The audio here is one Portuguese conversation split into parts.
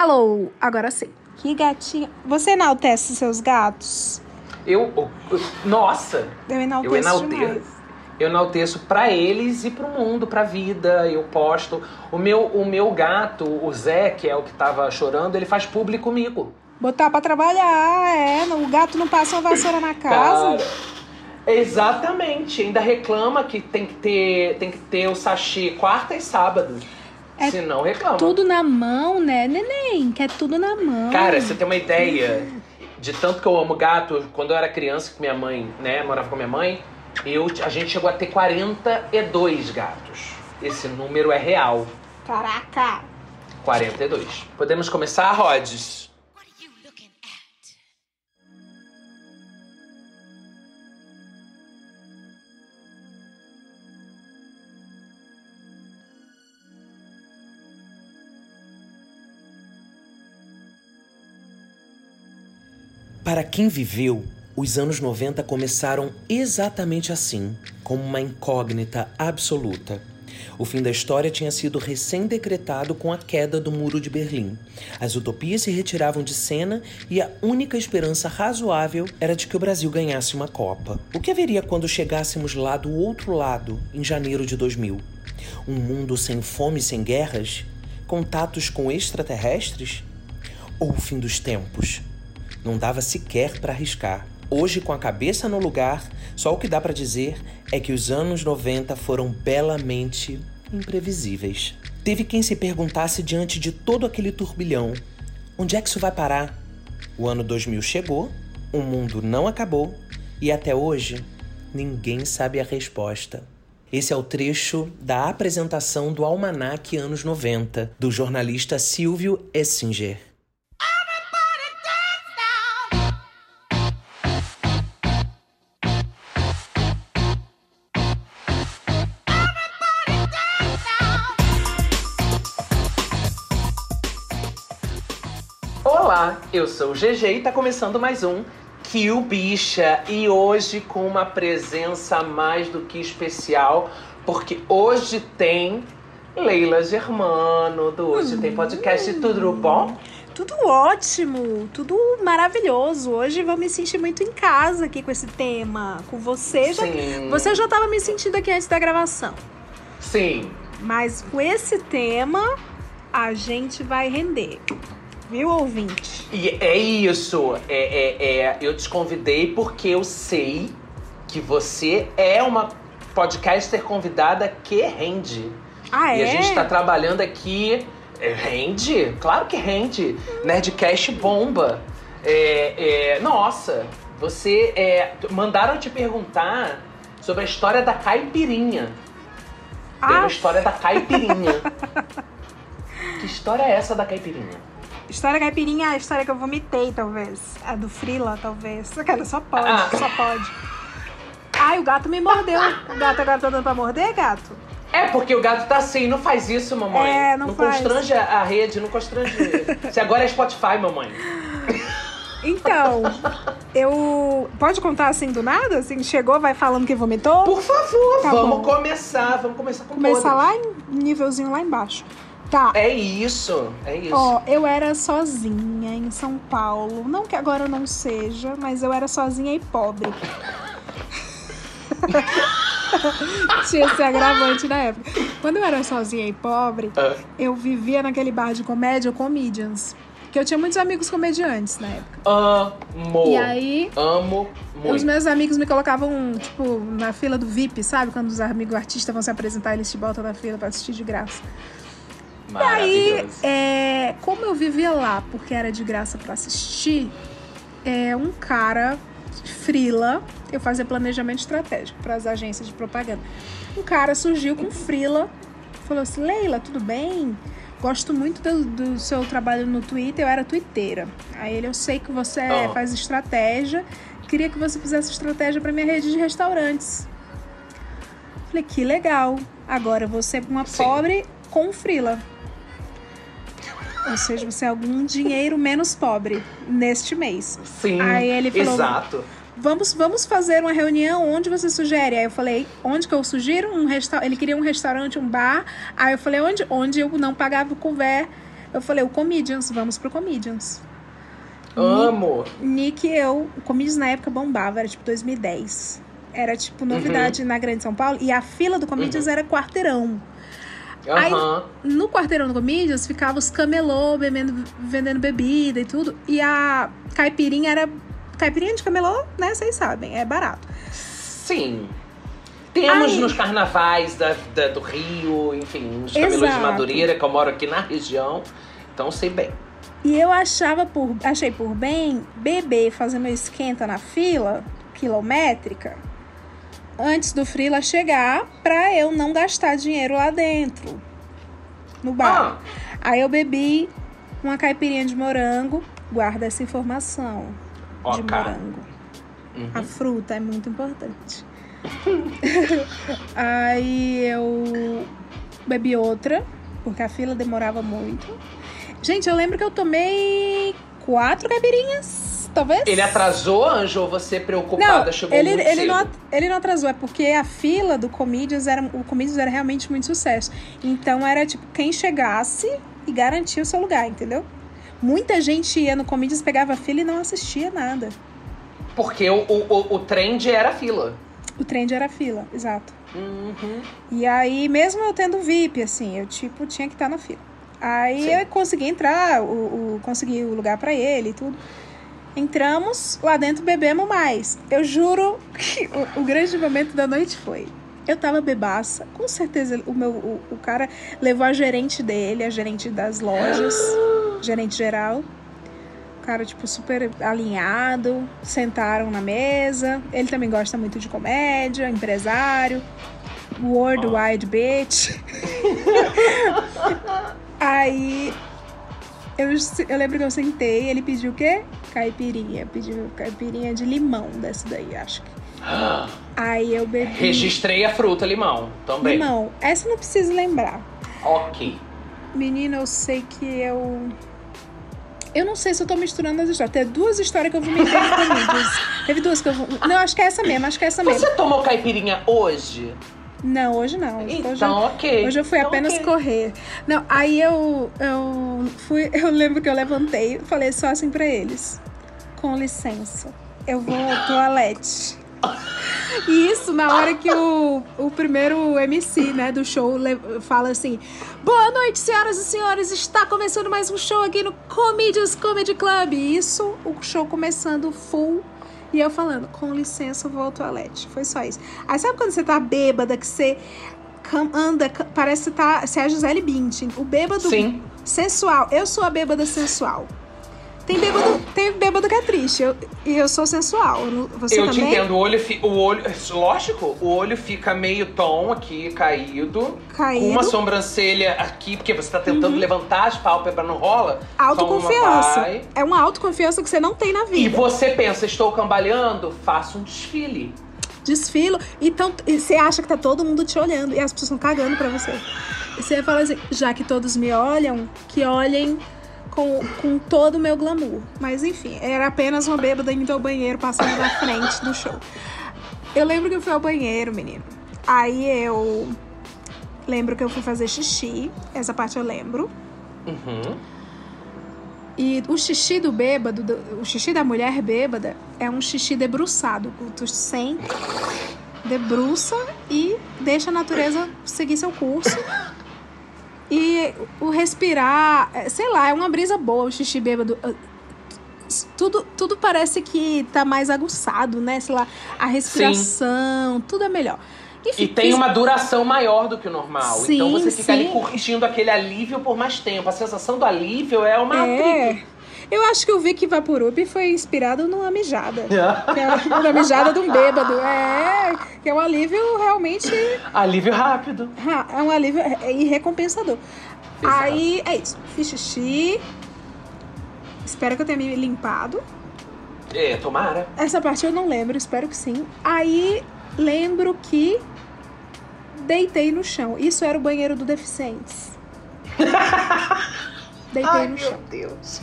Alô, agora sim. Que gatinho. Você enaltece seus gatos? Eu, eu nossa, Eu enalteço, eu enalteço. demais. Eu enalteço pra eles e pro mundo, pra vida. Eu posto. O meu, o meu gato, o Zé, que é o que tava chorando, ele faz publi comigo. Botar pra trabalhar, é. O gato não passa uma vassoura na casa. Cara, exatamente. Ainda reclama que tem que ter, tem que ter o sachê quarta e sábado. É Se não, reclama. Tudo na mão, né, neném? Que é tudo na mão. Cara, você tem uma ideia de tanto que eu amo gato, quando eu era criança, que minha mãe, né, morava com minha mãe, eu, a gente chegou a ter 42 gatos. Esse número é real. Caraca. 42. Podemos começar, Rods? Para quem viveu, os anos 90 começaram exatamente assim, como uma incógnita absoluta. O fim da história tinha sido recém-decretado com a queda do Muro de Berlim. As utopias se retiravam de cena e a única esperança razoável era de que o Brasil ganhasse uma Copa. O que haveria quando chegássemos lá do outro lado, em janeiro de 2000? Um mundo sem fome e sem guerras? Contatos com extraterrestres? Ou o fim dos tempos? Não dava sequer para arriscar. Hoje, com a cabeça no lugar, só o que dá para dizer é que os anos 90 foram belamente imprevisíveis. Teve quem se perguntasse diante de todo aquele turbilhão: onde é que isso vai parar? O ano 2000 chegou, o mundo não acabou e até hoje ninguém sabe a resposta. Esse é o trecho da apresentação do Almanac Anos 90, do jornalista Silvio Essinger. Eu sou o GG e tá começando mais um Kill Bicha. E hoje com uma presença mais do que especial, porque hoje tem Leila Germano, do Hoje Tem Podcast. Tudo bom? Tudo ótimo, tudo maravilhoso. Hoje vou me sentir muito em casa aqui com esse tema. Com você. Já, Sim. você já tava me sentindo aqui antes da gravação. Sim. Mas com esse tema, a gente vai render. Viu, ouvinte? E é isso. É, é, é, eu te convidei porque eu sei que você é uma podcaster convidada que rende. Ah, E é? a gente tá trabalhando aqui. é, Rende? Claro que rende. Nerdcast bomba. É, é, nossa, você. É, mandaram te perguntar sobre a história da caipirinha. Tem uma Ah, história da caipirinha. que história é essa da caipirinha? História caipirinha é a história que eu vomitei, talvez. A do Frila, talvez. Cara, só pode, Ah. só pode. Ai, o gato me mordeu. O gato agora tá dando pra morder, gato? É, porque o gato tá assim, não faz isso, mamãe. É, não faz. constrange a a rede, não constrange. Se agora é Spotify, mamãe. Então, eu. Pode contar assim do nada? Assim, chegou, vai falando que vomitou? Por favor, Tá vamos bom. começar, vamos começar com Começar todos. lá em nívelzinho lá embaixo. Tá. É isso, é isso. Ó, eu era sozinha em São Paulo. Não que agora eu não seja, mas eu era sozinha e pobre. Tinha esse agravante na época. Quando eu era sozinha e pobre, Ah, eu vivia naquele bar de comédia, Comedians. Que eu tinha muitos amigos comediantes na época. amo. E aí, Amo os muito. meus amigos me colocavam, tipo, na fila do VIP, sabe? Quando os amigos artistas vão se apresentar, eles te botam na fila pra assistir de graça. Aí, Maravilhoso. é, como eu vivia lá porque era de graça pra assistir, é um cara frila, eu fazia planejamento estratégico para as agências de propaganda. Um cara surgiu com frila, falou assim: "Leila, tudo bem? Gosto muito do, do seu trabalho no Twitter, eu era twitteira. Aí ele, eu sei que você Oh. faz estratégia, queria que você fizesse estratégia para minha rede de restaurantes. Falei, que legal. Agora você é uma Sim. pobre com frila. Ou seja, você é algum dinheiro menos pobre neste mês. Sim, Aí ele falou- exato. Vamos, vamos fazer uma reunião onde você sugere. Aí eu falei, onde que eu sugiro? Um resta... Ele queria um restaurante, um bar. Aí eu falei, onde? Onde eu não pagava o couvert Eu falei, o Comedians, vamos pro Comedians. Amo. Nick e eu, o Comedians na época bombava, era tipo 2010. Era tipo novidade na Grande São Paulo. E a fila do Comedians era quarteirão. Aí- Aham. No quarteirão do Comedians ficava os camelô bebendo, vendendo bebida e tudo. E a caipirinha era. Caipirinha de camelô, né? Vocês sabem, é barato. Sim. Temos Ai. nos carnavais da, da- do Rio, enfim, nos camelôs de. Madureira, que eu moro aqui na região. Então sei bem. E eu achava por, achei por bem beber, fazer meu esquenta na fila quilométrica antes do Frila chegar pra eu não gastar dinheiro lá dentro no bar. Ah, Aí eu bebi uma caipirinha de morango, guarda essa informação de Ok. morango. Uhum. A fruta é muito importante. Aí eu bebi outra, porque a fila demorava muito. Gente, eu lembro que eu tomei quatro caipirinhas, talvez. ele atrasou, Anjo, ou você preocupada Não, chegou ele, muito ele, cedo? não, ele não atrasou, é porque a fila do Comedians era. O Comedians era realmente muito sucesso. Então era tipo, quem chegasse e garantia o seu lugar, entendeu? Muita gente ia no Comedians, pegava a fila e não assistia nada. Porque o, o, o, trend era a fila. O trend era a fila, exato. Uhum. E aí, mesmo eu tendo VIP, assim, eu tipo tinha que estar na fila. Aí Sim. eu consegui entrar, o, o- consegui o lugar pra ele e tudo. Entramos, lá dentro bebemos mais. Eu juro que o, o grande momento da noite foi. Eu tava bebaça, com certeza o meu o, o cara levou a gerente dele, a gerente das lojas, gerente geral. O cara, tipo, super alinhado, sentaram na mesa. Ele também gosta muito de comédia, empresário. Worldwide bitch. Aí eu, eu lembro que eu sentei, ele pediu o quê? Caipirinha. Pediu caipirinha de limão dessa daí, acho que. Aí eu bebi. Registrei a fruta limão também. Limão. Essa eu não preciso lembrar. Ok. Menina, eu sei que eu. Eu não sei se eu tô misturando as histórias. Tem duas histórias que eu vomitei Comedians. Teve duas que eu. Não, acho que é essa mesmo, acho que é essa mesmo. Você tomou caipirinha hoje? Não, hoje não. Hoje, Então, ok. hoje eu fui Então, apenas ok. correr. Não, aí eu, eu fui. Eu lembro que eu levantei falei só assim pra eles. Com licença, eu vou ao toalete. E isso na hora que o, o primeiro MC, né, do show fala assim: Boa noite, senhoras e senhores, está começando mais um show aqui no Comedians Comedy Club. E isso, o show começando full. E eu falando, com licença, eu vou ao toalete. Foi só isso. Aí sabe quando você tá bêbada, que você anda, parece que tá, você é a Gisele Bündchen. O bêbado Sim. sensual. Eu sou a bêbada sensual. Tem bêbado, tem bêbado que é triste. eu- e eu sou sensual. Você eu te também? entendo. O olho, fi- o olho. Lógico, o olho fica meio tom aqui, caído. Caído. Uhum. Com uma sobrancelha aqui, porque você tá tentando levantar as pálpebras, não rola. Uma Autoconfiança. É uma autoconfiança que você não tem na E vida. você pensa, estou cambaleando? Faça um desfile. Desfilo. Então, e você acha que tá todo mundo te olhando e as pessoas estão cagando pra você. E você fala assim, já que todos me olham, que olhem com, com todo o meu glamour. Mas enfim, era apenas uma bêbada indo ao banheiro, passando na frente do show. Eu lembro que eu fui ao banheiro, menino. Aí eu lembro que eu fui fazer xixi. Essa parte eu lembro. Uhum. E o xixi do bêbado, do- o xixi da mulher bêbada, é um xixi debruçado. Tu senta, debruça e deixa a natureza seguir seu curso. E o respirar, é, sei lá, é uma brisa boa o xixi bêbado. Ah, Tudo, tudo parece que tá mais aguçado, né? Sei lá, a respiração, tudo é melhor. Enfim, E tem uma duração maior do que o normal. Sim, então você fica ali sim. curtindo aquele alívio por mais tempo. A sensação do alívio é uma É. Eu acho que o Vic Vaporub foi inspirado numa mijada. Que é na mijada de um bêbado. É, que é um alívio realmente. alívio rápido. É um alívio é- e recompensador. Exato. Aí é isso. Fiz xixi. Espero que eu tenha me limpado. É, tomara. Essa parte eu não lembro, espero que sim. Aí lembro que deitei no chão. Isso era o banheiro do deficientes. Deitei no chão. Deus.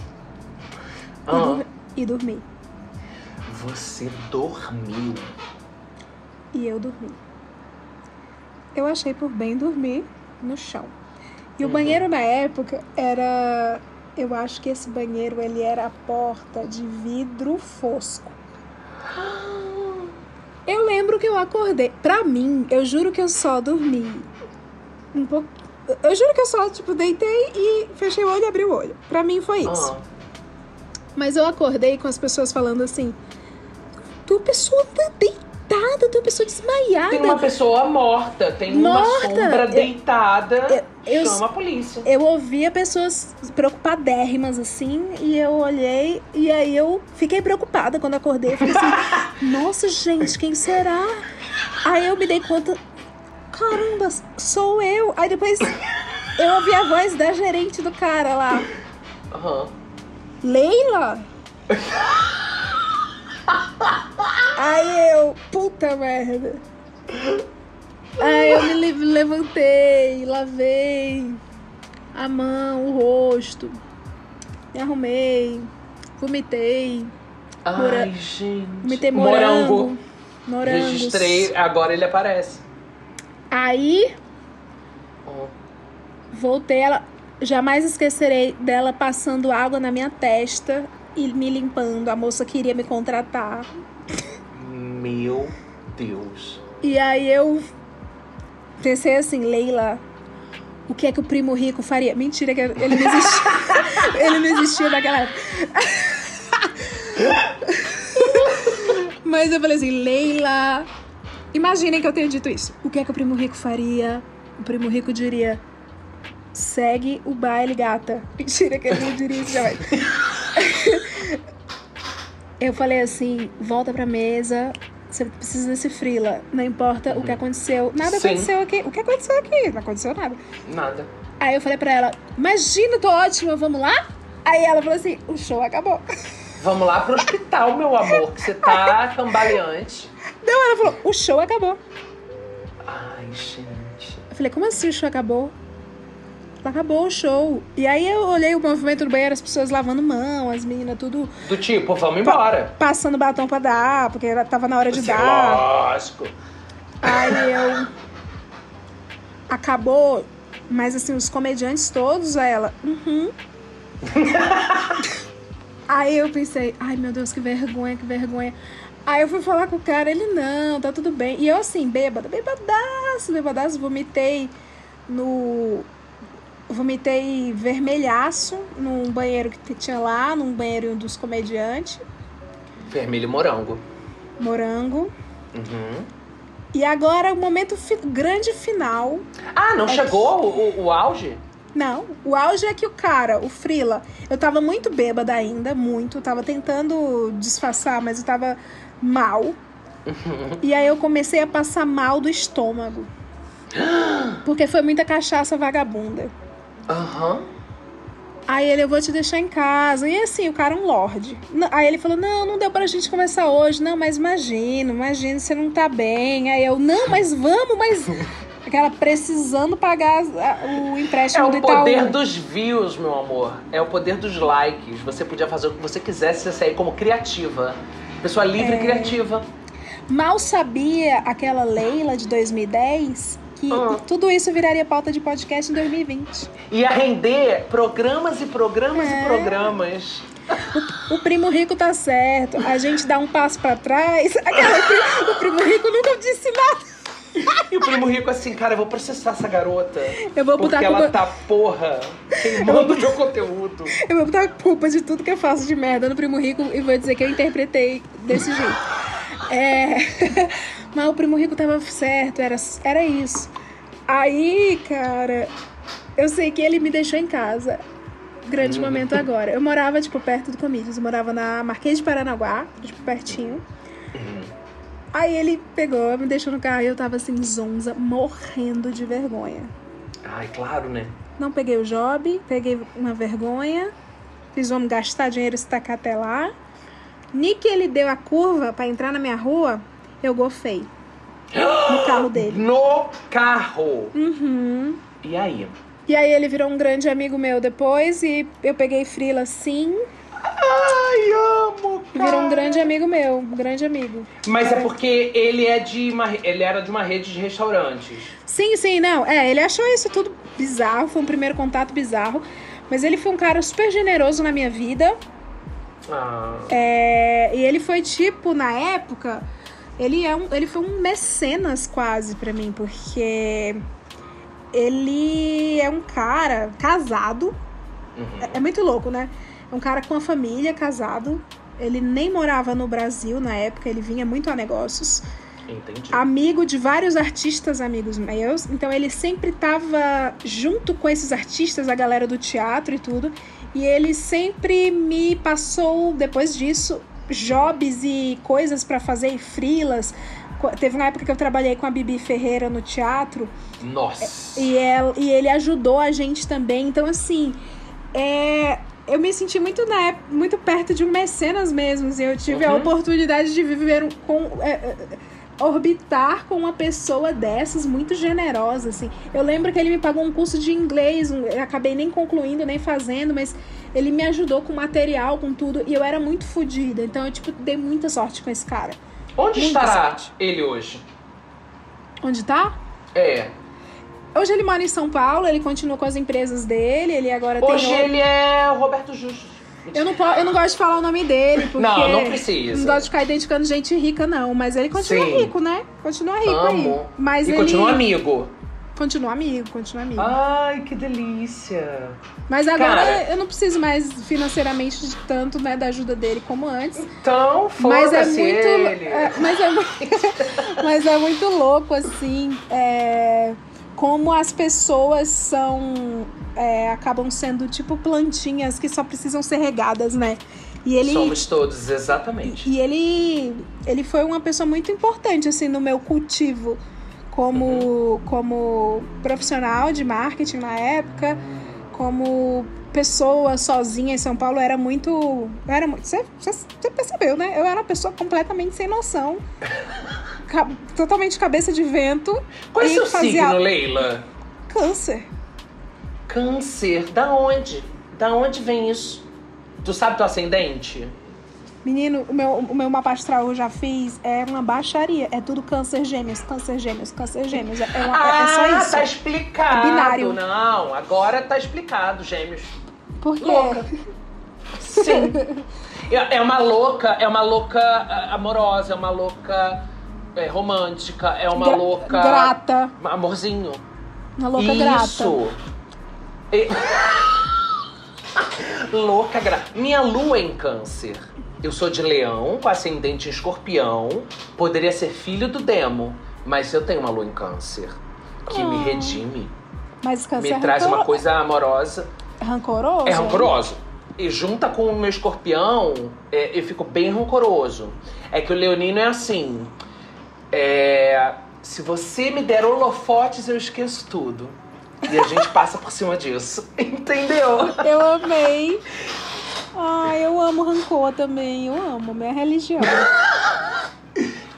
Dur- e dormi. você dormiu. E eu dormi. Eu achei por bem dormir no chão. E o banheiro na época era. Eu acho que esse banheiro ele era a porta de vidro fosco. Eu lembro que eu acordei. Pra mim, eu juro que eu só dormi. Um pouco. Eu juro que eu só, tipo, deitei e fechei o olho e abri o olho. Pra mim foi isso. Ah. Mas eu acordei com as pessoas falando assim: tua pessoa tá deitada, tua pessoa desmaiada. Tem uma pessoa morta, tem uma Morta. sombra Eu- deitada. eu- Chama a polícia. Eu ouvia pessoas preocupadérrimas assim, e eu olhei, e aí eu fiquei preocupada quando acordei. Eu falei assim: nossa, gente, quem será? Aí eu me dei conta: caramba, sou eu. Aí depois eu ouvi a voz da gerente do cara lá: Aham. Leila? Aí eu, puta merda. Aí eu me le- levantei, lavei a mão, o rosto, me arrumei, vomitei, Ai, Mora- gente. vomitei morango. Morango. Morangos. Registrei, agora ele aparece. Aí Ó. voltei, ela jamais esquecerei dela passando água na minha testa e me limpando. A moça queria me contratar. Meu Deus. E aí eu pensei assim, Leila, o que é que o primo rico faria? Mentira, que ele não existia. ele não existia naquela época. Mas eu falei assim, Leila. Imaginem que eu tenha dito isso. O que é que o primo rico faria? O primo rico diria. Segue o baile, gata. Mentira que ele não diria isso jamais. Eu falei assim, volta pra mesa, você precisa desse frila. Não importa o que aconteceu. Nada Sim. aconteceu aqui. O que aconteceu aqui? Não aconteceu nada. Nada. Aí eu falei pra ela, imagina, tô ótima, vamos lá? Aí ela falou assim, o show acabou. Vamos lá pro hospital, meu amor, que você tá cambaleante. Não, ela falou, o show acabou. Ai, gente. Eu falei, como assim o show acabou? Acabou o show. E aí eu olhei o movimento do banheiro, as pessoas lavando mão, as meninas tudo Do tipo, vamos embora. passando batom pra dar, porque ela tava na hora de Assim, dar. lógico. Aí eu. Acabou, mas assim, os comediantes todos, ela. Uhum. aí eu pensei, ai meu Deus, que vergonha, que vergonha. Aí eu fui falar com o cara, ele não, tá tudo bem. E eu assim, bêbada, bêbadaço, bêbadaço, vomitei no. Vomitei vermelhaço num banheiro que tinha lá, num banheiro dos comediantes, Vermelho morango. morango. Uhum. E agora o momento fi- grande final. Ah, não É chegou o, o- o auge? Não, o auge é que o cara, o Frila, eu tava muito bêbada ainda, muito. Tava tentando disfarçar, mas eu tava mal. E aí eu comecei a passar mal do estômago. Porque foi muita cachaça vagabunda. Aham. Aí ele, eu vou te deixar em casa. E assim, o cara é um lorde. Aí ele falou, não, não deu pra gente conversar hoje. Não, mas imagina, imagina, você não tá bem. Aí eu, não, mas vamos, mas... Aquela precisando pagar o empréstimo É do o Itaú. poder dos views, meu amor. É o poder dos likes. Você podia fazer o que você quisesse você sair como criativa. Pessoa livre É. e criativa. Mal sabia aquela Leila de 2010 que Ah. tudo isso viraria pauta de podcast em 2020. Ia render programas e programas É. e programas. O primo rico tá certo, a gente dá um passo pra trás. Aquela, o pri- o primo rico nunca disse nada. E o primo rico assim, cara, eu vou processar essa garota. Eu vou botar Porque a ela culpa, tá, porra, queimando o meu conteúdo. eu vou botar a culpa de tudo que eu faço de merda no primo rico e vou dizer que eu interpretei desse jeito. É, mas o primo rico tava certo, era, era isso. Aí, cara, eu sei que ele me deixou em casa. Grande momento agora. Eu morava, tipo, perto do Comídios. Eu morava na Marquês de Paranaguá, tipo, pertinho. Aí ele pegou, me deixou no carro e eu tava assim, zonza, morrendo de vergonha. Ai, claro, né? Não peguei o job, peguei uma vergonha, fiz o homem gastar dinheiro e se tacar até lá. Ni que ele deu a curva pra entrar na minha rua, eu gofei. No carro dele. No carro. Uhum. E aí? E aí ele virou um grande amigo meu depois e eu peguei frila sim. Ai, amo, Virou um grande amigo meu, um grande amigo. Mas é porque ele é de uma, ele era de uma rede de restaurantes. Sim, sim, não. É, ele achou isso tudo bizarro, foi um primeiro contato bizarro. Mas ele foi um cara super generoso na minha vida. Ah, É, e ele foi tipo, na época, ele, é um, ele foi um mecenas quase pra mim, porque ele é um cara casado. uhum, É, é muito louco, né? É um cara com a família, casado. Ele nem morava no Brasil na época, ele vinha muito a negócios. entendi. Amigo de vários artistas amigos meus. Então ele sempre tava junto com esses artistas, a galera do teatro e tudo. E ele sempre me passou, depois disso, jobs e coisas pra fazer e frilas. Teve uma época que eu trabalhei com a Bibi Ferreira no teatro. Nossa. E, ela, e ele ajudou a gente também. Então, assim, é, eu me senti muito, na, muito perto de um mecenas mesmo. assim, eu tive a Uhum. oportunidade de viver com. é, é, orbitar com uma pessoa dessas muito generosa assim eu lembro que ele me pagou um curso de inglês um- eu acabei nem concluindo nem fazendo mas ele me ajudou com material com tudo e eu era muito fodida então eu tipo dei muita sorte com esse cara Onde muita estará sorte. ele hoje? onde tá É. Hoje ele mora em São Paulo, ele continua com as empresas dele, ele agora Hoje tem. ele é o Roberto Justo. Eu não, eu não gosto de falar o nome dele, porque. Não, não precisa. Não gosto de ficar identificando gente rica, não. Mas ele continua Sim. rico, né? Continua rico aí. Amo. Mas e ele. continua amigo. Continua amigo, continua amigo. Ai, que delícia. Mas agora Cara. eu não preciso mais financeiramente de tanto, né, da ajuda dele como antes. Então, Mas é foda-se muito. ele. é, mas, é, mu- mas é muito louco, assim, é, como as pessoas são. é, acabam sendo tipo plantinhas que só precisam ser regadas, né? E ele. Somos todos, exatamente. E ele, ele foi uma pessoa muito importante, assim, no meu cultivo como, como profissional de marketing na época, como pessoa sozinha em São Paulo, era muito. Era muito você percebeu, né? Eu era uma pessoa completamente sem noção. totalmente cabeça de vento. Qual é seu fazia signo, Leila? Câncer. Câncer. Da onde? Da onde vem isso? Tu sabe teu ascendente? Menino, o meu, o meu mapa astral eu já fiz, é uma baixaria. É tudo câncer gêmeos, câncer gêmeos, câncer gêmeos. É, uma- é- é só ah, isso. tá explicado. É binário. Não, agora tá explicado, gêmeos. Por quê? Louca. Sim. É é uma louca, é uma louca ah, amorosa, é uma louca é, romântica, é uma Gra- louca. Grata. Amorzinho. Uma louca grata. Isso. E- louca grata. Minha lua é em câncer. Eu sou de leão, com ascendente em escorpião. Poderia ser filho do demo, mas eu tenho uma lua em câncer. Que me Ah. redime. Mas câncer Me traz rancor- uma coisa amorosa. rancoroso. É rancoroso. E junta com o meu escorpião, é, eu fico bem rancoroso. É que o leonino é assim. É, se você me der holofotes, eu esqueço tudo. E a gente passa por cima disso. Entendeu? Eu amei. Ai, eu amo rancor também. Eu amo, minha religião.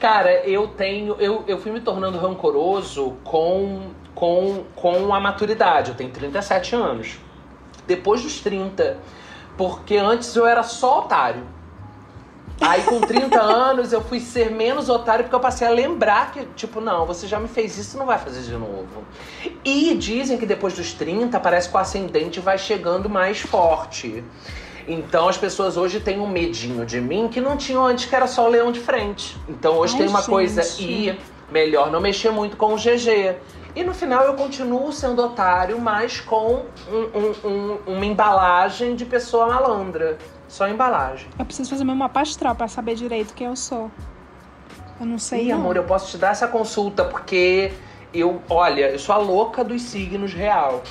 Cara, eu tenho. Eu, eu fui me tornando rancoroso com, com, com a maturidade. Eu tenho 37 anos. Depois dos 30. Porque antes eu era só otário. Aí com 30 anos eu fui ser menos otário porque eu passei a lembrar que, tipo, não, você já me fez isso, não vai fazer de novo. E dizem que depois dos 30 parece que o ascendente vai chegando mais forte. Então as pessoas hoje têm um medinho de mim que não tinham antes, que era só o leão de frente. Então hoje Ai, tem uma gente. coisa e melhor não mexer muito com o GG. E no final eu continuo sendo otário, mas com um- um- um- uma embalagem de pessoa malandra. Só embalagem. Eu preciso fazer meu mapa astral pra saber direito quem eu sou. Eu não sei, Ih, não. amor, eu posso te dar essa consulta porque eu, olha, eu sou a louca dos signos real.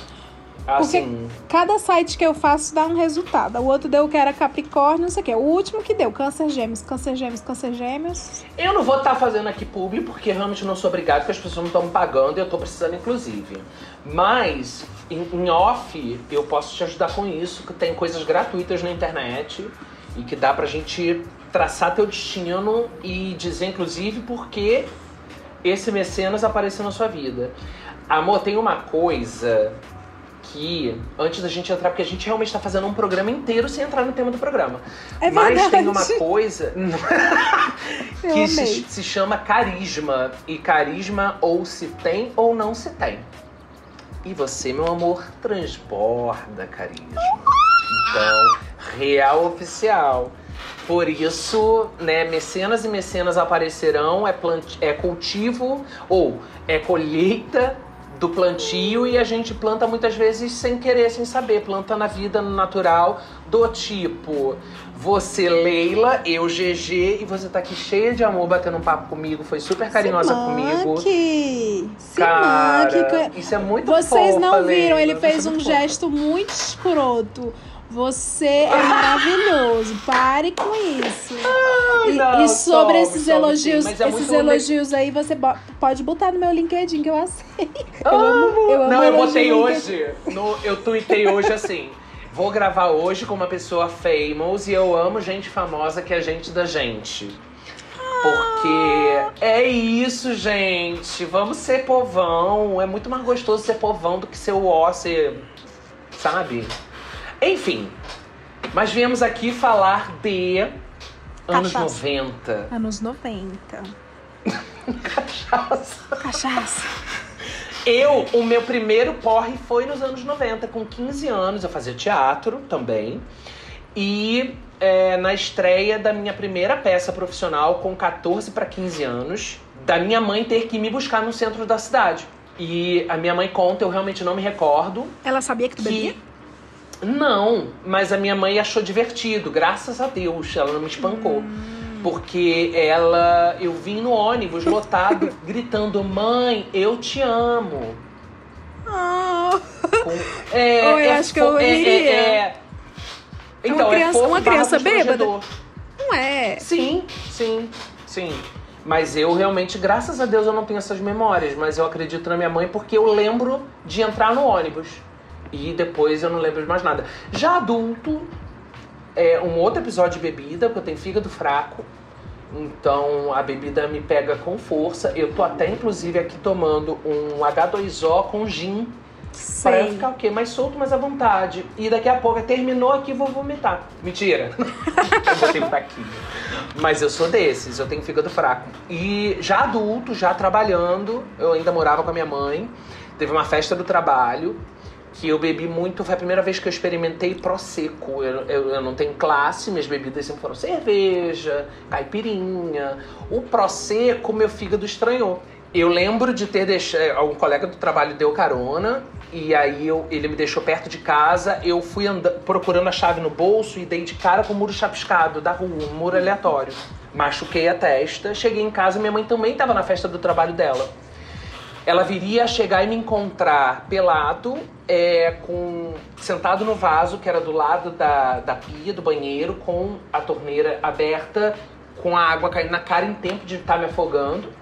Assim, Cada site que eu faço dá um resultado. O outro deu que era Capricórnio, não sei o quê. O último que deu, Câncer Gêmeos, Câncer Gêmeos, Câncer Gêmeos. eu não vou estar fazendo aqui publi porque realmente não sou obrigado, porque as pessoas não estão me pagando e eu tô precisando, inclusive. Mas, em, em off, eu posso te ajudar com isso, que tem coisas gratuitas na internet e que dá pra gente traçar teu destino e dizer, inclusive, por que esse mecenas apareceu na sua vida. Amor, tem uma coisa que, antes da gente entrar, porque a gente realmente tá fazendo um programa inteiro sem entrar no tema do programa. É Mas verdade. tem uma coisa que se, se chama carisma. E carisma ou se tem ou não se tem. E você, meu amor, transborda carisma. Então, real oficial. Por isso, né, mecenas e mecenas aparecerão, é, plant... é cultivo ou é colheita do plantio e a gente planta muitas vezes sem querer, sem saber. Planta na vida, natural, do tipo, você, Leila, eu, GG, e você tá aqui cheia de amor, batendo um papo comigo, foi super carinhosa comigo. Se Cara, manque. isso é muito Vocês fofa, não viram, Leila, ele você fez é um fofa. gesto muito escroto. Você é maravilhoso. Pare com isso. e, não, e sobre some, esses some elogios, sim, é esses elogios aí, você bo- pode botar no meu LinkedIn que eu aceito. Eu Amo. eu amo Não, eu botei hoje. No, eu tuitei hoje assim. Vou gravar hoje com uma pessoa famous e eu amo gente famosa que é gente da gente. Porque é isso, gente. Vamos ser povão. É muito mais gostoso ser povão do que ser o ó, ser. Sabe? Enfim. Mas viemos aqui falar de anos Cachaça. 90. Anos 90. Cachaça. Cachaça. Eu, o meu primeiro porre foi nos anos 90, com 15 anos. Eu fazia teatro também. E é, na estreia da minha primeira peça profissional, com 14 para 15 anos, da minha mãe ter que me buscar no centro da cidade. E a minha mãe conta, eu realmente não me recordo. Ela sabia que tu bebia? Não, mas a minha mãe achou divertido, graças a Deus. Ela não me espancou. Porque ela. Eu vim no ônibus lotado, gritando: Mãe, eu te amo. Com- É, Oh, eu é acho que eu é- é- iria. é- Então, Uma criança- é uma criança bêbada? não é. Sim, sim, sim. Mas eu realmente, graças a Deus, eu não tenho essas memórias. Mas eu acredito na minha mãe porque eu lembro de entrar no ônibus. E depois eu não lembro de mais nada. Já adulto, é um outro episódio de bebida, porque eu tenho fígado fraco. Então a bebida me pega com força. Eu tô até, inclusive, aqui tomando um H2O com gin. Pra eu Sei. ficar o quê? Mais solto, mais à vontade. E daqui a pouco, terminou aqui, vou vomitar. Mentira. eu botei fraquinho. Mas eu sou desses, eu tenho fígado fraco. E já adulto, já trabalhando, eu ainda morava com a minha mãe. Teve uma festa do trabalho que eu bebi muito. Foi a primeira vez que eu experimentei Prosecco. Eu, eu, eu não tenho classe, minhas bebidas sempre foram cerveja, caipirinha. O Prosecco, meu fígado estranhou. Eu lembro de ter deixado. Um colega do trabalho deu carona. E aí eu- ele me deixou perto de casa. Eu fui anda- procurando a chave no bolso e dei de cara com o muro chapiscado da rua, um muro aleatório. Machuquei a testa. Cheguei em casa, minha mãe também estava na festa do trabalho dela. Ela viria a chegar e me encontrar pelado, é, com sentado no vaso que era do lado da, da pia do banheiro, com a torneira aberta, com a água caindo na cara em tempo de estar me afogando,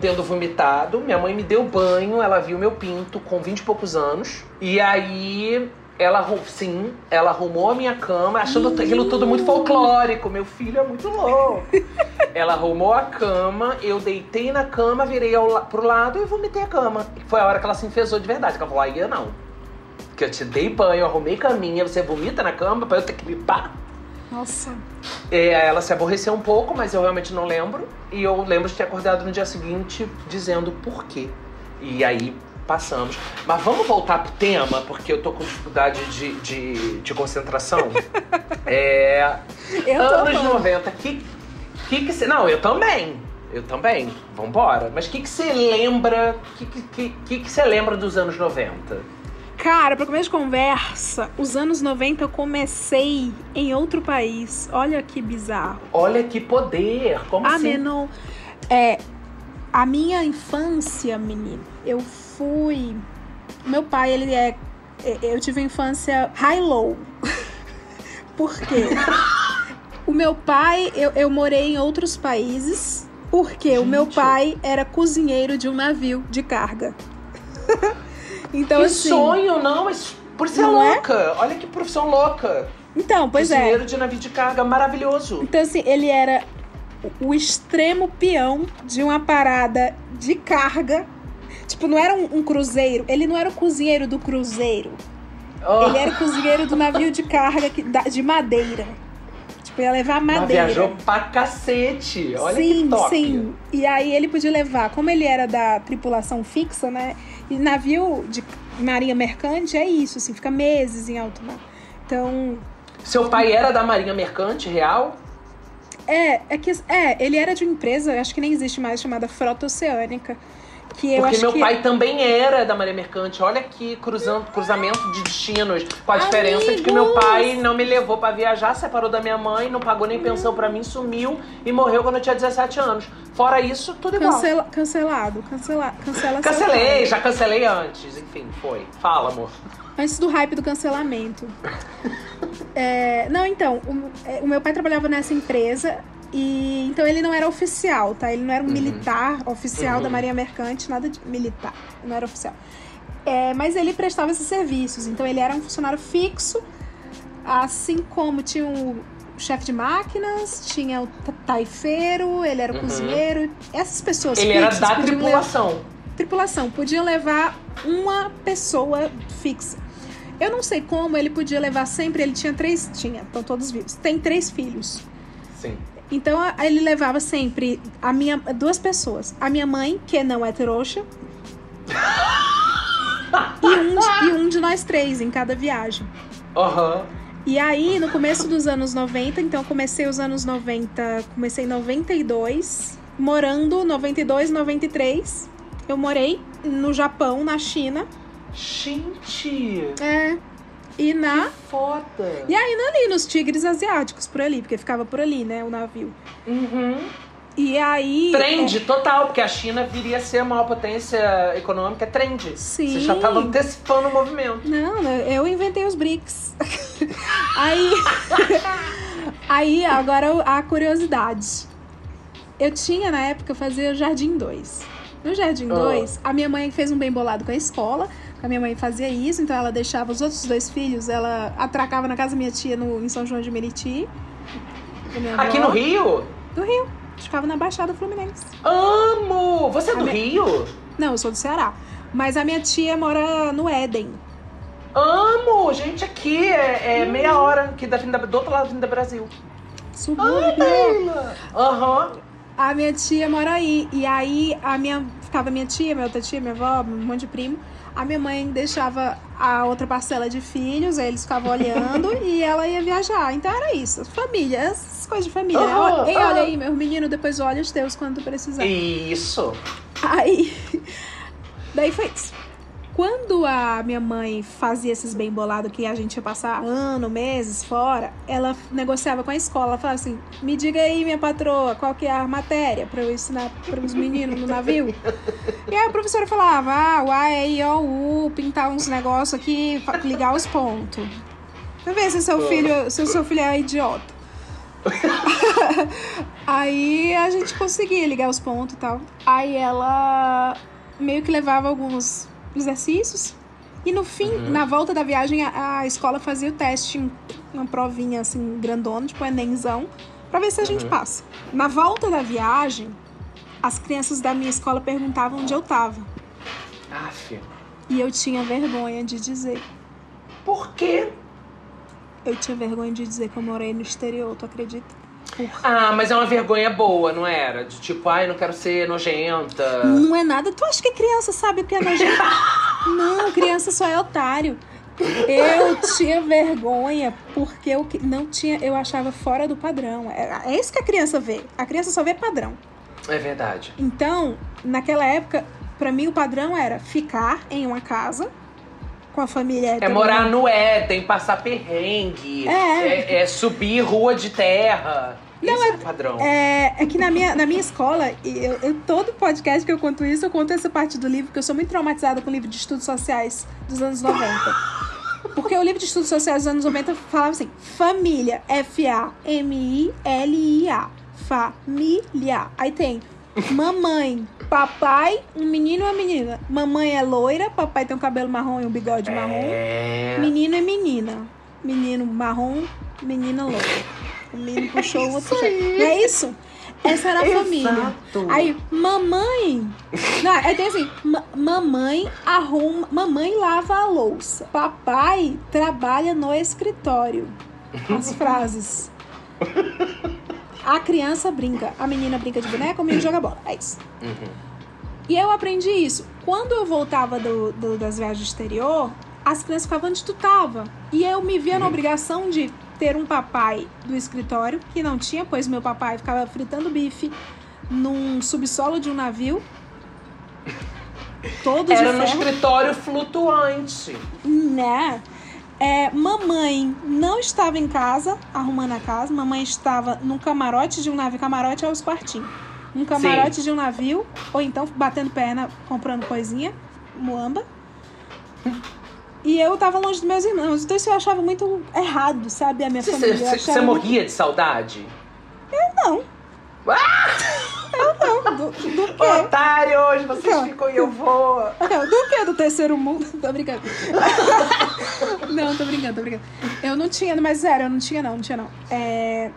tendo vomitado. Minha mãe me deu banho, ela viu meu pinto com 20 e poucos anos. E aí ela, sim, ela arrumou a minha cama, achando aquilo tudo muito folclórico. Meu filho é muito louco. Ela arrumou a cama, eu deitei na cama, virei ao, pro lado e vomitei a cama. Foi a hora que ela se enfesou de verdade. Que ela falou, aí eu não. Que eu te dei banho, eu arrumei caminha, você vomita na cama pra eu ter que limpar. Nossa. É, ela se aborreceu um pouco, mas eu realmente não lembro. E eu lembro de ter acordado no dia seguinte dizendo por quê. E aí passamos. Mas vamos voltar pro tema, porque eu tô com dificuldade de, de, de concentração. é, Eu anos amando. 90, que que que você... Não, eu também. Eu também. Vambora. Mas o que que você lembra... O que que, que, que que você lembra dos anos 90? Cara, pra começo de conversa, os anos 90 eu comecei em outro país. Olha que bizarro. Olha que poder. Como Ah, assim? menino. É. A minha infância, menino, eu fui. Meu pai, ele é. é- Eu tive infância high-low. Por quê? o meu pai, eu, eu morei em outros países. Porque o meu Gente. pai era cozinheiro de um navio de carga. então, que assim. sonho, não, mas por ser é? louca. Olha que profissão louca. Então, pois é. Cozinheiro de navio de carga, maravilhoso. Então, assim, ele era o- o extremo peão de uma parada de carga. Tipo, não era um, um cruzeiro. Ele não era o cozinheiro do cruzeiro. Oh, Ele era o cozinheiro do navio de carga que, da- de madeira. Tipo, ia levar mas madeira. viajou pra cacete. Olha sim, que top. sim. E aí ele podia levar, como ele era da tripulação fixa, né? E navio de Marinha Mercante é isso, assim, fica meses em alto mar. Então, Seu pai era da Marinha Mercante Real? é, é que é, ele era de uma empresa, acho que nem existe mais, chamada Frota Oceânica, que eu Porque meu que pai também era da Marinha Mercante. Olha aqui, cruzando, cruzamento de destinos. Com a diferença de que meu Amigos! pai não me levou pra viajar, separou da minha mãe, não pagou nem pensão pra mim, sumiu e morreu quando eu tinha 17 anos. Fora isso, tudo igual. cancela, cancelado, cancela, cancela Cancelei, já cancelei antes. Enfim, foi. Fala, amor. Antes do hype do cancelamento. É, não, então, o, é, o meu pai trabalhava nessa empresa e então ele não era oficial, tá? Ele não era um militar oficial Uhum. da Marinha Mercante, nada de militar, não era oficial. É, mas ele prestava esses serviços, então ele era um funcionário fixo, assim como tinha o chefe de máquinas, tinha o ta- taifeiro, ele era o Uhum. cozinheiro, essas pessoas Ele era da podiam levar- tripulação. tripulação podiam levar uma pessoa fixa. Eu não sei como ele podia levar sempre. Ele tinha três, tinha, estão todos vivos. Tem três filhos. Sim. Então ele levava sempre a minha duas pessoas, a minha mãe que não é trouxa e um, de- e um de nós três em cada viagem. Aham. E aí, no começo dos anos 90, então eu comecei os anos 90, comecei em 92, morando 92, 93. Eu morei no Japão, na China. Gente, É. E na. foda. E aí, ali, nos tigres asiáticos, por ali, porque ficava por ali, né, o navio. Uhum. E aí. Trend total, porque a China viria a ser a maior potência econômica. É trend. Sim. Você já tava antecipando o movimento. Não, eu inventei os BRICS. aí. aí, agora a curiosidade. Eu tinha, na época, eu fazia o Jardim 2. No Jardim Ah. 2, a minha mãe fez um bem bolado com a escola. A minha mãe fazia isso, então ela deixava os outros dois filhos, ela atracava na casa da minha tia no, em São João de Meriti. Aqui avó, no Rio? Do Rio. Ficava na Baixada Fluminense. Amo! Você é do minha- Rio? Não, eu sou do Ceará. Mas a minha tia mora no Éden. Amo! Gente, aqui é, é meia hora aqui da Avenida, do outro lado da Avenida Brasil. Subúrbio. Aham. A minha tia mora aí. E aí a minha. Ficava minha tia, minha outra tia, minha avó, um monte de primo. A minha mãe deixava a outra parcela de filhos, aí eles ficavam olhando e ela ia viajar. Então era isso. Família, essas coisas de família. Aham, Ei, aham. olha aí, meu menino, depois olha os teus quando tu precisar. Isso. Aí. Daí foi isso. Quando a minha mãe fazia esses bem bolados que a gente ia passar ano, meses fora, ela negociava com a escola. Ela falava assim: me diga aí, minha patroa, qual que é a matéria pra eu ensinar para os meninos no navio. E aí a professora falava: ah, o A, E, I, O, U, pintar uns negócios aqui, ligar os pontos. Pra ver se seu filho, se o seu filho é idiota. Aí a gente conseguia ligar os pontos e tal. Aí ela meio que levava alguns exercícios. E no fim, na volta da viagem, a, a escola fazia o teste, um- uma provinha assim, grandona, tipo um Enemzão, pra ver se a gente passa. Na volta da viagem, as crianças da minha escola perguntavam onde eu tava. Aff. E eu tinha vergonha de dizer. Por quê? Eu tinha vergonha de dizer que eu morei no exterior, tu acredita? Ah, mas é uma vergonha boa, não era? De tipo, ai, não quero ser nojenta. Não é nada. Tu acha que criança sabe o que é nojento? não, criança só é otário. Eu tinha vergonha porque eu não tinha, eu achava fora do padrão. É, é isso que a criança vê. A criança só vê padrão. É verdade. Então, naquela época, pra mim o padrão era ficar em uma casa com a família. É morar no Éden, passar perrengue, É. é, é subir rua de terra. Isso é, padrão. É, é que na minha, na minha escola, e eu, eu- todo podcast que eu conto isso, eu conto essa parte do livro, porque eu sou muito traumatizada com o livro de estudos sociais dos anos 90. Porque o livro de estudos sociais dos anos 90 falava assim: família, F-A-M-I-L-I-A. Família. Aí tem mamãe, papai, um menino e uma menina. Mamãe é loira, papai tem um cabelo marrom e um bigode marrom. É. Menino e menina. Menino marrom, menina loira. O menino puxou o outro. puxou. Não é isso? Essa era a família. Exato. Aí, mamãe. Não, aí tem assim: ma- mamãe arruma. Mamãe lava a louça. Papai trabalha no escritório. As frases. A criança brinca. A menina brinca de boneca, o menino joga bola. É isso. Uhum. E eu aprendi isso. Quando eu voltava do, do- das viagens exterior, as crianças ficavam onde tu tava. E eu me via na obrigação de ter um papai do escritório, que não tinha, pois meu papai ficava fritando bife num subsolo de um navio. Todo Era no escritório flutuante. né? É, mamãe não estava em casa, arrumando a casa. Mamãe estava num camarote de um navio. Camarote é os quartinhos. Um camarote de um navio. Ou então batendo perna, comprando coisinha. Muamba. E eu tava longe dos meus irmãos. Então isso eu achava muito errado, sabe? A minha Você, família. Eu você- muito- morria de saudade? Não. Ah! Não, do, do quê? Otários, vocês Não. ficam e eu vou. Do que? Do terceiro mundo? Tô brincando. tô brincando, tô brincando. Eu não tinha, mas sério, eu não tinha não, não tinha não. É...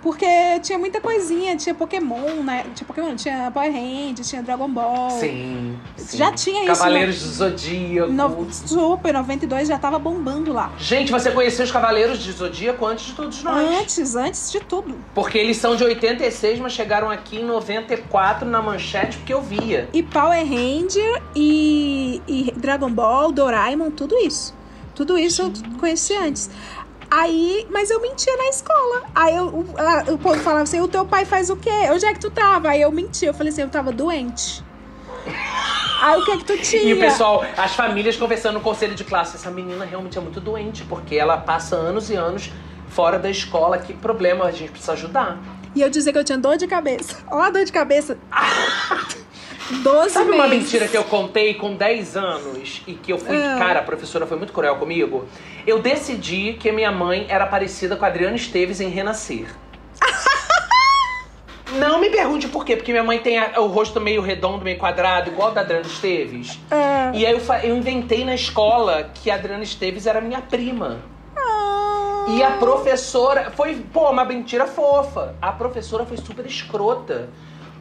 Porque tinha muita coisinha, tinha Pokémon, né? Tinha Pokémon, tinha Power Rangers, tinha Dragon Ball. Sim, sim. Já tinha isso, Cavaleiros do Zodíaco. No, Super 92 já tava bombando lá. Gente, você conheceu os Cavaleiros de Zodíaco antes de todos nós. Antes, antes de tudo. Porque eles são de 86, mas chegaram aqui em 94 na manchete porque eu via. E Power Ranger e, e Dragon Ball, Doraemon, tudo isso. Tudo isso eu conheci antes. Aí, mas eu mentia na escola. Aí eu, o, o povo falava assim: o teu pai faz o quê? Onde é que tu tava? Aí eu mentia. Eu falei assim: eu tava doente. Aí o que é que tu tinha? E o pessoal, as famílias conversando no conselho de classe, essa menina realmente é muito doente, porque ela passa anos e anos fora da escola. Que problema, a gente precisa ajudar. E eu dizia que eu tinha dor de cabeça. Ó, a dor de cabeça. 12 Sabe meses. uma mentira que eu contei com 10 anos e que eu fui. Ah. Cara, a professora foi muito cruel comigo? Eu decidi que minha mãe era parecida com a Adriana Esteves em Renascer. Não me pergunte por quê, porque minha mãe tem a- o rosto meio redondo, meio quadrado, igual da Adriana Esteves. É. E aí eu, eu inventei na escola que a Adriana Esteves era minha prima. Ah. E a professora foi, pô, uma mentira fofa. A professora foi super escrota,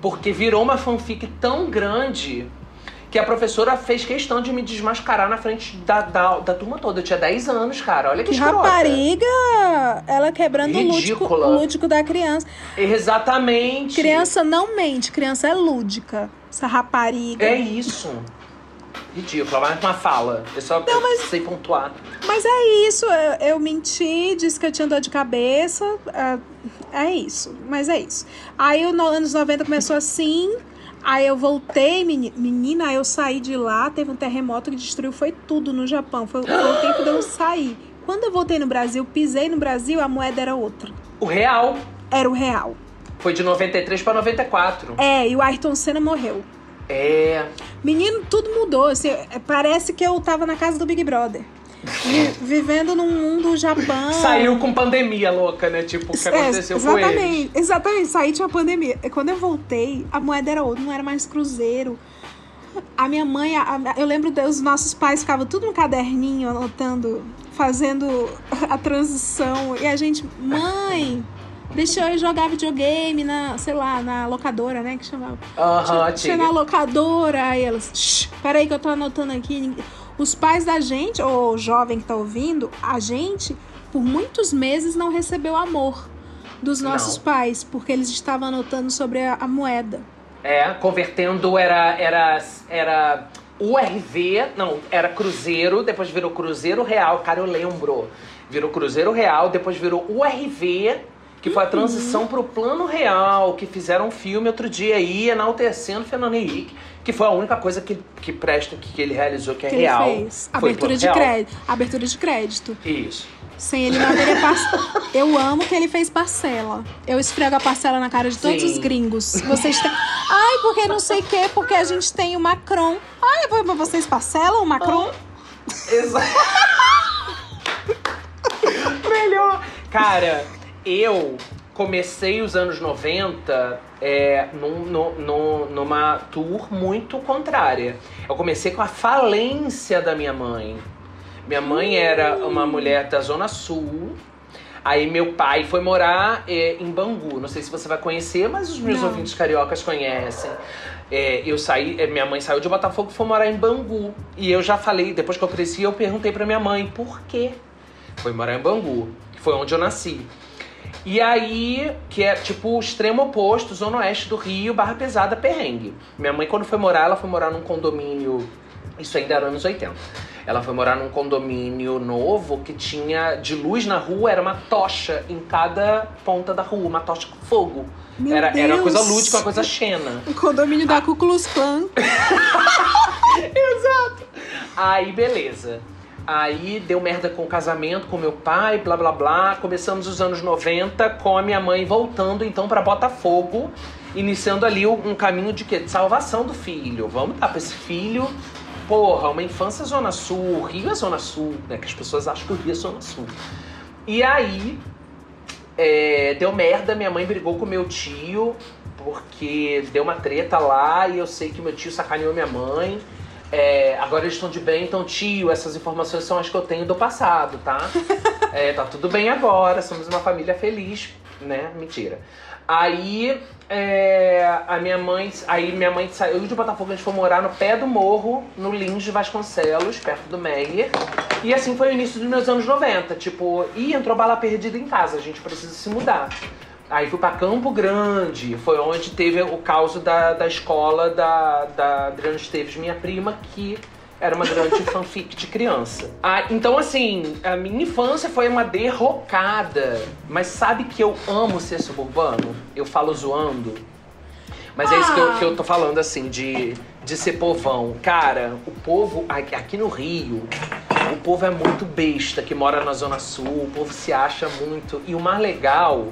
porque virou uma fanfic tão grande que a professora fez questão de me desmascarar na frente da, da, da turma toda. Eu tinha 10 anos, cara. Olha que, Que escrota. rapariga! Ela quebrando o lúdico, lúdico da criança. Exatamente. Criança não mente, criança é lúdica. Essa rapariga. É isso. Ridícula, mas uma fala. Eu só eu sei pontuar. Mas é isso, eu, eu menti, disse que eu tinha dor de cabeça. é, É isso, mas é isso. Aí nos anos 90 começou assim. Aí eu voltei, meni- menina, eu saí de lá, teve um terremoto que destruiu, foi tudo no Japão. Foi, foi o tempo de eu sair. Quando eu voltei no Brasil, pisei no Brasil, a moeda era outra. O real Era o real. foi de 93 pra 94. É, e o Ayrton Senna morreu. É. Menino, tudo mudou. Assim, é, parece que eu tava na casa do Big Brother. Vi- vivendo num mundo Japão. Saiu com pandemia louca, né? Tipo, o que É, aconteceu com eles. exatamente, exatamente. Saí tinha pandemia. E Quando eu voltei, a moeda era outra, não era mais cruzeiro. A minha mãe, a- eu lembro dos nossos pais ficavam tudo no caderninho, anotando, fazendo a transição. E a gente, mãe, deixa eu jogar videogame na, sei lá, na locadora, né? Que chamava. Aham, Tinha tia. na locadora, aí elas. "Shh, Peraí que eu tô anotando aqui. ninguém-" Os pais da gente, ou o jovem que tá ouvindo, a gente, por muitos meses, não recebeu amor dos nossos Não. pais, porque eles estavam anotando sobre a, a moeda. É, convertendo era era era URV, não, era Cruzeiro, depois virou Cruzeiro Real, cara, eu lembro. Virou Cruzeiro Real, depois virou URV, que foi a transição pro Plano Real, que fizeram um filme outro dia aí, enaltecendo o Fernando Henrique, que foi a única coisa que, que presta, que ele realizou, que é que real. ele fez. Foi Abertura de Real. crédito. Abertura de crédito. Isso. Sem ele não haveria parcela. Eu amo que ele fez parcela. Eu esfrego a parcela na cara de todos Sim. os gringos. Vocês têm. Ai, porque não sei o quê, porque a gente tem o Macron. Ai, vo- vocês parcelam o Macron? Exato. Melhor. Cara, eu comecei os anos 90 é, num, no- no- numa tour muito contrária. Eu comecei com a falência da minha mãe. Minha mãe era uma mulher da Zona Sul. Aí meu pai foi morar é, em Bangu. Não sei se você vai conhecer, mas os meus Não. ouvintes cariocas conhecem. É, eu saí, é, minha mãe saiu de Botafogo e foi morar em Bangu. E eu já falei, depois que eu cresci, eu perguntei pra minha mãe por quê. Foi morar em Bangu, que foi onde eu nasci. E aí, que é tipo o extremo oposto, zona oeste do Rio, barra pesada, perrengue. Minha mãe, quando foi morar, ela foi morar num condomínio. Isso ainda era anos 80. Ela foi morar num condomínio novo que tinha de luz na rua, era uma tocha em cada ponta da rua, uma tocha com fogo. Meu era, era uma coisa Deus. lúdica, uma coisa xena. O condomínio da Ku Klux Klan. Aí, beleza. Aí deu merda com o casamento com meu pai, blá blá blá. Começamos os anos 90 com a minha mãe voltando então pra Botafogo, iniciando ali um caminho de quê? De salvação do filho. Vamos dar pra esse filho, porra, uma infância Zona Sul, Rio é Zona Sul, né? Que as pessoas acham que o Rio é Zona Sul. E aí, é, deu merda, minha mãe brigou com meu tio, porque deu uma treta lá e eu sei que meu tio sacaneou minha mãe. É, agora eles estão de bem, então tio, essas informações são as que eu tenho do passado, tá? É, tá tudo bem agora, somos uma família feliz, né? Mentira. Aí é, a minha mãe, aí minha mãe saiu de Botafogo, a gente foi morar no pé do morro, no Lins de Vasconcelos, perto do Meyer. E assim foi o início dos meus anos 90, tipo, e entrou bala perdida em casa, a gente precisa se mudar. Aí fui pra Campo Grande, foi onde teve o caos da, da escola da, da Adriana Esteves, minha prima, que era uma grande fanfic de criança. Ah, então, assim, a minha infância foi uma derrocada. Mas sabe que eu amo ser suburbano? Eu falo zoando. Mas é isso que eu, que eu tô falando, assim, de, de ser povão. Cara, o povo aqui aqui no Rio, o povo é muito besta que mora na Zona Sul, o povo se acha muito. E o mais legal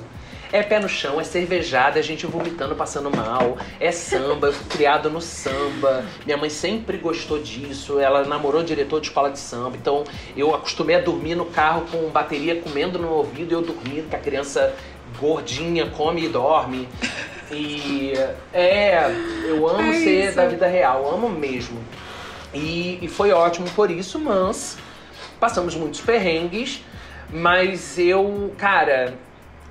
é pé no chão, é cervejada, é gente vomitando, passando mal, é samba, eu fui criado no samba. Minha mãe sempre gostou disso, ela namorou diretor de escola de samba, então eu acostumei a dormir no carro com bateria comendo no ouvido e eu dormia, que a criança gordinha come e dorme. E é, eu amo É ser isso. da vida real, amo mesmo. E, e foi ótimo por isso, mas passamos muitos perrengues, mas eu, cara,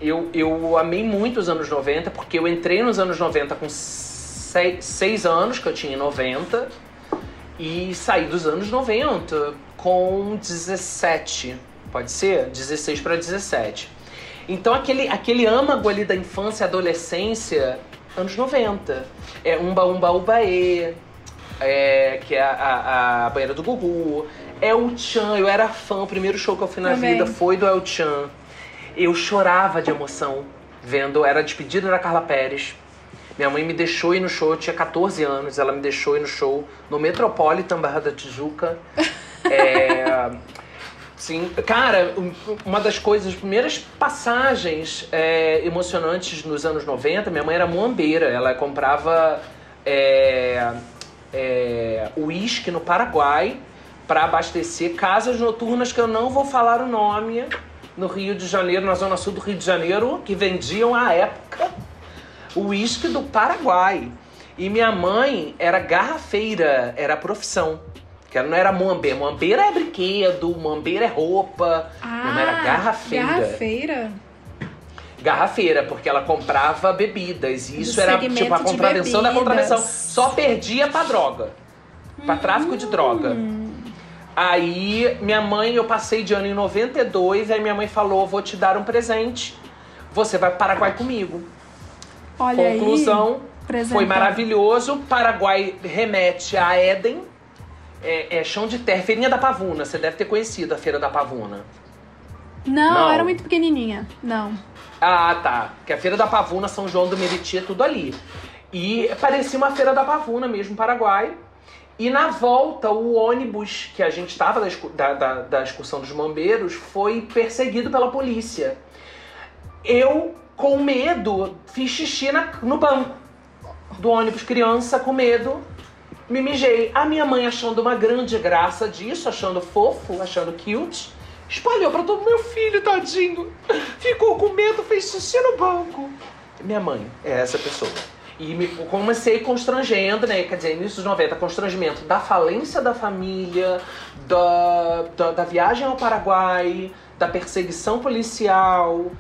eu, eu amei muito os anos 90, porque eu entrei nos anos 90 com 6 anos, que eu tinha em 90, e saí dos anos 90 com 17, pode ser? 16 para 17. Então aquele, aquele âmago ali da infância e adolescência, anos 90. É Umba Umba Ubaê, é, que é a, a, a banheira do Gugu. El Chan, eu era fã, o primeiro show que eu fui na Também. vida foi do El Chan. Eu chorava de emoção vendo, era a despedida da Carla Pérez. Minha mãe me deixou ir no show, eu tinha 14 anos, ela me deixou ir no show no Metropolitan Barra da Tijuca. É, Sim, cara, um- uma das coisas, as primeiras passagens é, emocionantes nos anos 90, minha mãe era muambeira, ela comprava é, é, uísque no Paraguai para abastecer casas noturnas que eu não vou falar o nome, no Rio de Janeiro, na zona sul do Rio de Janeiro, que vendiam à época o uísque do Paraguai. E minha mãe era garrafeira, era profissão. Que ela não era muambeira. Muambeira é brinquedo, muambeira é roupa. minha mãe era garrafeira. Garrafeira? Garrafeira, porque ela comprava bebidas. E isso era tipo a contravenção da contravenção. Só perdia pra droga. Pra tráfico de droga. Aí minha mãe, eu passei de ano em 92, aí minha mãe falou: vou te dar um presente. Você vai pro Paraguai comigo. Olha Conclusão, aí. foi maravilhoso. Paraguai remete a Éden. É, é chão de terra, feirinha da Pavuna. Você deve ter conhecido a Feira da Pavuna. Não, Não. era muito pequenininha. Não. Ah, tá. Que a Feira da Pavuna, São João do Meriti, é tudo ali. E parecia uma Feira da Pavuna mesmo, Paraguai. E na volta, o ônibus que a gente tava da, da, da, excursão dos bombeiros foi perseguido pela polícia. Eu, com medo, fiz xixi na- no banco do ônibus, criança com medo, me mijei. A minha mãe achando uma grande graça disso, achando fofo, achando cute, espalhou pra todo meu filho, tadinho. Ficou com medo, fez xixi no banco. Minha mãe é essa pessoa. E me comecei constrangendo, né? Quer dizer, início dos 90, constrangimento da falência da família, da, da, da viagem ao Paraguai, da perseguição policial,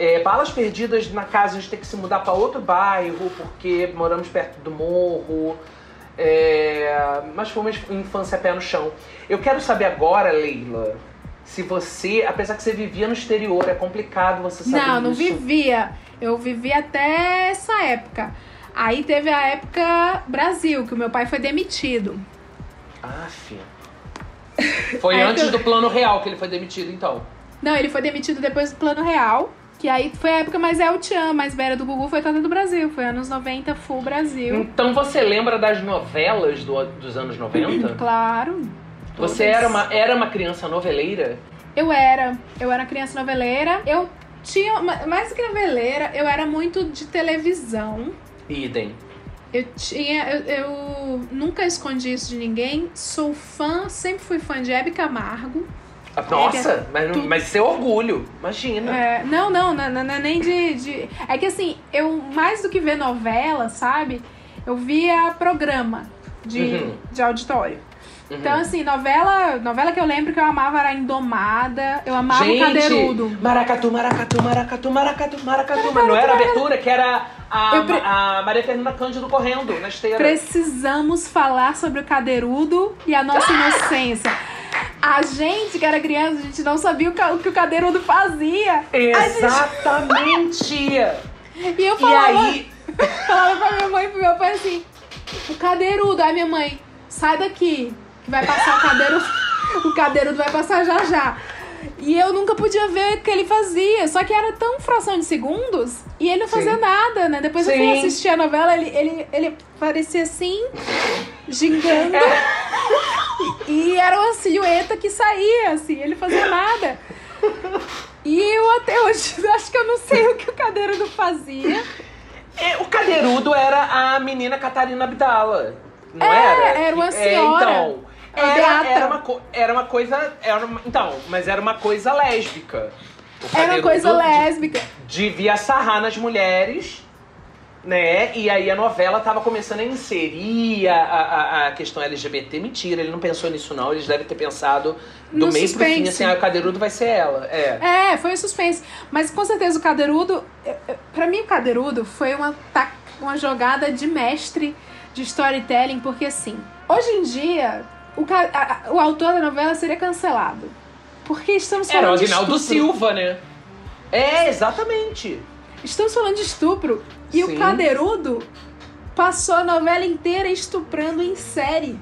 é, balas perdidas na casa, a gente tem que se mudar para outro bairro porque moramos perto do morro. É, mas foi uma infância pé no chão. Eu quero saber agora, Leila, se você, apesar que você vivia no exterior, é complicado você saber Não, não isso. vivia. Eu vivi até essa época. Aí teve a época Brasil, que o meu pai foi demitido. Ah, filho. Foi antes eu- do plano real que ele foi demitido, então. Não, ele foi demitido depois do Plano Real. Que aí foi a época mais El Chan, mais velha do Gugu, foi toda do Brasil. Foi anos 90, full Brasil. Então você lembra das novelas do- dos anos 90? Claro. Você todas. era uma, era uma criança noveleira? Eu era. Eu era criança noveleira. Eu tinha. ma- Mais do que noveleira, eu era muito de televisão. Idem. Eu tinha. Eu, eu nunca escondi isso de ninguém. Sou fã, sempre fui fã de Hebe Camargo. Ah, Nossa, mas, tudo- mas seu orgulho, imagina. É, não, não, não, não, não é nem de, de. É que assim, eu mais do que ver novela, sabe? Eu via programa de, Uhum. de auditório. Uhum. Então, assim, novela, novela que eu lembro que eu amava era Indomada, eu amava o Gente, Cadeirudo. Maracatu, maracatu, maracatu, maracatu, maracatu. Mas não era a abertura, que era a, pre- a Maria Fernanda Cândido correndo na esteira. Precisamos falar sobre o Cadeirudo e a nossa inocência. A gente que era criança, a gente não sabia o, o que o Cadeirudo fazia. A gente- Exatamente! E eu E falava, aí, falava pra minha mãe e pro meu pai assim: o Cadeirudo. Aí minha mãe, sai daqui, que vai passar o Cadeirudo. o Cadeirudo vai passar já já. E eu nunca podia ver o que ele fazia. Só que era tão fração de segundos e ele não fazia Sim. nada, né? Depois eu fui Sim. assistir a novela, ele, ele, ele parecia assim, gingando. E era uma silhueta que saía, assim, ele fazia nada. E eu até hoje acho que eu não sei o que o Cadeirudo fazia. é, o cadeirudo era a menina Catarina Abdala. Não É, era? era uma É, senhora. então, A era, Beata. era, uma, era uma coisa. Era uma- então, mas era uma coisa lésbica. O Era uma coisa de- lésbica. devia sarrar nas mulheres, né? E aí a novela tava começando a inserir a, a, a questão LGBT. Mentira, ele não pensou nisso, não. Eles devem ter pensado do No meio pro fim, suspense. assim, ah, o cadeirudo vai ser ela. É. É, foi um suspense. Mas com certeza o Cadeirudo, eh, eh, pra mim o Cadeirudo foi uma, uma jogada de mestre de storytelling, porque assim, hoje em dia, o, a- o autor da novela seria cancelado. Porque estamos Era o falando de Aguinaldo estupro. Silva, né? É, exatamente. Estamos falando de estupro. E Sim. o Cadeirudo passou a novela inteira estuprando em série.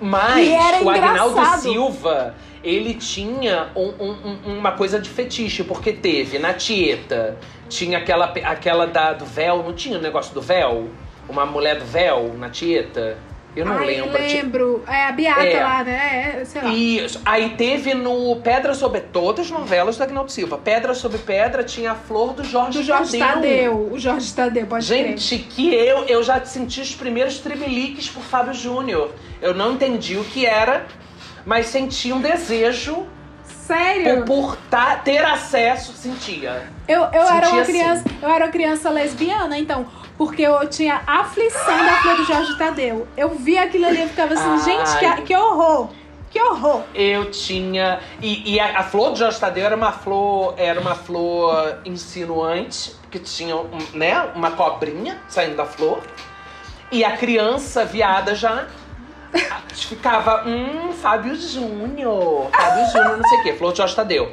Mas E era o Agnaldo. Silva, ele tinha um- um- um- uma coisa de fetiche, porque teve na Tieta, tinha aquela, aquela da, do véu, não tinha o negócio do véu? Uma mulher do véu na Tieta? Eu não Ai, lembro. Tinha- lembro. É a Beata É. lá, né? É, sei lá. Isso. Aí teve no Pedra sobre todas as novelas do Agnaldo Silva. Pedra sobre Pedra tinha a flor do Jorge, Do Jorge Tadeu. O Jorge Tadeu, pode crer. Gente, que eu, eu já senti os primeiros tremeliques por Fábio Júnior. Eu não entendi o que era, mas senti um desejo Sério? por, por tá- ter acesso, sentia. Eu, eu era Senti uma assim. criança, eu era uma criança lesbiana, então, porque eu tinha aflição da flor do Jorge Tadeu. Eu via aquilo ali e ficava assim, Ai. gente, que, que horror! Que horror! Eu tinha. E, e a, a flor do Jorge Tadeu era uma flor. Era uma flor insinuante, porque tinha um, né, uma cobrinha saindo da flor. E a criança viada já ficava, hum, Fábio Júnior. Fábio Júnior, não sei o quê. Flor de Jorge Tadeu.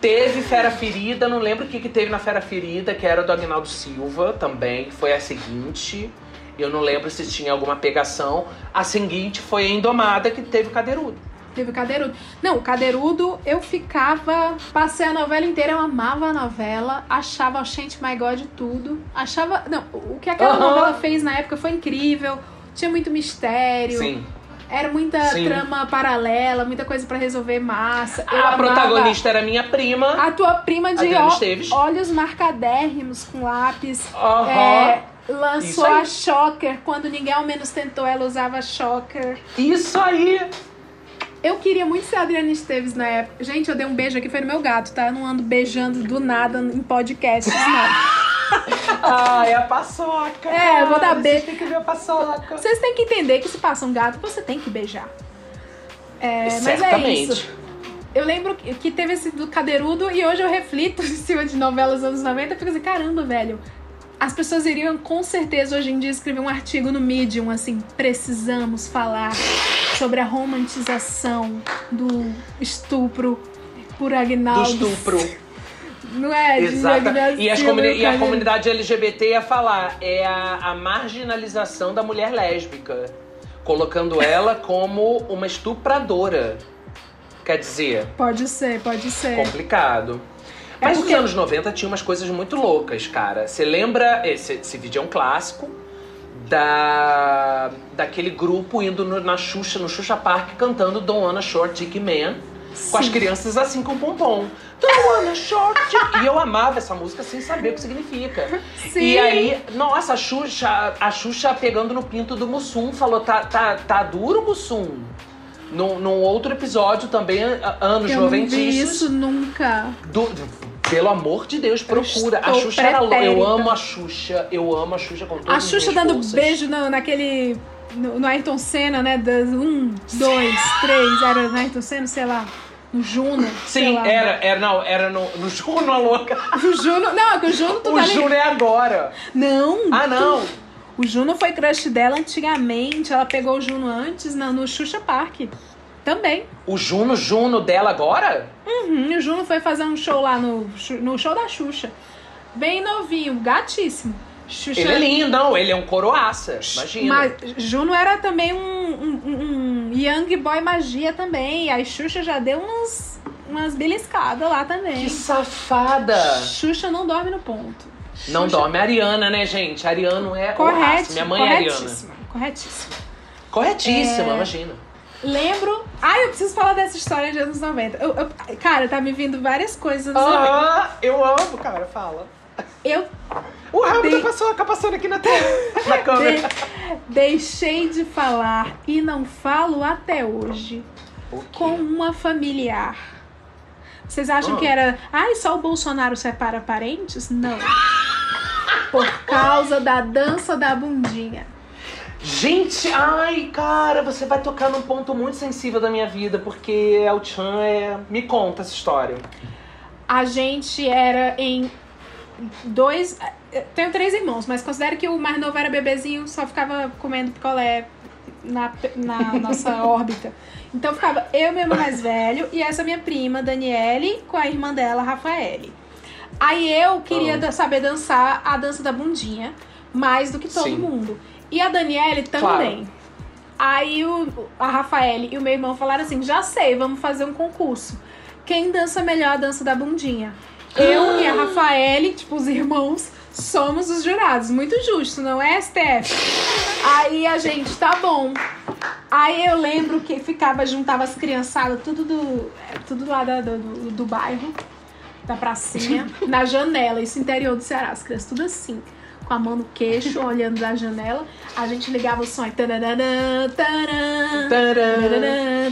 Teve Fera Ferida, não lembro o que, que teve na Fera Ferida, que era do Agnaldo Silva também, que foi a seguinte. Eu não lembro se tinha alguma pegação. A seguinte foi a Indomada, que teve o Cadeirudo. Teve o Cadeirudo. Não, o Cadeirudo, eu ficava. Passei a novela inteira, eu amava a novela, achava o Gente My God tudo. Achava. Não, o que aquela Aham. novela fez na época foi incrível. Tinha muito mistério. Sim. Era muita Sim. trama paralela, muita coisa pra resolver massa. Eu a amava protagonista era minha prima. A tua prima de ó- olhos marcadérrimos com lápis. É, lançou a Shocker. Quando ninguém ao menos tentou, ela usava Shocker. Isso aí! Eu queria muito ser a Adriana Esteves na época. Gente, eu dei um beijo aqui, foi no meu gato, tá? Eu não ando beijando do nada em podcasts, não. Ai, a paçoca! É, eu vou dar beijo. Vocês têm que ver a paçoca. Vocês têm que entender que se passa um gato, você tem que beijar. É, mas é isso. Eu lembro que teve esse do Cadeirudo e hoje eu reflito em cima de novelas dos anos 90 e fico assim, caramba, velho. As pessoas iriam com certeza hoje em dia escrever um artigo no Medium, assim, precisamos falar sobre a romantização do estupro por Do Agnaldo. estupro. Não é? De Exato. E, as comuni- e a comunidade LGBT ia falar, é a, a marginalização da mulher lésbica. Colocando ela como uma estupradora. Quer dizer, Pode ser, pode ser. complicado. É Mas porque- nos anos 90 tinha umas coisas muito loucas, cara. Você lembra? Esse, esse vídeo é um clássico. Da, daquele grupo indo no- na Xuxa, no Xuxa Park, cantando Don't Wanna Short Dick Man. Com as Sim. crianças assim com pompom. Don't wanna short. E eu amava essa música sem saber o que significa. Sim. E aí, nossa, a Xuxa, a Xuxa pegando no pinto do Mussum, falou: tá, tá, tá duro, Mussum. Num, num outro episódio também, anos Eu não vi isso nunca. Do- pelo amor de Deus, procura. A Xuxa era louca. Eu pretérita. amo a Xuxa. Eu amo a Xuxa com todas A Xuxa dando forças. beijo no, naquele. No, no Ayrton Senna, né? Das um, dois, três. Era no Ayrton Senna, sei lá. No Juno. Sim, era, era, não, era no, no Juno, a louca. O Juno. Não, é que o Juno tu O tá. Juno é agora. Não. Ah, não. O Juno foi crush dela antigamente. Ela pegou o Juno antes na, no Xuxa Park. Também. O Juno, Juno dela agora? Uhum, o Juno foi fazer um show lá no, no show da Xuxa. Bem novinho, gatíssimo. Xuxa. Ele é lindo, não. Ele é um coroaça. Imagina. Mas Juno era também um, um, um- young boy magia também. A Xuxa já deu umas, umas beliscadas lá também. Que safada. Xuxa não dorme no ponto. Não Xuxa- dorme. Ariana, né, gente? Ariano é. Correto. Minha mãe é Ariana. corretíssima. Corretíssima. É. imagina. Lembro. Ai, eu preciso falar dessa história de anos 90. Eu- eu- cara, tá me vindo várias coisas dos anos 90. Ah, eu amo, cara. Fala. Eu O Hamilton Dei- passou, tá passando aqui na tela. na câmera. de- deixei de falar e não falo até hoje com uma familiar. Vocês acham Ah. que era. Ai, só o Bolsonaro separa parentes? Não. Por causa da dança da bundinha. Gente, ai, cara, você vai tocar num ponto muito sensível da minha vida, porque El Chan é. Me conta essa história. A gente era em dois. Eu Tenho três irmãos, mas considero que o mais novo era bebezinho, só ficava comendo picolé na, na nossa órbita. Então ficava eu, meu irmão mais velho, e essa minha prima, Daniele, com a irmã dela, Rafaele. Aí eu queria da- saber dançar a dança da bundinha, mais do que todo Sim. mundo. E a Daniele também. Aí o, a Rafaele e o meu irmão falaram assim: já sei, vamos fazer um concurso. Quem dança melhor a dança da bundinha? Eu e a Rafaele, tipo, os irmãos, somos os jurados. Muito justo, não é, STF? Aí a gente, tá bom. Aí eu lembro que ficava, juntava as criançadas, tudo do. é, Tudo lá da- do, do, do bairro, da pracinha, na janela, isso interior do Ceará, as crianças tudo assim. Com a mão no queixo, olhando da janela. A gente ligava o som e. tararã, tararã, tarã.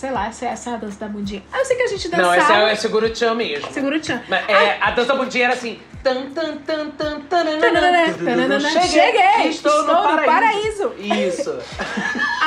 Sei lá, essa, essa é a dança da bundinha. Ah, Eu sei que a gente dançava. Não, esse é, é seguro tchan mesmo. Segura o tchan. Mas, é, a dança bundinha era assim. Tan, tan, tan, tan, tananã. Cheguei, Cheguei, estou, no paraíso. paraíso. Isso.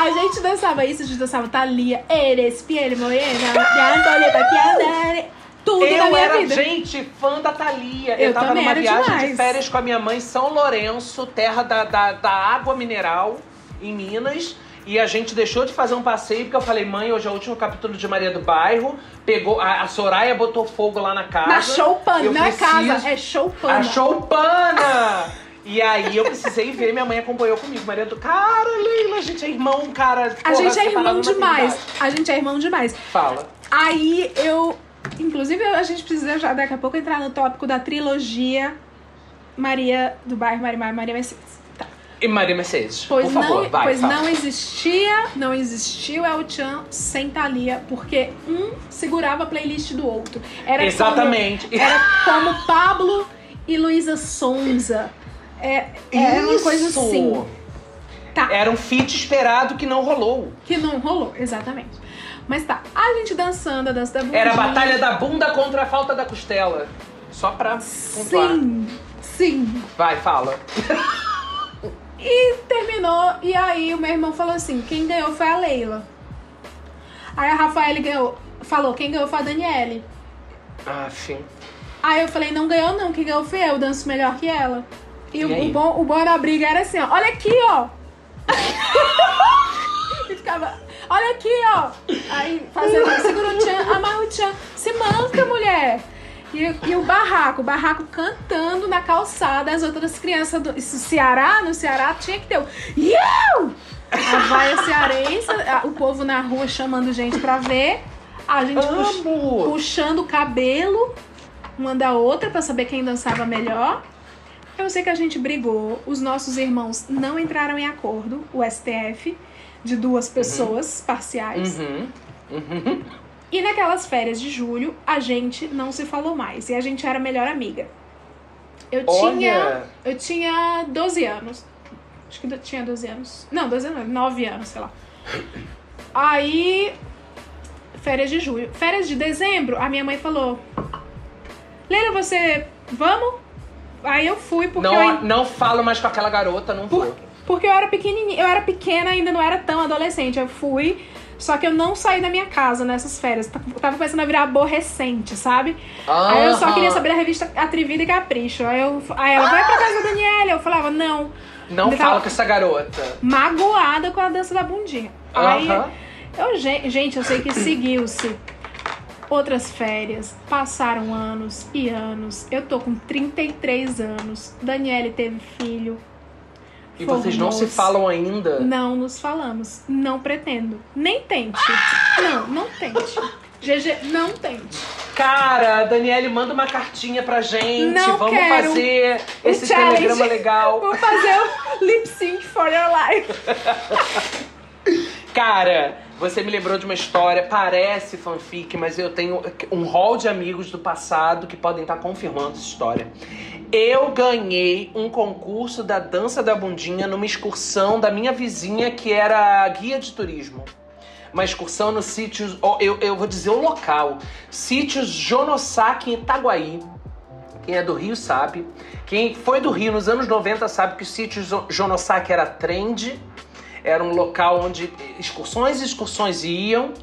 A gente dançava isso, a gente dançava Thalia, Eres, Piel Morena, ya Antonieta, andare. Tudo Eu da minha era, vida. gente, fã da Thalia. Eu, Eu tava numa viagem demais. de férias com a minha mãe em São Lourenço, terra da, da, da água mineral, em Minas. E a gente deixou de fazer um passeio, porque eu falei, mãe, hoje é o último capítulo de Maria do Bairro. Pegou, a, a Soraya botou fogo lá na casa. Na Choupana, não é casa, é Choupana. A Choupana! E aí eu precisei ver, minha mãe acompanhou comigo. Maria do. Cara, Leila, a gente é irmão, cara. A porra, gente é irmão demais. A gente é irmão demais. Fala. Aí eu. Inclusive, a gente precisa já daqui a pouco entrar no tópico da trilogia Maria do Bairro Marimar e Maria Mercedes. E Maria Mercedes, Pois, por favor, não, vai. pois fala. não existia, não existiu El Chan sem Thalia, porque um segurava a playlist do outro. Era Exatamente. Como, era como Pablo e Luísa Sonza. É, era uma coisa assim. Tá. Era um feat esperado que não rolou. Que não rolou, exatamente. Mas tá, a gente dançando, a dança da bundinha. Era a batalha da bunda contra a falta da costela. Só pra pontuar. Sim, sim. Vai, fala. E terminou, e aí o meu irmão falou assim: quem ganhou foi a Leila. Aí a Rafaela ganhou, falou: quem ganhou foi a Daniele. Ah, fim. Aí eu falei: não ganhou, não, quem ganhou foi eu, danço melhor que ela. E, E o, o bom, o bom da briga era assim: ó, olha aqui, ó. ficava, olha aqui, ó. Aí fazendo, segura o tchan, amarra o tchan. Se manca, mulher. E, e o barraco, o barraco cantando na calçada, as outras crianças do isso, Ceará, no Ceará tinha que ter o Iau! A vaia cearense, o povo na rua chamando gente pra ver, a gente pux- puxando o cabelo uma da outra pra saber quem dançava melhor. Eu sei que a gente brigou, os nossos irmãos não entraram em acordo, o STF, de duas pessoas parciais. Uhum. Uhum. E naquelas férias de julho, a gente não se falou mais. E a gente era melhor amiga. Eu tinha. Olha! Eu tinha 12 anos. Acho que eu tinha 12 anos. Não, 12 anos, 9 anos, sei lá. Aí. Férias de julho. Férias de dezembro, a minha mãe falou: Leila, você. Vamos? Aí eu fui porque eu Não, ainda- não falo mais com aquela garota, não por- vou. porque eu era pequenininha, eu era pequena, ainda não era tão adolescente. Eu fui, só que eu não saí da minha casa nessas férias. Eu tava começando a virar aborrecente, sabe? Aí eu só queria saber da revista Atrevida e Capricho. Aí, eu, aí ela, vai pra casa da Daniela. Eu falava, não. Não Eu fala com essa garota. Magoada com a dança da bundinha. Aí, Aham. eu, gen- gente, eu sei que seguiu-se outras férias, passaram anos e anos. Eu tô com 33 anos. Daniele teve filho. E vocês não se falam ainda? Não nos falamos. Não pretendo. Nem tente. Não, não tente. GG, não tente. Cara, Daniele, manda uma cartinha pra gente. Não Vamos quero. fazer Um esse challenge. telegrama legal. Vou fazer o lip sync for your life. Cara, você me lembrou de uma história, parece fanfic, mas eu tenho um hall de amigos do passado que podem estar confirmando essa história. Eu ganhei um concurso da dança da bundinha numa excursão da minha vizinha que era guia de turismo. Uma excursão no sítio, eu, eu vou dizer o local, sítio Jonosaki em Itaguaí. Quem é do Rio sabe. Quem foi do Rio nos anos 90 sabe que o sítio Jo- Jonosaki era trend. Era um local onde excursões e excursões iam.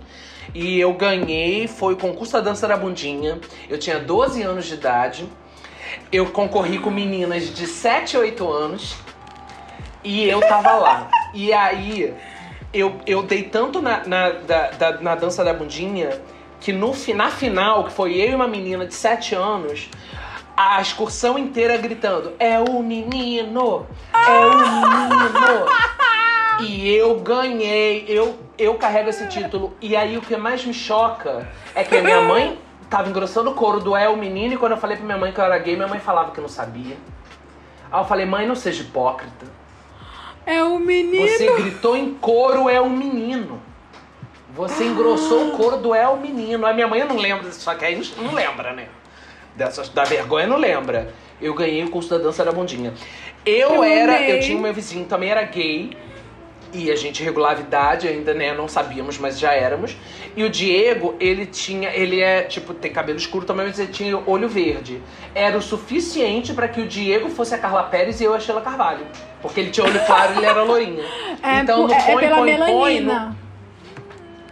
E eu ganhei, foi o concurso da dança da bundinha. Eu tinha 12 anos de idade. Eu concorri com meninas de 7 a 8 anos. E eu tava lá. E aí, eu, eu dei tanto na, na, da- da- na dança da bundinha que no, na final, que foi eu e uma menina de 7 anos, a excursão inteira gritando: É o menino! É o menino! E eu ganhei, eu, eu carrego esse título. E aí o que mais me choca é que a minha mãe tava engrossando o coro do É o menino, e quando eu falei pra minha mãe que eu era gay, minha mãe falava que não sabia. Aí eu falei, mãe, não seja hipócrita. É o menino. Você gritou em coro é um menino. Você engrossou o coro do é um menino. A minha mãe não lembra, só que aí não, não lembra, né? Dessas, da vergonha não lembra. Eu ganhei o curso da dança da bundinha. Eu, Eu era, amei. eu tinha um meu vizinho também era gay. E a gente regulava a idade ainda, né? Não sabíamos, mas já éramos. E o Diego, ele tinha. Ele é, tipo, tem cabelo escuro também, mas ele tinha olho verde. Era o suficiente pra que o Diego fosse a Carla Pérez e eu a Sheila Carvalho. Porque ele tinha olho claro e ele era lourinho. É, então, no é, é põe, pela põe, põe, melanina. no-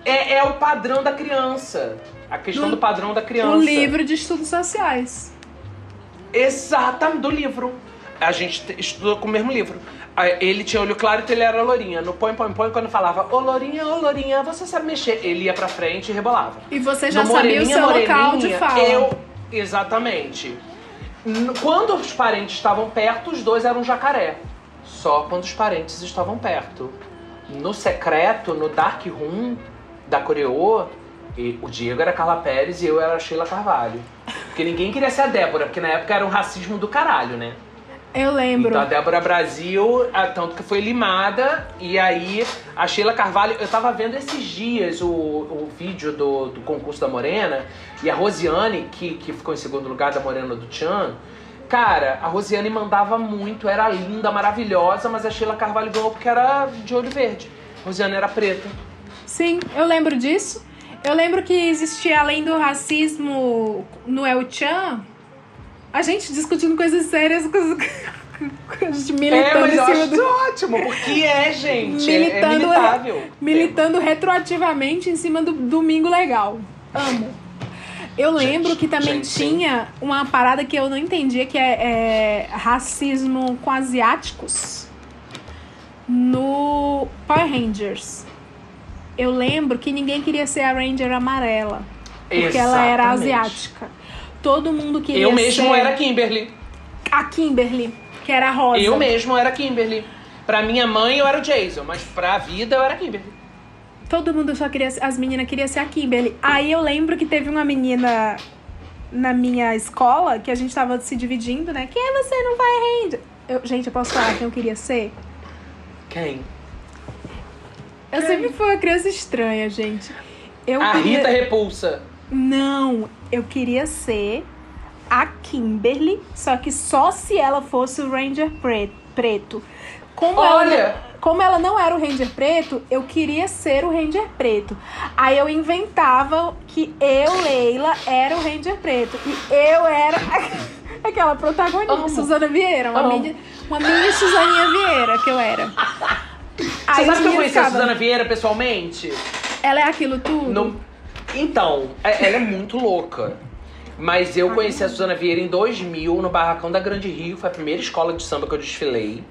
é, é o padrão da criança. A questão No- do padrão da criança. O livro de estudos sociais. Exatamente, do livro. A gente te- estudou com o mesmo livro. Ele tinha olho claro e ele era lourinha. No põe, põe, põe, quando falava, ô lourinha, ô lourinha, você sabe mexer. Ele ia pra frente e rebolava. E você já No sabia o seu local de fala. Eu, exatamente. Quando os parentes estavam perto, os dois eram jacaré. Só quando os parentes estavam perto. No secreto, no dark room da Coreô, o Diego era Carla Pérez e eu era a Sheila Carvalho. Porque ninguém queria ser a Débora, porque na época era um racismo do caralho, né? Eu lembro. Então a Débora Brasil, a- tanto que foi limada, e aí a Sheila Carvalho, eu tava vendo esses dias o, o vídeo do, do concurso da Morena, e a Rosiane, que, que ficou em segundo lugar da Morena do Tchan, cara, a Rosiane mandava muito, era linda, maravilhosa, mas a Sheila Carvalho ganhou porque era de olho verde. A Rosiane era preta. Sim, eu lembro disso. Eu lembro que existia, além do racismo no El Chan, a gente discutindo coisas sérias, coisas, a gente É, militando mas em eu acho do. ótimo, porque é, gente. é- é, Militando- militável. Militando retroativamente em cima do Domingo Legal. Amo. Eu lembro Gente, que também gente, tinha uma parada que eu não entendia, que é, é racismo com asiáticos no Power Rangers. eu lembro que ninguém queria ser a Ranger amarela. Porque ela era Exatamente. asiática. Todo mundo queria Eu mesmo ser era Kimberly. a Kimberly, que era rosa. Eu mesmo era Kimberly. Pra minha mãe eu era o Jason, mas pra vida eu era Kimberly. Todo mundo só queria as meninas queriam ser a Kimberly. Aí eu lembro que teve uma menina na minha escola que a gente tava se dividindo, né? Quem é você não vai Ranger? Eu, gente, eu posso falar quem eu queria ser? Quem? Eu sempre fui uma criança estranha, gente. Eu a queria... Rita Repulsa. Não, eu queria ser a Kimberly, só que só se ela fosse o Ranger pre- preto. Como Olha! Ela, como ela não era o Ranger preto, eu queria ser o Ranger preto. Aí eu inventava que eu, Leila, era o Ranger preto. E eu era aquela protagonista, Amo. Suzana Vieira. Uma Amo. mini, uma mini Suzaninha Vieira que eu era. Você Aí sabe que eu conheci a Suzana Vieira pessoalmente? Ela é aquilo tudo? No- Então, é- ela é muito louca. Mas eu conheci a Suzana Vieira em 2000, no Barracão da Grande Rio. Foi a primeira escola de samba que eu desfilei.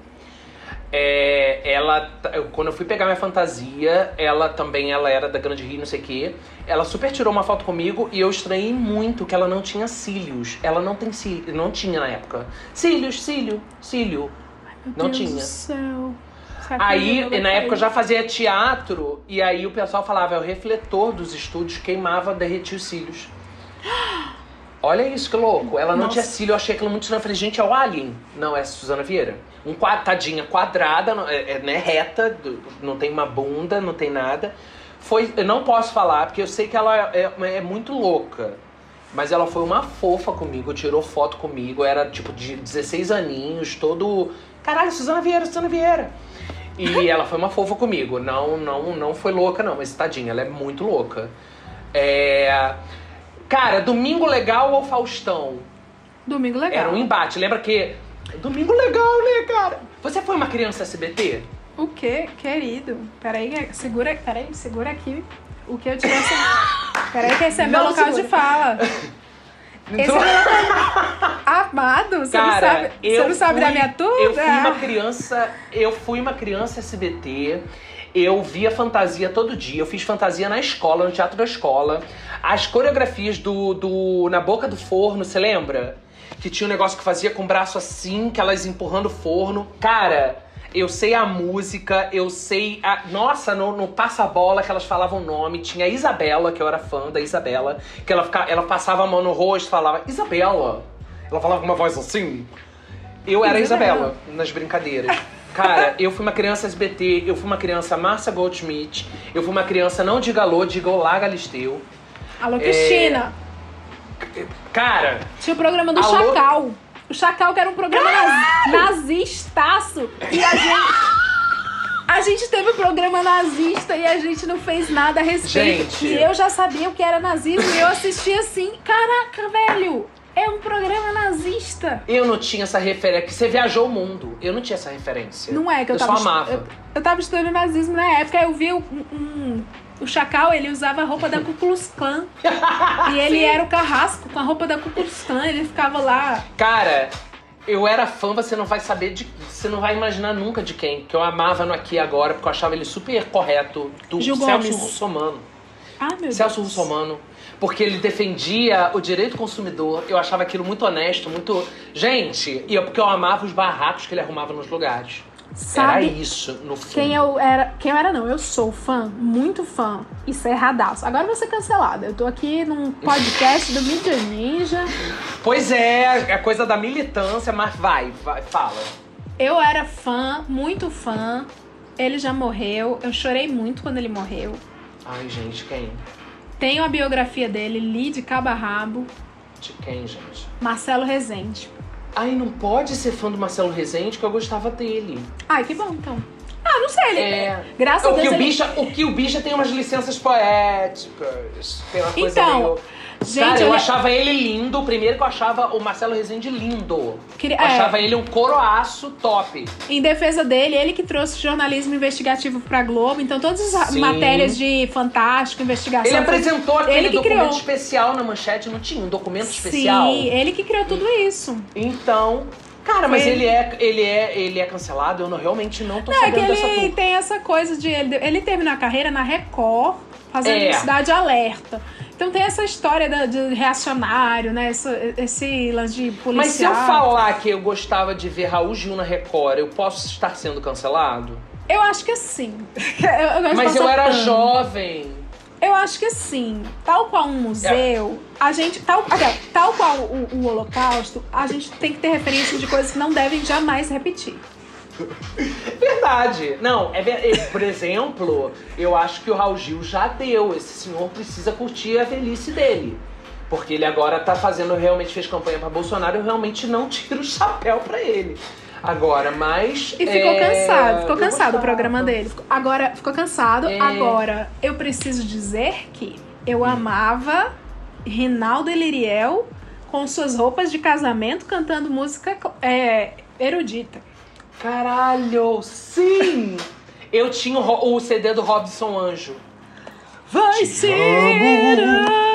É, ela, quando eu fui pegar minha fantasia, ela também ela era da Grande Rio, não sei o quê. Ela super tirou uma foto comigo e eu estranhei muito que ela não tinha cílios. Ela não tem cílios, não tinha na época. Cílios, cílio, cílio. Meu não Deus tinha. do céu. Aí, na época, eu já fazia teatro e aí o pessoal falava, é o refletor dos estúdios queimava, derretia os cílios. Olha isso, que louco. Ela não Nossa. tinha cílio, eu achei aquilo muito estranho. Eu falei, gente, é o Alien. Não, é a Suzana Vieira. Um quadro, tadinha, quadrada, é, é, né, reta, não tem uma bunda, não tem nada. Foi, eu não posso falar, porque eu sei que ela é, é muito louca. Mas ela foi uma fofa comigo, tirou foto comigo, era tipo de 16 aninhos, todo. Caralho, Suzana Vieira, Suzana Vieira. E ela foi uma fofa comigo. Não, não, não foi louca, não, mas tadinha, ela é muito louca. É. Cara, Domingo Legal ou Faustão? Domingo legal. Era um embate. Lembra que. Domingo Legal, né, cara? Você foi uma criança SBT? O quê, querido? Peraí, segura, peraí, segura aqui o que eu tivesse. Peraí, que esse é meu Não, local segura. de fala. Local... Amado, você não sabe, você não sabe da fui- minha turma? Eu fui uma criança, eu fui uma criança SBT. Eu via fantasia todo dia. Eu fiz fantasia na escola, no teatro da escola. As coreografias do, do na boca do forno, você lembra? Que tinha um negócio que fazia com o braço assim, que elas empurrando o forno. Cara, eu sei a música, eu sei a. Nossa, no, no passa-bola que elas falavam o nome, tinha a Isabela, que eu era fã da Isabela, que ela, fica, ela passava a mão no rosto e falava, Isabela. Ela falava com uma voz assim. Eu era a Isabela. Isabela nas brincadeiras. Cara, eu fui uma criança SBT, eu fui uma criança Márcia Goldschmidt, eu fui uma criança Não Diga Alô, Diga Olá Galisteu. Alô, Cristina. Cara, Tinha o programa do Alô? Chacal. O Chacal, que era um programa naz... nazistaço. E a gente. A gente teve um programa nazista e a gente não fez nada a respeito. Gente. E eu já sabia o que era nazismo e eu assisti assim: caraca, velho, é um programa nazista. eu não tinha essa referência. que Você viajou o mundo. Eu não tinha essa referência. Não é que eu, eu tava. só amava. Eu, eu tava estudando nazismo na época, eu vi um, um- o Chacal, ele usava a roupa da Ku Klux Klan. e ele era o carrasco com a roupa da Ku Klux Klan, ele ficava lá. Cara, eu era fã, você não vai saber de. Você não vai imaginar nunca de quem. Que eu amava no Aqui Agora, porque eu achava ele super correto. Do Gil Celso. Russomano. Ah, meu Celso Deus. Russomano. Porque ele defendia o direito do consumidor. Eu achava aquilo muito honesto, muito. Gente, e eu, porque eu amava os barracos que ele arrumava nos lugares. Era Sabe isso, no fim. quem eu era? Quem eu era, não. Eu sou fã, muito fã. E cerradaço. Agora vou ser cancelada. Eu tô aqui num podcast do Mídia Ninja. Pois é, é coisa da militância, mas vai, vai, fala. Eu era fã, muito fã. Ele já morreu. Eu chorei muito quando ele morreu. Ai, gente, quem? Tenho a biografia dele, li de cabo a rabo. De quem, gente? Marcelo Rezende. Ai, não pode ser fã do Marcelo Rezende, que eu gostava dele. Ai, que bom, então. Ah, não sei, ele. É. Graças a O Deus que o, ele... bicha, o que o bicha tem umas licenças poéticas. Tem uma coisa Então, meio... gente, Cara, eu ele- achava ele lindo. Primeiro que eu achava o Marcelo Rezende lindo. Queria- Eu é. achava ele um coroaço top. Em defesa dele, ele que trouxe jornalismo investigativo pra Globo. Então, todas as Sim. matérias de fantástico, investigação. Ele apresentou aquele ele que documento criou. especial na manchete, não tinha um documento especial? Sim, ele que criou tudo isso. Então, Cara, mas Foi- ele é, ele é, ele é cancelado? Eu não, realmente não tô Não, é que sabendo dessa ele tour. tem essa coisa de. Ele, ele terminou a carreira na Record, fazendo É. Cidade Alerta. Então tem essa história da- de reacionário, né? Esse, esse lance de policial. Mas se eu falar que eu gostava de ver Raul Gil na Record, eu posso estar sendo cancelado? Eu acho que sim. Eu, eu Mas eu era pano. jovem. Eu acho que sim. Tal qual um museu, a gente. Tal, aliás, tal qual o, o Holocausto, a gente tem que ter referência de coisas que não devem jamais repetir. Verdade. Não, é, ver- por exemplo, eu acho que o Raul Gil já deu. Esse senhor precisa curtir a velhice dele. Porque ele agora tá fazendo, realmente fez campanha pra Bolsonaro, eu realmente não tiro o chapéu pra ele. Agora, mas. E ficou é, cansado, ficou eu cansado o programa dele. Agora, ficou cansado. É. Agora, eu preciso dizer que eu amava Rinaldo e Liriel com suas roupas de casamento cantando música é, erudita. Caralho, sim! Eu tinha o, o CD do Robson Anjo. Vai ser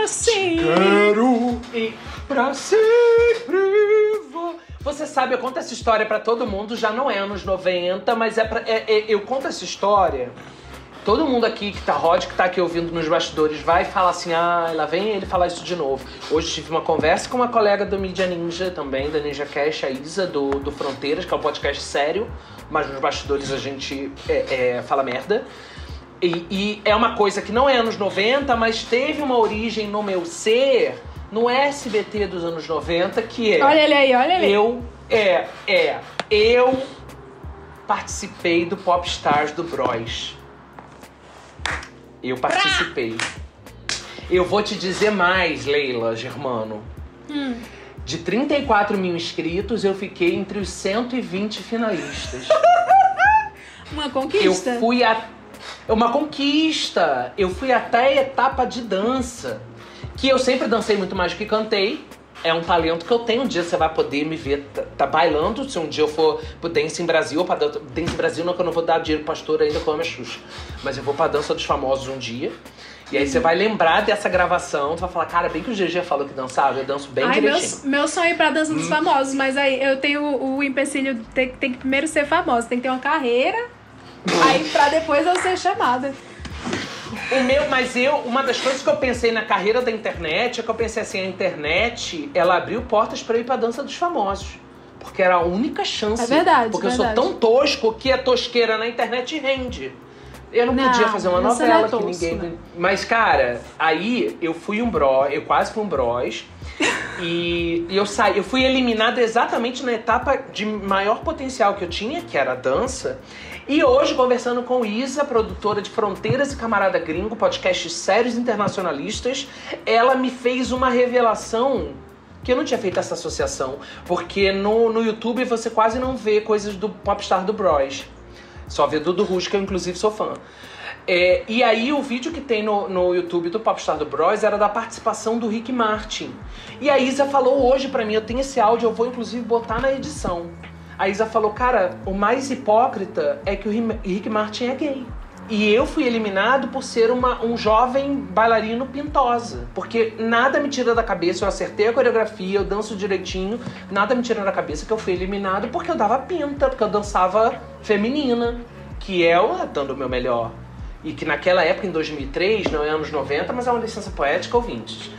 assim. Quero e pra sempre vou. Você sabe, eu conto essa história pra todo mundo, já não é anos 90, mas é pra. é- é- eu conto essa história. Todo mundo aqui que tá Rod, que tá aqui ouvindo nos bastidores, vai falar assim: ah, lá vem ele falar isso de novo. Hoje tive uma conversa com uma colega do Media Ninja também, da Ninja Cash, a Isa, do, do Fronteiras, que é um podcast sério, mas nos bastidores a gente é, é, fala merda. E, e é uma coisa que não é anos 90, mas teve uma origem no meu ser, no SBT dos anos 90, que é. Olha ele aí, olha ele. Eu, é, é, eu participei do Popstars do Bros. Eu participei. Eu vou te dizer mais, Leila Germano. Hum. De 34 mil inscritos, eu fiquei entre os 120 finalistas. Uma Eu conquista. fui a. Uma conquista. Eu fui até a etapa de dança. Que eu sempre dancei muito mais do que cantei. É um talento que eu tenho. Um dia você vai poder me ver tá, tá bailando. Se um dia eu for pro Dance em Brasil, ou pra Dan- Dance em Brasil, não que eu não vou dar dinheiro pro pastor ainda, amo a Xuxa. Mas eu vou pra Dança dos Famosos um dia. E aí você vai lembrar dessa gravação. Tu vai falar, cara, bem que o GG falou que dançava. Eu danço bem Ai, meu, direitinho. Hum. meu sonho é ir pra dança dos famosos, mas aí eu tenho o, o empecilho, tem, tem que primeiro ser famoso, tem que ter uma carreira, aí pra depois eu ser chamada. O meu, mas eu, uma das coisas que eu pensei na carreira da internet é que eu pensei assim, a internet, ela abriu portas pra eu ir pra dança dos famosos. Porque era a única chance. É verdade, Porque eu verdade. sou tão tosco que a tosqueira na internet rende. Eu não, Não, podia fazer uma você novela é que ninguém. né? Mas, cara, aí eu fui um bro, eu quase fui um bros. e, e eu saí, eu fui eliminada exatamente na etapa de maior potencial que eu tinha, que era a dança. E hoje, conversando com Isa, produtora de Fronteiras e Camarada Gringo, podcasts sérios internacionalistas, ela me fez uma revelação que eu não tinha feito essa associação. Porque no, no YouTube você quase não vê coisas do Popstar do Bros. Só vê Dudu Rush, que eu inclusive sou fã. É, e aí o vídeo que tem no, no YouTube do Popstar do Bros era da participação do Rick Martin. E a Isa falou hoje pra mim, eu tenho esse áudio, eu vou inclusive botar na edição. A Isa falou, cara, o mais hipócrita é que o Ri- Rick Martin é gay. E eu fui eliminado por ser uma, um jovem bailarino pintosa. Porque nada me tira da cabeça, eu acertei a coreografia, eu danço direitinho, nada me tira da cabeça que eu fui eliminado porque eu dava pinta, porque eu dançava feminina, que é o dando o meu melhor. E que naquela época, em 2003, não é anos 90, mas é uma licença poética ou vintage.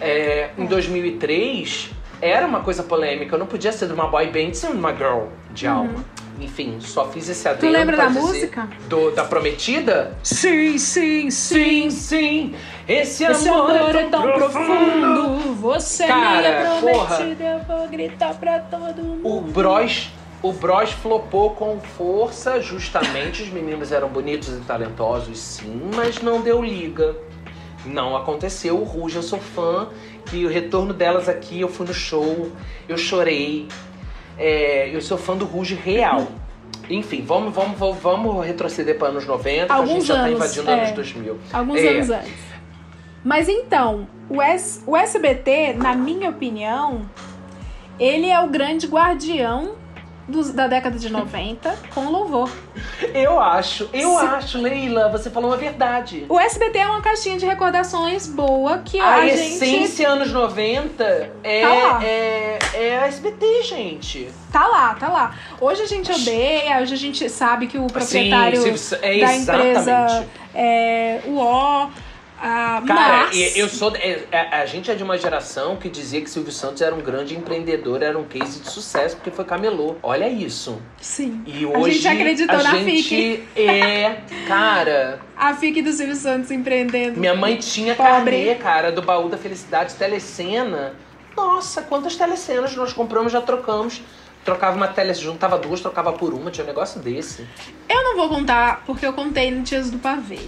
É, em 2003, era uma coisa polêmica. Eu não podia ser de uma boy band ser uma girl de alma. Enfim, só fiz esse adendo Uhum. lembra da música? do- da Prometida? Sim, sim, Sim, sim, esse, Esse amor, amor é tão profundo, você é Cara, minha porra. prometida, eu vou gritar pra todo mundo. O Bros, o Bros flopou com força, justamente. Os meninos eram bonitos e talentosos, sim, mas não deu liga. Não aconteceu. O Ruge, eu sou fã. Que o retorno delas aqui, eu fui no show, eu chorei. É, eu sou fã do Ruge real. Enfim, vamos, vamos, vamos, vamos retroceder para anos 90, a gente Alguns já tá anos, invadindo é. anos 2000. Alguns É. anos antes. Mas então, o, S- o SBT, na minha opinião, ele é o grande guardião dos- da década de 90 com louvor. Eu acho, eu Se- acho, Leila, você falou uma verdade. O SBT é uma caixinha de recordações boa que a, A, gente. essência anos 90 é, Tá é, é a SBT, gente. Tá lá, tá lá. Hoje a gente odeia, hoje a gente sabe que o proprietário Sim, é da empresa é o O. ah, Cara, mas... eu sou. é- é- a gente é de uma geração que dizia que Silvio Santos era um grande empreendedor, era um case de sucesso, porque foi camelô. Olha isso. Sim. E A hoje. gente acreditou a na gente FIC. É. Cara, A FIC do Silvio Santos empreendendo. minha mãe tinha Pobre. carnê, cara, do baú da felicidade, telecena. Nossa, quantas telecenas nós compramos, já trocamos. Trocava uma tele, juntava duas, trocava por uma, tinha um negócio desse. Eu não vou contar porque eu contei no Tias do Pavê,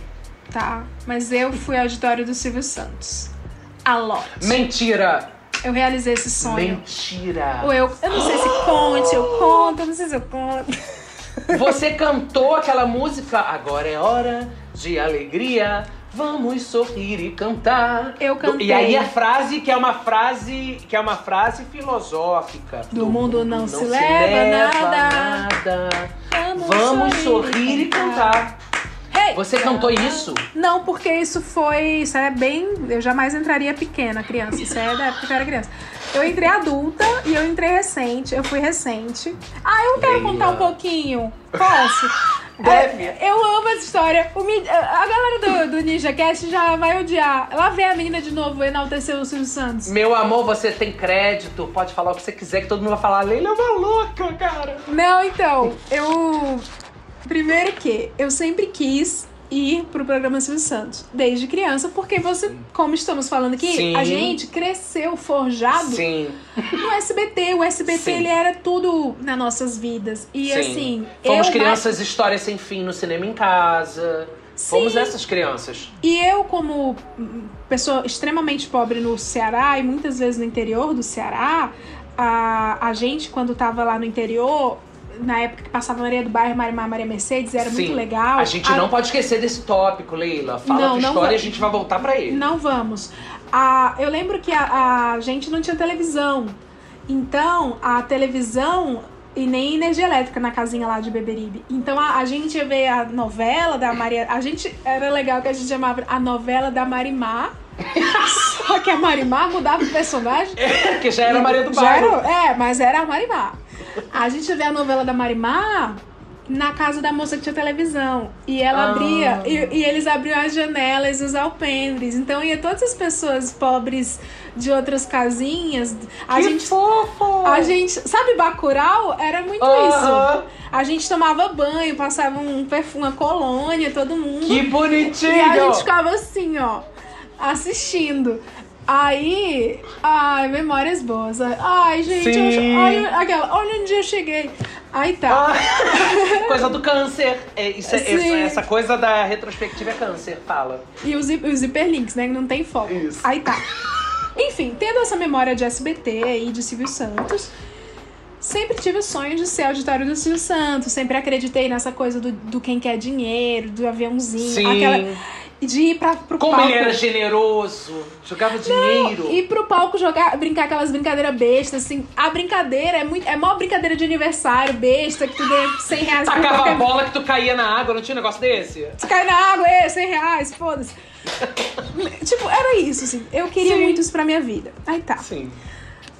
tá? Mas eu fui auditório do Silvio Santos. A. Mentira! Eu realizei esse sonho. Mentira! Ou eu, eu não sei se conte, eu conto, eu não sei se eu conto. Você cantou aquela música Agora é hora de alegria, vamos sorrir e cantar. Eu cantei. E aí a frase que é uma frase que é uma frase filosófica. Do mundo não se leva nada. nada. Vamos sorrir e cantar. Hey! Você cantou isso? Não, porque isso foi. Isso é bem. Eu jamais entraria pequena, criança. Isso é da época que eu era criança. Eu entrei adulta e eu entrei recente. Eu fui recente. Ah, eu quero Leila. contar um pouquinho. Posso? Deve. É, eu amo essa história. O a galera do, do Ninja Cast já vai odiar. Lá vem a menina de novo enaltecer o Silvio Santos. Meu amor, você tem crédito, pode falar o que você quiser, que todo mundo vai falar. Leila é uma louca, cara. Não, então, eu. Primeiro que eu sempre quis ir pro programa Silvio Santos, desde criança, porque você, como estamos falando aqui, Sim. a gente cresceu forjado Sim. no SBT. O SBT, Sim. ele era tudo nas nossas vidas. E Sim. assim, Fomos crianças histórias sem fim no cinema em casa. Fomos essas crianças. E eu, como pessoa extremamente pobre no Ceará e muitas vezes no interior do Ceará, a, a gente, quando tava lá no interior, na época que passava Maria do Bairro, Marimar, Maria Mercedes, era muito Sim. legal. A gente não pode esquecer desse tópico, Leila. Fala Não, a tua não história e a gente vai voltar pra ele. Não vamos. A, eu lembro que a, a gente não tinha televisão. Então, a televisão e nem energia elétrica na casinha lá de Beberibe. Então, a, a gente ia ver a novela da Maria... A gente... Era legal que a gente chamava a novela da Marimar. Só que a Marimar mudava o personagem. que já era Maria do Já Bairro. era- é, mas era a Marimar. A gente vê a novela da Marimar na casa da moça que tinha televisão. E ela Ah. abria, e, e eles abriam as janelas e os alpendres. Então ia todas as pessoas pobres de outras casinhas. A que gente. fofo! A gente. Sabe, Bacurau? Era muito Aham. isso. A gente tomava banho, passava um perfume, uma colônia, todo mundo. Que bonitinho! E a gente ficava assim, ó, assistindo. Aí, ai, memórias boas. Ai, gente, Sim. eu- olha, aquela, olha onde eu cheguei. Aí tá. Ah, coisa do câncer. É, isso é- essa, essa coisa da retrospectiva é câncer, fala. E os, os hiperlinks, né? Que não tem foco. Isso. Aí tá. Enfim, tendo essa memória de SBT e de Silvio Santos, sempre tive o sonho de ser auditório do Silvio Santos. Sempre acreditei nessa coisa do, do quem quer dinheiro, do aviãozinho. Sim. Aquela, de ir pra, pro Como palco. ele era generoso, jogava dinheiro. Ir pro palco jogar, brincar aquelas brincadeiras bestas, assim. A brincadeira é muito. É maior brincadeira de aniversário, besta, que tu ganha 100 reais Tacava a qualquer- bola que tu caía na água, não tinha um negócio desse? Se cai na água, é, 100 reais, foda-se. tipo, era isso, assim. Eu queria Sim. muito isso pra minha vida. Aí tá. Sim.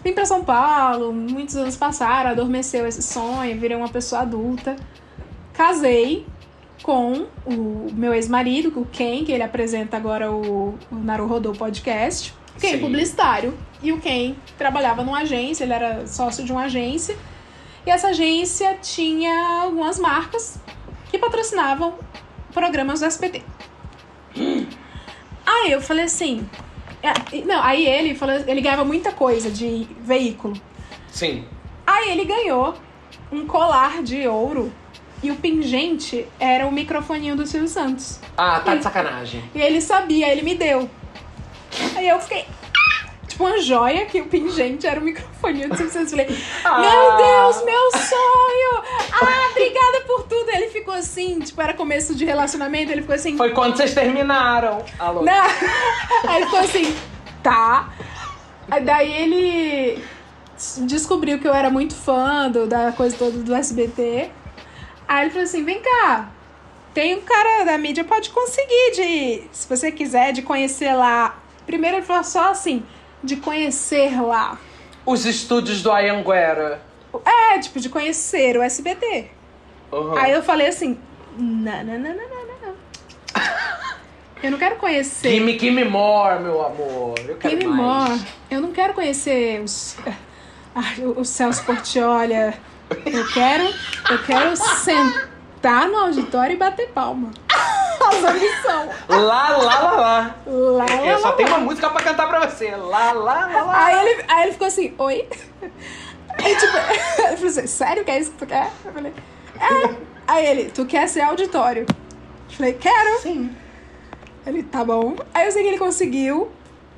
Vim pra São Paulo, muitos anos passaram, adormeceu esse sonho, virei uma pessoa adulta. Casei com o meu ex-marido, o Ken, que ele apresenta agora o, o Naru Rodou podcast. O Ken Sim. publicitário. E o Ken trabalhava numa agência, ele era sócio de uma agência. E essa agência tinha algumas marcas que patrocinavam programas do SBT. Aí eu falei assim. é, Não, aí ele falou, ele ganhava muita coisa de veículo. Sim. Aí ele ganhou um colar de ouro e o pingente era o microfoninho do Silvio Santos. Ah, tá de sacanagem. E ele sabia, ele me deu. Aí eu fiquei. Tipo uma joia que o pingente era o microfoninho do Silvio Santos. Eu falei, Ah. meu Deus, meu sonho! Ah, obrigada por tudo. Ele ficou assim, tipo, era começo de relacionamento, ele ficou assim. Foi quando vocês terminaram. Alô? Não. Aí ele ficou assim, tá. Aí daí ele descobriu que eu era muito fã do- da coisa toda do SBT. Aí ele falou assim: vem cá, tem um cara da mídia, pode conseguir de, se você quiser, de conhecer lá. Primeiro ele falou só assim, de conhecer lá. Os estúdios do Ayanguera. É, tipo, de conhecer o SBT. Uhum. Aí eu falei assim: não, não, não, não, não, não. Eu não quero conhecer. Gimme, gimme more, meu amor. Eu quero Gimme mais. more. Eu não quero conhecer os, o Celso Portiolli. Eu quero, eu quero sentar no auditório e bater palma. As ambição. Lá, lá, lá, lá. Lá, lá, Eu só lá, tenho lá. uma música pra cantar pra você. Lá, lá, lá, lá. Aí ele, aí ele ficou assim, oi? Aí, tipo, ele falou assim, sério que é isso que tu quer? Eu falei, é. Aí ele, tu quer ser auditório? Eu falei, quero. Sim. Ele, tá bom. Aí eu sei que ele conseguiu.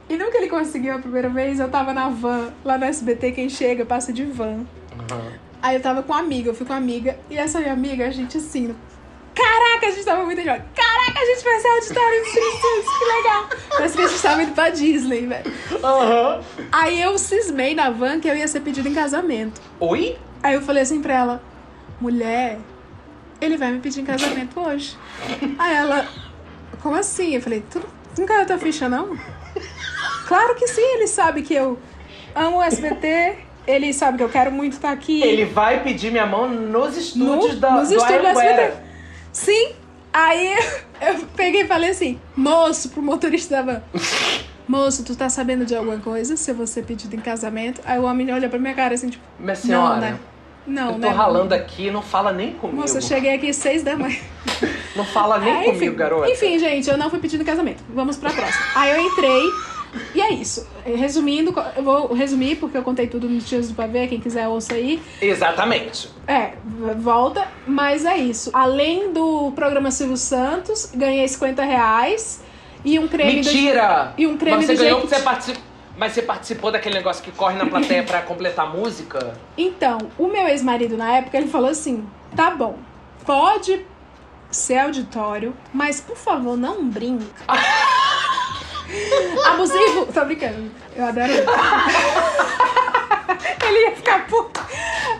E que ele conseguiu a primeira vez, eu tava na van, lá no SBT, quem chega passa de van. Uhum. Aí eu tava com uma amiga, eu fui com uma amiga, e essa minha amiga, a gente assim, caraca, a gente tava muito jovem. Caraca, a gente vai ser auditório, isso, que legal. Parece que a gente tava indo pra Disney, velho. Aham. Aí eu cismei na van que eu ia ser pedido em casamento. Oi? Aí eu falei assim pra ela, mulher, ele vai me pedir em casamento hoje. Aí ela, como assim? Eu falei, tu não caiu tua ficha, não? Claro que sim, ele sabe que eu amo o SBT, ele sabe que eu quero muito estar aqui. Ele vai pedir minha mão nos estúdios No- da, nos do estúdios. SBT. Sim. Aí eu peguei e falei assim, moço, pro motorista da van. Moço, tu tá sabendo de alguma coisa? Se eu vou ser pedido em casamento? Aí o homem olha pra minha cara assim, tipo, Minha senhora, não, né? Não, eu tô né? ralando aqui, não fala nem comigo. Moça, eu cheguei aqui seis da manhã. Não fala nem É, comigo, garota. Enfim, gente, eu não fui pedido em casamento. Vamos pra próxima. Aí eu entrei. E é isso. Resumindo, eu vou resumir porque eu contei tudo nos dias do pavê. Quem quiser ouça aí. Exatamente. É, volta. Mas é isso. Além do programa Silvio Santos, ganhei 50 reais e um creme. do- Mentira! E um creme Mas você do ganhou Jequiti. você participou. Mas você participou daquele negócio que corre na plateia pra completar a música? Então, o meu ex-marido na época, ele falou assim: tá bom, pode ser auditório, mas por favor, não brinca. Abusivo? Tô brincando. Eu adoro ele. ele ia ficar puto.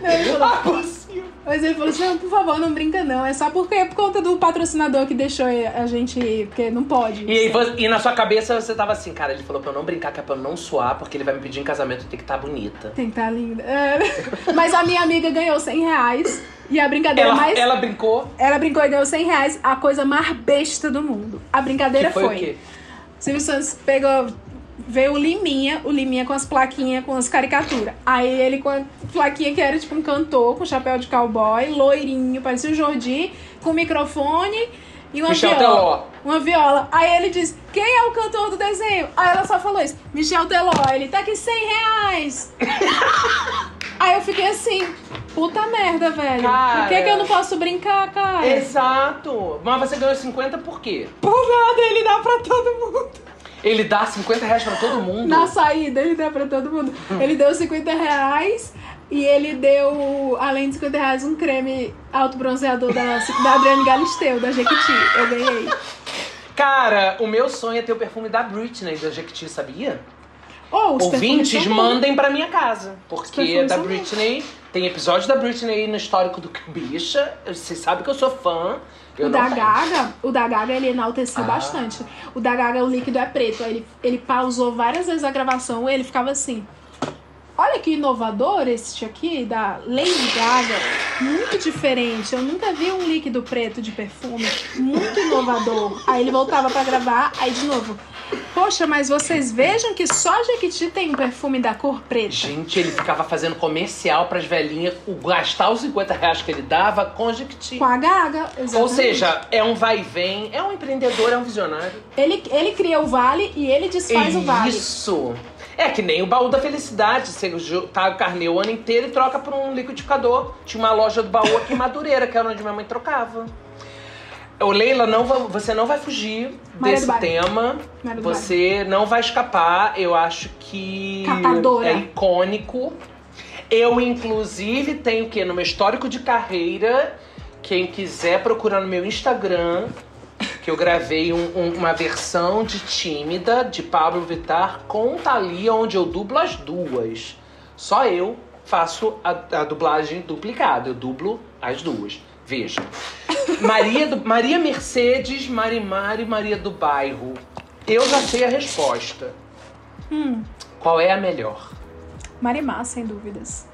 Não, ele falou, possível. mas ele falou assim: não, por favor, não brinca não. É só porque é por conta do patrocinador que deixou a gente ir, porque não pode. E, e na sua cabeça você tava assim, cara, ele falou pra eu não brincar, que é pra eu não suar, porque ele vai me pedir em casamento, tenho que estar bonita. Tem que estar linda. É. Mas a minha amiga ganhou 100 reais. E a brincadeira Ela, mais. ela brincou. Ela brincou e ganhou 100 reais, a coisa mais besta do mundo. A brincadeira Que foi, o quê? Silvio Santos pegou. Veio o Liminha, o Liminha com as plaquinhas, com as caricaturas. Aí ele com a plaquinha que era tipo um cantor, com chapéu de cowboy, loirinho, parecia o Jordi, com microfone e uma Michel viola. Teló. Uma viola. Aí ele disse, quem é o cantor do desenho? Aí ela só falou isso, Michel Teló. Ele, tá aqui 100 reais. Aí eu fiquei assim, puta merda, velho. Por que, Cara. que eu não posso brincar, cara? Exato! Mas você ganhou 50 por quê? Por nada, ele dá pra todo mundo. Ele dá 50 reais pra todo mundo? Na saída, ele dá pra todo mundo. Ele deu 50 reais e ele deu, além de 50 reais, um creme autobronzeador da, da Adriane Galisteu, da Jequiti. Eu ganhei. Cara, o meu sonho é ter o perfume da Britney, da Jequiti, sabia? Oh, os Ouvintes, mandem pra minha casa. Porque perfumes da Britney, tem episódio da Britney no histórico do Bicha. Você sabe que eu sou fã. Eu O da tenho. Gaga, o da Gaga ele enalteceu Ah. bastante. O da Gaga, o líquido é preto. Ele, ele pausou várias vezes a gravação e ele ficava assim. Olha que inovador esse aqui da Lady Gaga. Muito diferente. Eu nunca vi um líquido preto de perfume. Muito inovador. Aí ele voltava pra gravar, aí de novo. Poxa, mas vocês vejam que só a Jequiti tem um perfume da cor preta. Gente, ele ficava fazendo comercial pras velhinhas, gastar os 50 reais que ele dava com Jequiti. Com a Gaga, exatamente. Ou seja, é um vai e vem, é um empreendedor, é um visionário. ele, ele cria o vale e ele desfaz o vale. Isso! É que nem o baú da felicidade. Você tá o carnê o ano inteiro e troca por um liquidificador. Tinha uma loja do baú aqui em Madureira, que era onde minha mãe trocava. Ô, Leila, não va- você não vai fugir Maria desse Bairro. tema. Você não vai escapar. Eu acho que Catadora. é icônico. Eu, inclusive, tenho o quê? No meu histórico de carreira, quem quiser procurar no meu Instagram, que eu gravei um- um- uma versão de Tímida, de Pablo Vittar, com Thalia, onde eu dublo as duas. Só eu faço a, a dublagem duplicada, eu dublo as duas. Veja. Maria, do- Maria Mercedes, Marimari, Maria do Bairro. Eu já sei a resposta. Hum. Qual é a melhor? Marimar, sem dúvidas.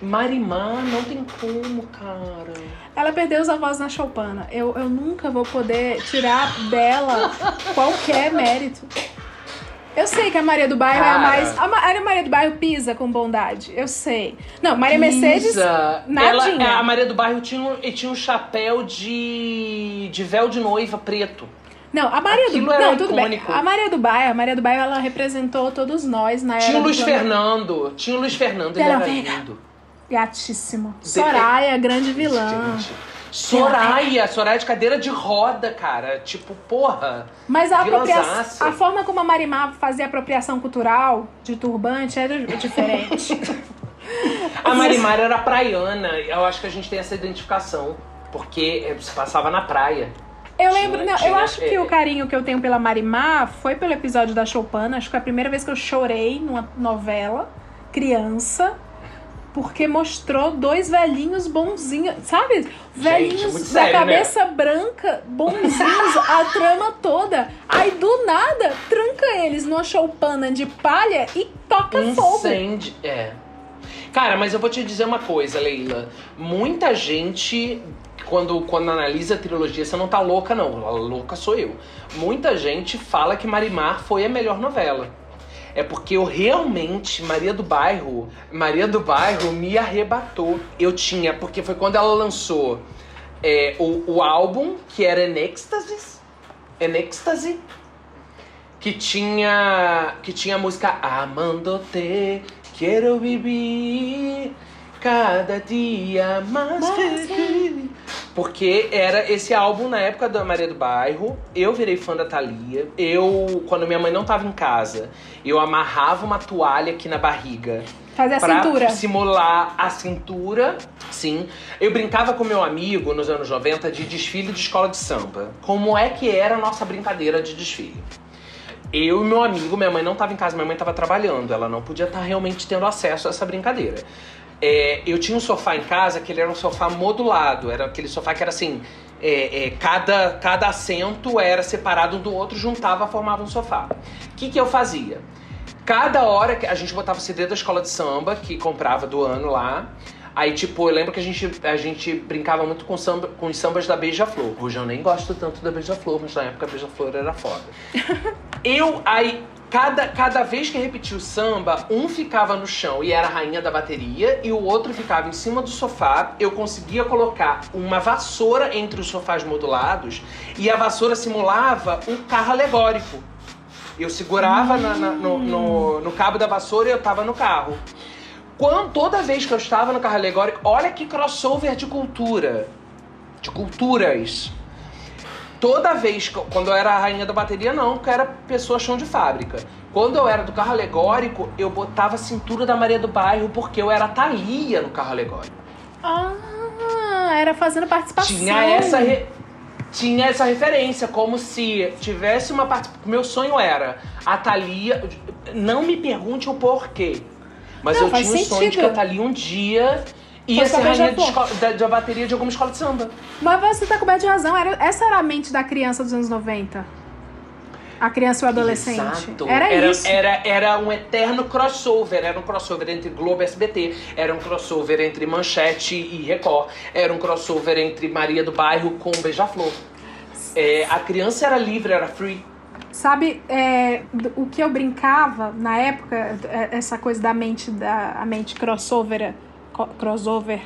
Marimar não tem como, cara. Ela perdeu os avós na Choupana. Eu, eu nunca vou poder tirar dela qualquer mérito. Eu sei que a Maria do Bairro é a Cara. mais. A Ma- a Maria do Bairro pisa com bondade. Eu sei. Não, Maria Mercedes, Isa, nadinha. Ela, a Maria do Bairro tinha tinha um chapéu de, de véu de noiva preto. Não, a Maria do Aquilo era Não, tudo bem. A Maria do Bairro, a Maria do Bairro, ela representou todos nós na era Tinha o do Luiz Fernando. Tinha o Luiz Fernando, ele Ela era lindo. Gatíssimo. Soraya, grande vilã. Gente. Soraya, Soraya de cadeira de roda, cara. Tipo, porra. Mas a apropriação, a forma como a Marimar fazia apropriação cultural de turbante era diferente. A Marimar era praiana. Eu acho que a gente tem essa identificação. Porque se passava na praia. Eu lembro, não, eu acho que é, o carinho que eu tenho pela Marimar foi pelo episódio da Chopin. Acho que foi a primeira vez que eu chorei numa novela, criança, porque mostrou dois velhinhos bonzinhos, sabe? Velhinhos muito da sério, né? cabeça branca, bonzinhos, a trama toda. Aí do nada, tranca eles numa choupana de palha e toca fogo. Incêndio. É. Cara, mas eu vou te dizer uma coisa, Leila. Muita gente, quando, quando analisa a trilogia, você não tá louca, não. A louca sou eu. Muita gente fala que Marimar foi a melhor novela. É porque eu realmente, Maria do Bairro, Maria do Bairro me arrebatou. Eu tinha, porque foi quando ela lançou é, o, o álbum, que era In Ecstasies. In Ecstasy que tinha que tinha a música Amando-te, quero viver cada dia mais Mais feliz. Porque era esse álbum na época da Maria do Bairro. Eu virei fã da Thalia. Eu, quando minha mãe não tava em casa, eu amarrava uma toalha aqui na barriga Fazer a pra cintura. simular a cintura, sim. Eu brincava com meu amigo nos anos 90 de desfile de escola de samba. Como é que era a nossa brincadeira de desfile? Eu e meu amigo, minha mãe não estava em casa, minha mãe estava trabalhando, ela não podia estar realmente tendo acesso a essa brincadeira. É, eu tinha um sofá em casa que ele era um sofá modulado, era aquele sofá que era assim, é, é, cada, cada assento era separado um do outro, juntava, formava um sofá. O que, que eu fazia? Cada hora que a gente botava o CD da escola de samba, que comprava do ano lá. Aí, tipo, eu lembro que a gente, a gente brincava muito com, samba, com os sambas da Beija-Flor. Hoje eu nem gosto tanto da Beija-Flor, mas na época a Beija-Flor era foda. eu, aí, cada, cada vez que repetia o samba, um ficava no chão e era a rainha da bateria, e o outro ficava em cima do sofá. Eu conseguia colocar uma vassoura entre os sofás modulados, e a vassoura simulava um carro alegórico. Eu segurava na- na- no, no- no cabo da vassoura e eu tava no carro. Quando, toda vez que eu estava no carro alegórico, olha que crossover de cultura. De culturas. Toda vez, que eu- quando eu era a rainha da bateria, não, porque eu era pessoa chão de fábrica. Quando eu era do carro alegórico, eu botava a cintura da Maria do Bairro, porque eu era a Thalia no carro alegórico. Ah, era fazendo participação. Tinha essa, re- tinha essa referência, como se tivesse uma participação. Meu sonho era a Thalia. Não me pergunte o porquê. Mas Não, eu tinha o sonho de que a Thalia um dia ia Fosse ser a rainha de, escola- da, da bateria de alguma escola de samba. Mas você tá coberto de razão. Era, essa era a mente da criança dos anos 90. A criança e o adolescente. Exato. Era, era, isso. Era, era um eterno crossover. Era um crossover entre Globo e SBT. Era um crossover entre Manchete e Record. Era um crossover entre Maria do Bairro com Beija-Flor. É, a criança era livre, era free. Sabe, é, o que eu brincava na época, é, essa coisa da mente, da a mente crossover, crossover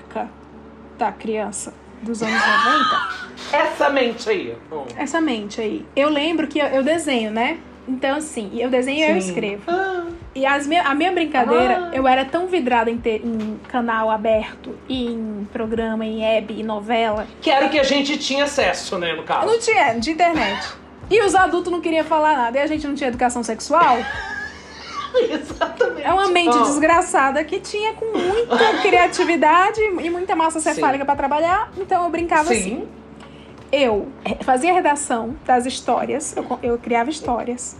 da criança dos anos 90. Essa mente aí. Essa mente aí. Eu lembro que eu, eu desenho, né? Então, assim, eu desenho e eu escrevo. Ah, E as minha, a minha brincadeira, Ah. eu era tão vidrada em, ter, em canal aberto, e em programa, em web, em novela. que era o que a gente tinha acesso, né, no caso. Não tinha, de internet. E os adultos não queriam falar nada. E a gente não tinha educação sexual. Exatamente. É uma mente Ah. desgraçada que tinha com muita criatividade e muita massa cefálica pra trabalhar. Então eu brincava assim. Sim. Eu fazia redação das histórias, eu, eu criava histórias.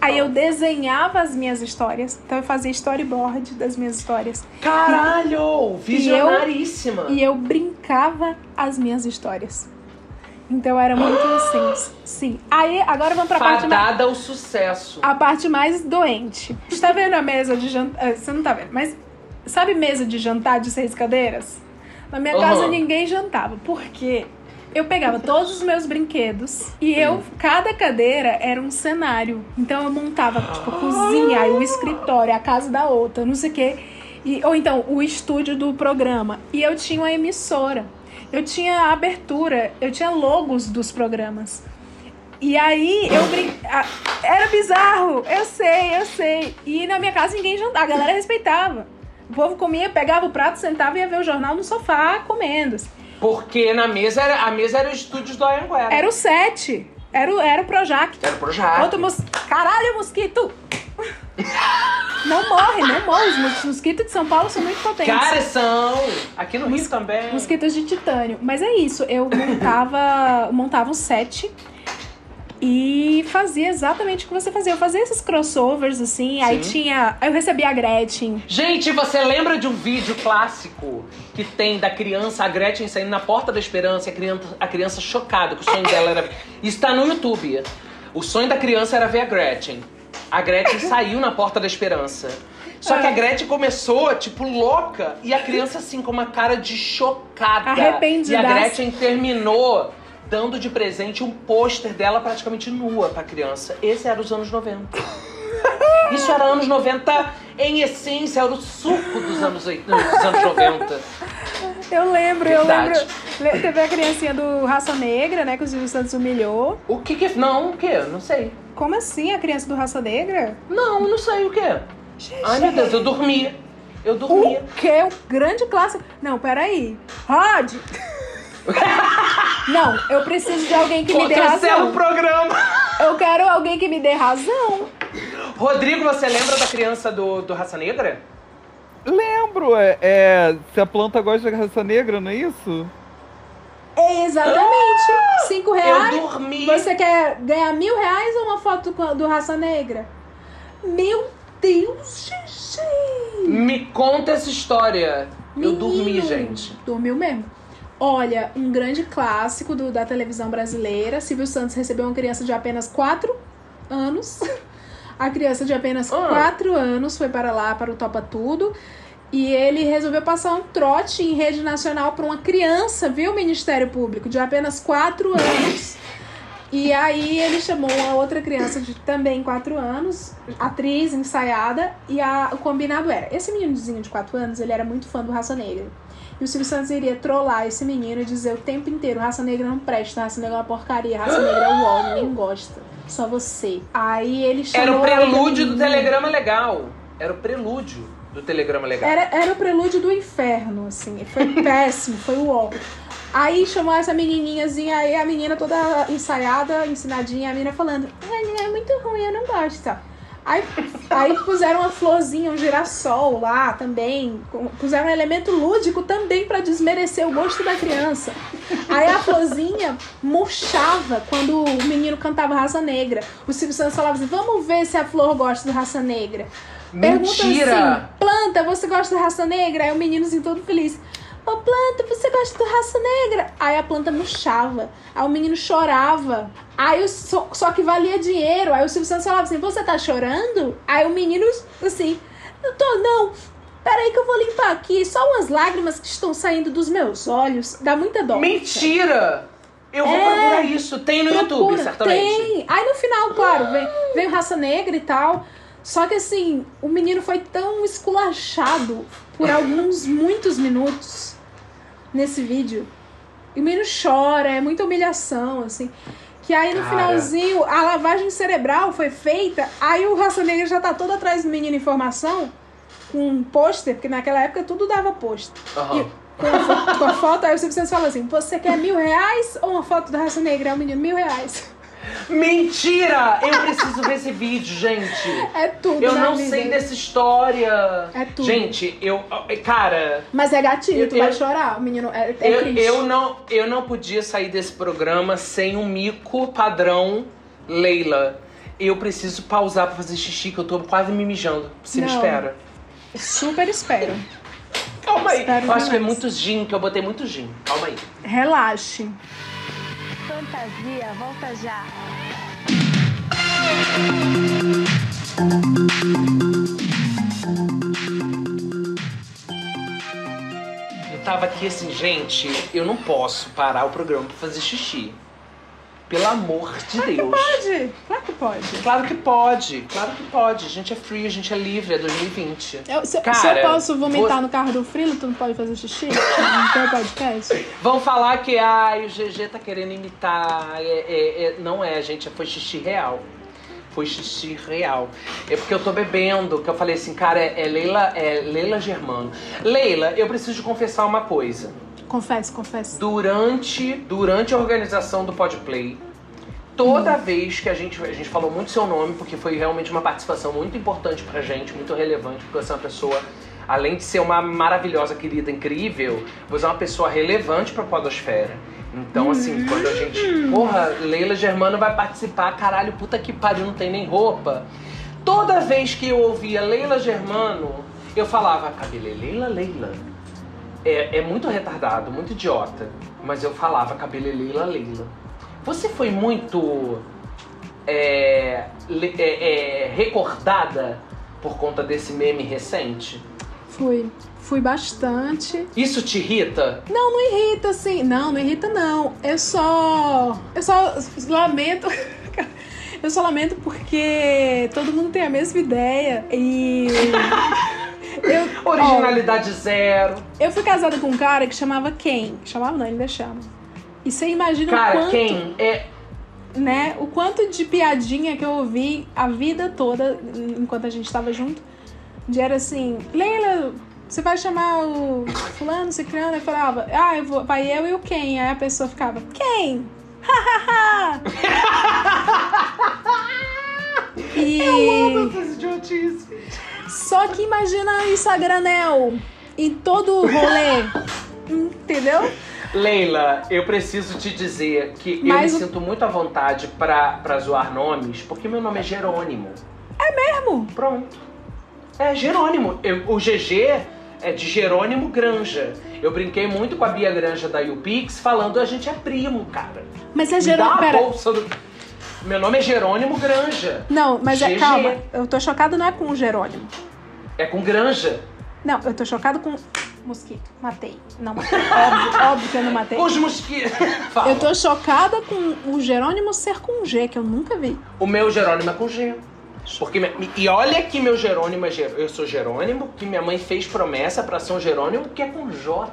Aí eu desenhava as minhas histórias. Então eu fazia storyboard das minhas histórias. Caralho! Visionaríssima. E eu brincava as minhas histórias. Então era muito assim. Sim. Aí, agora vamos pra parte mais. Fadada ao sucesso. A parte mais doente. Você tá vendo a mesa de jantar? Você não tá vendo, mas sabe mesa de jantar de seis cadeiras? Na minha Uhum. casa ninguém jantava. Por quê? Eu pegava todos os meus brinquedos e eu, cada cadeira era um cenário. Então eu montava, tipo, a cozinha, aí o escritório, a casa da outra, não sei o quê. E, ou então, o estúdio do programa. E eu tinha uma emissora. Eu tinha abertura, eu tinha logos dos programas. E aí eu brin... Era bizarro, eu sei, eu sei. E na minha casa ninguém jantava, a galera respeitava. O povo comia, pegava o prato, sentava e ia ver o jornal no sofá comendo. Porque na mesa era, a mesa era os estúdios do Anhanguera. Era o set, era o, era o Projac. Era o Projac. Outro mos... Caralho, mosquito! Não morre, não morre. Os mos- mosquitos de São Paulo são muito potentes. Cara, são! Aqui no Rio Mos- também. Mosquitos de titânio. Mas é isso, eu montava, montava um set e fazia exatamente o que você fazia. Eu fazia esses crossovers, assim, aí Sim. tinha. Aí eu recebia a Gretchen. Gente, você lembra de um vídeo clássico que tem da criança, a Gretchen saindo na porta da esperança, e a criança, a criança chocada, que o sonho dela era. Isso tá no YouTube. O sonho da criança era ver a Gretchen. A Gretchen saiu na porta da esperança. Só que a Gretchen começou, tipo, louca, e a criança, assim, com uma cara de chocada. E a. Gretchen terminou dando de presente um pôster dela praticamente nua pra criança. Esse era os anos 90. Isso era anos 90 em essência, era o suco dos anos, oit- dos anos 90. Eu lembro, eu Verdade. lembro. Le- Teve a criancinha do Raça Negra, né? Que o Silvio Santos humilhou. O que que. Não, o que? Não sei. Como assim, a criança do Raça Negra? Não, não sei o que. Ai, meu Deus, eu dormia. Eu dormia. O que? O grande clássico. Não, peraí. Rod! Não, eu preciso de alguém que Pô, me dê cancela o razão. programa. Eu quero alguém que me dê razão. Rodrigo, você lembra da criança do, do Raça Negra? Lembro, é, é, se a planta gosta de raça negra, não é isso? É exatamente. Cinco reais. Eu dormi. Você quer ganhar mil reais ou uma foto do Raça Negra? Meu Deus, gente! Me conta essa história. Eu dormi, Menino. gente. Dormiu mesmo. Olha, um grande clássico do- da televisão brasileira. Silvio Santos recebeu uma criança de apenas 4 anos. A criança de apenas Ah. 4 anos foi para lá, para o Topa Tudo. E ele resolveu passar um trote em rede nacional para uma criança, viu, Ministério Público, de apenas 4 anos. E aí ele chamou uma outra criança de também 4 anos, atriz, ensaiada, e a- o combinado era, esse meninozinho de 4 anos, ele era muito fã do Raça Negra. E o Silvio Santos iria trollar esse menino e dizer o tempo inteiro, raça negra não presta, raça negra é uma porcaria, raça negra é o ó, ninguém gosta. Só você. Aí ele chamou... Era o prelúdio do. Telegrama Legal. Era o prelúdio do Telegrama Legal. Era, era o prelúdio do inferno, assim. Foi péssimo, foi o ó. Aí chamou essa menininhazinha, aí a menina toda ensaiada, ensinadinha, a menina falando, "Ai, é muito ruim, eu não gosto. Tá?" Aí, aí puseram uma florzinha, um girassol lá também. Puseram um elemento lúdico também pra desmerecer o gosto da criança. Aí a florzinha murchava quando o menino cantava Raça Negra. O Silvio Santos falava assim: vamos ver se a flor gosta do Raça Negra. Pergunta Mentira! assim, planta, você gosta da raça negra? Aí o menino assim todo feliz. Ô planta, você gosta da raça negra? Aí a planta murchava. Aí o menino chorava. Aí o, só, só que valia dinheiro. Aí o Silvio Santos falava assim: Você tá chorando? Aí o menino assim: Não tô não. Peraí que eu vou limpar aqui. Só umas lágrimas que estão saindo dos meus olhos. Dá muita dó. Mentira! Eu vou É. procurar isso. Tem no YouTube, Procura. certamente. Tem. Aí no final, claro, veio, veio raça negra e tal. Só que assim, o menino foi tão esculachado por alguns, muitos minutos nesse vídeo. E o menino chora, é muita humilhação, assim. Que aí no Cara. finalzinho, a lavagem cerebral foi feita, aí o Raça Negra já tá todo atrás do menino em formação, com um pôster, porque naquela época tudo dava pôster. E com a, fo- com a foto, aí o Silvio Santos fala assim: Você quer mil reais ou uma foto da raça negra? É o menino, mil reais. Mentira! Eu preciso ver esse vídeo, gente. É tudo. Eu não vida. sei dessa história. É tudo. Gente, eu. Cara, Mas é gatilho, Eu- tu vai eu- chorar. O menino é, é eu, triste. eu, não, eu não podia sair desse programa sem um mico padrão Leila. Eu preciso pausar pra fazer xixi, que eu tô quase me mijando. Você me Não. espera. Super espero. Calma aí. Espero eu acho que é muito gin, que eu botei muito gin. Calma aí. Relaxe. Fantasia volta já. Eu tava aqui assim, gente, eu não posso parar o programa pra fazer xixi. Pelo amor de Deus. Pode, claro que pode. Claro que pode, claro que pode. A gente é free, a gente é livre, é 2020. Eu- se, se Cara, eu posso vomitar vou- no carro do Frilo, tu não pode fazer xixi? Não tem podcast? Vão falar que ai, o GG tá querendo imitar. É, é- é- não é, gente, foi xixi real. Foi xixi real. É porque eu tô bebendo, que eu falei assim, cara, é, é Leila, é Leila Germano. Leila, eu preciso confessar uma coisa. Confesso, confesso. Durante, durante a organização do Podplay, toda vez que a gente, a gente falou muito seu nome, porque foi realmente uma participação muito importante pra gente, muito relevante, porque você é uma pessoa, além de ser uma maravilhosa, querida, incrível, você é uma pessoa relevante pra Podosfera. Então, assim, quando a gente. Porra, Leila Germano vai participar, caralho, puta que pariu, não tem nem roupa. Toda vez que eu ouvia Leila Germano, eu falava, cabelo é Leila, Leila. É, é muito retardado, muito idiota. Mas eu falava cabelo Leila, Leila. Você foi muito é, é, é, recordada por conta desse meme recente? Fui. Fui bastante. Isso te irrita? Não, não irrita, assim. Não, não irrita, não. Eu só. Eu só lamento. Eu só lamento porque todo mundo tem a mesma ideia. E. Eu, ó, Originalidade zero. eu fui casada com um cara que chamava Ken. Chamava não, ele ainda chama. E você imagina o Cara, quanto, quem é. né? O quanto de piadinha que eu ouvi a vida toda enquanto a gente tava junto. De era assim, Leila, você vai chamar o fulano, ciclano? Eu falava, ah, eu vou, vai eu e o Ken. Aí a pessoa ficava, Ken! E... Essas idiotices. Só que imagina isso a granel em todo o rolê. Entendeu? Leila, eu preciso te dizer que Mas eu o- me sinto muito à vontade pra, pra zoar nomes, porque meu nome é Jerônimo. Mesmo? Pronto. É Jerônimo. Eu- o GG é de Jerônimo Granja. Eu brinquei muito com a Bia Granja da UPix falando a gente é primo, cara. Mas é Me dá Jerônimo. a Pera. bolsa do... Meu nome é Jerônimo Granja. Não, mas é. Calma, eu tô chocada não é com o Jerônimo. É com Granja. Não, eu tô chocada com. Mosquito. Matei. Não matei. Óbvio, óbvio que eu não matei. Os mosquitos. Eu tô chocada com o Jerônimo ser com G, que eu nunca vi. O meu Jerônimo é com G. Porque, e olha que meu Jerônimo é eu sou Jerônimo, que minha mãe fez promessa pra São Jerônimo, que é com J.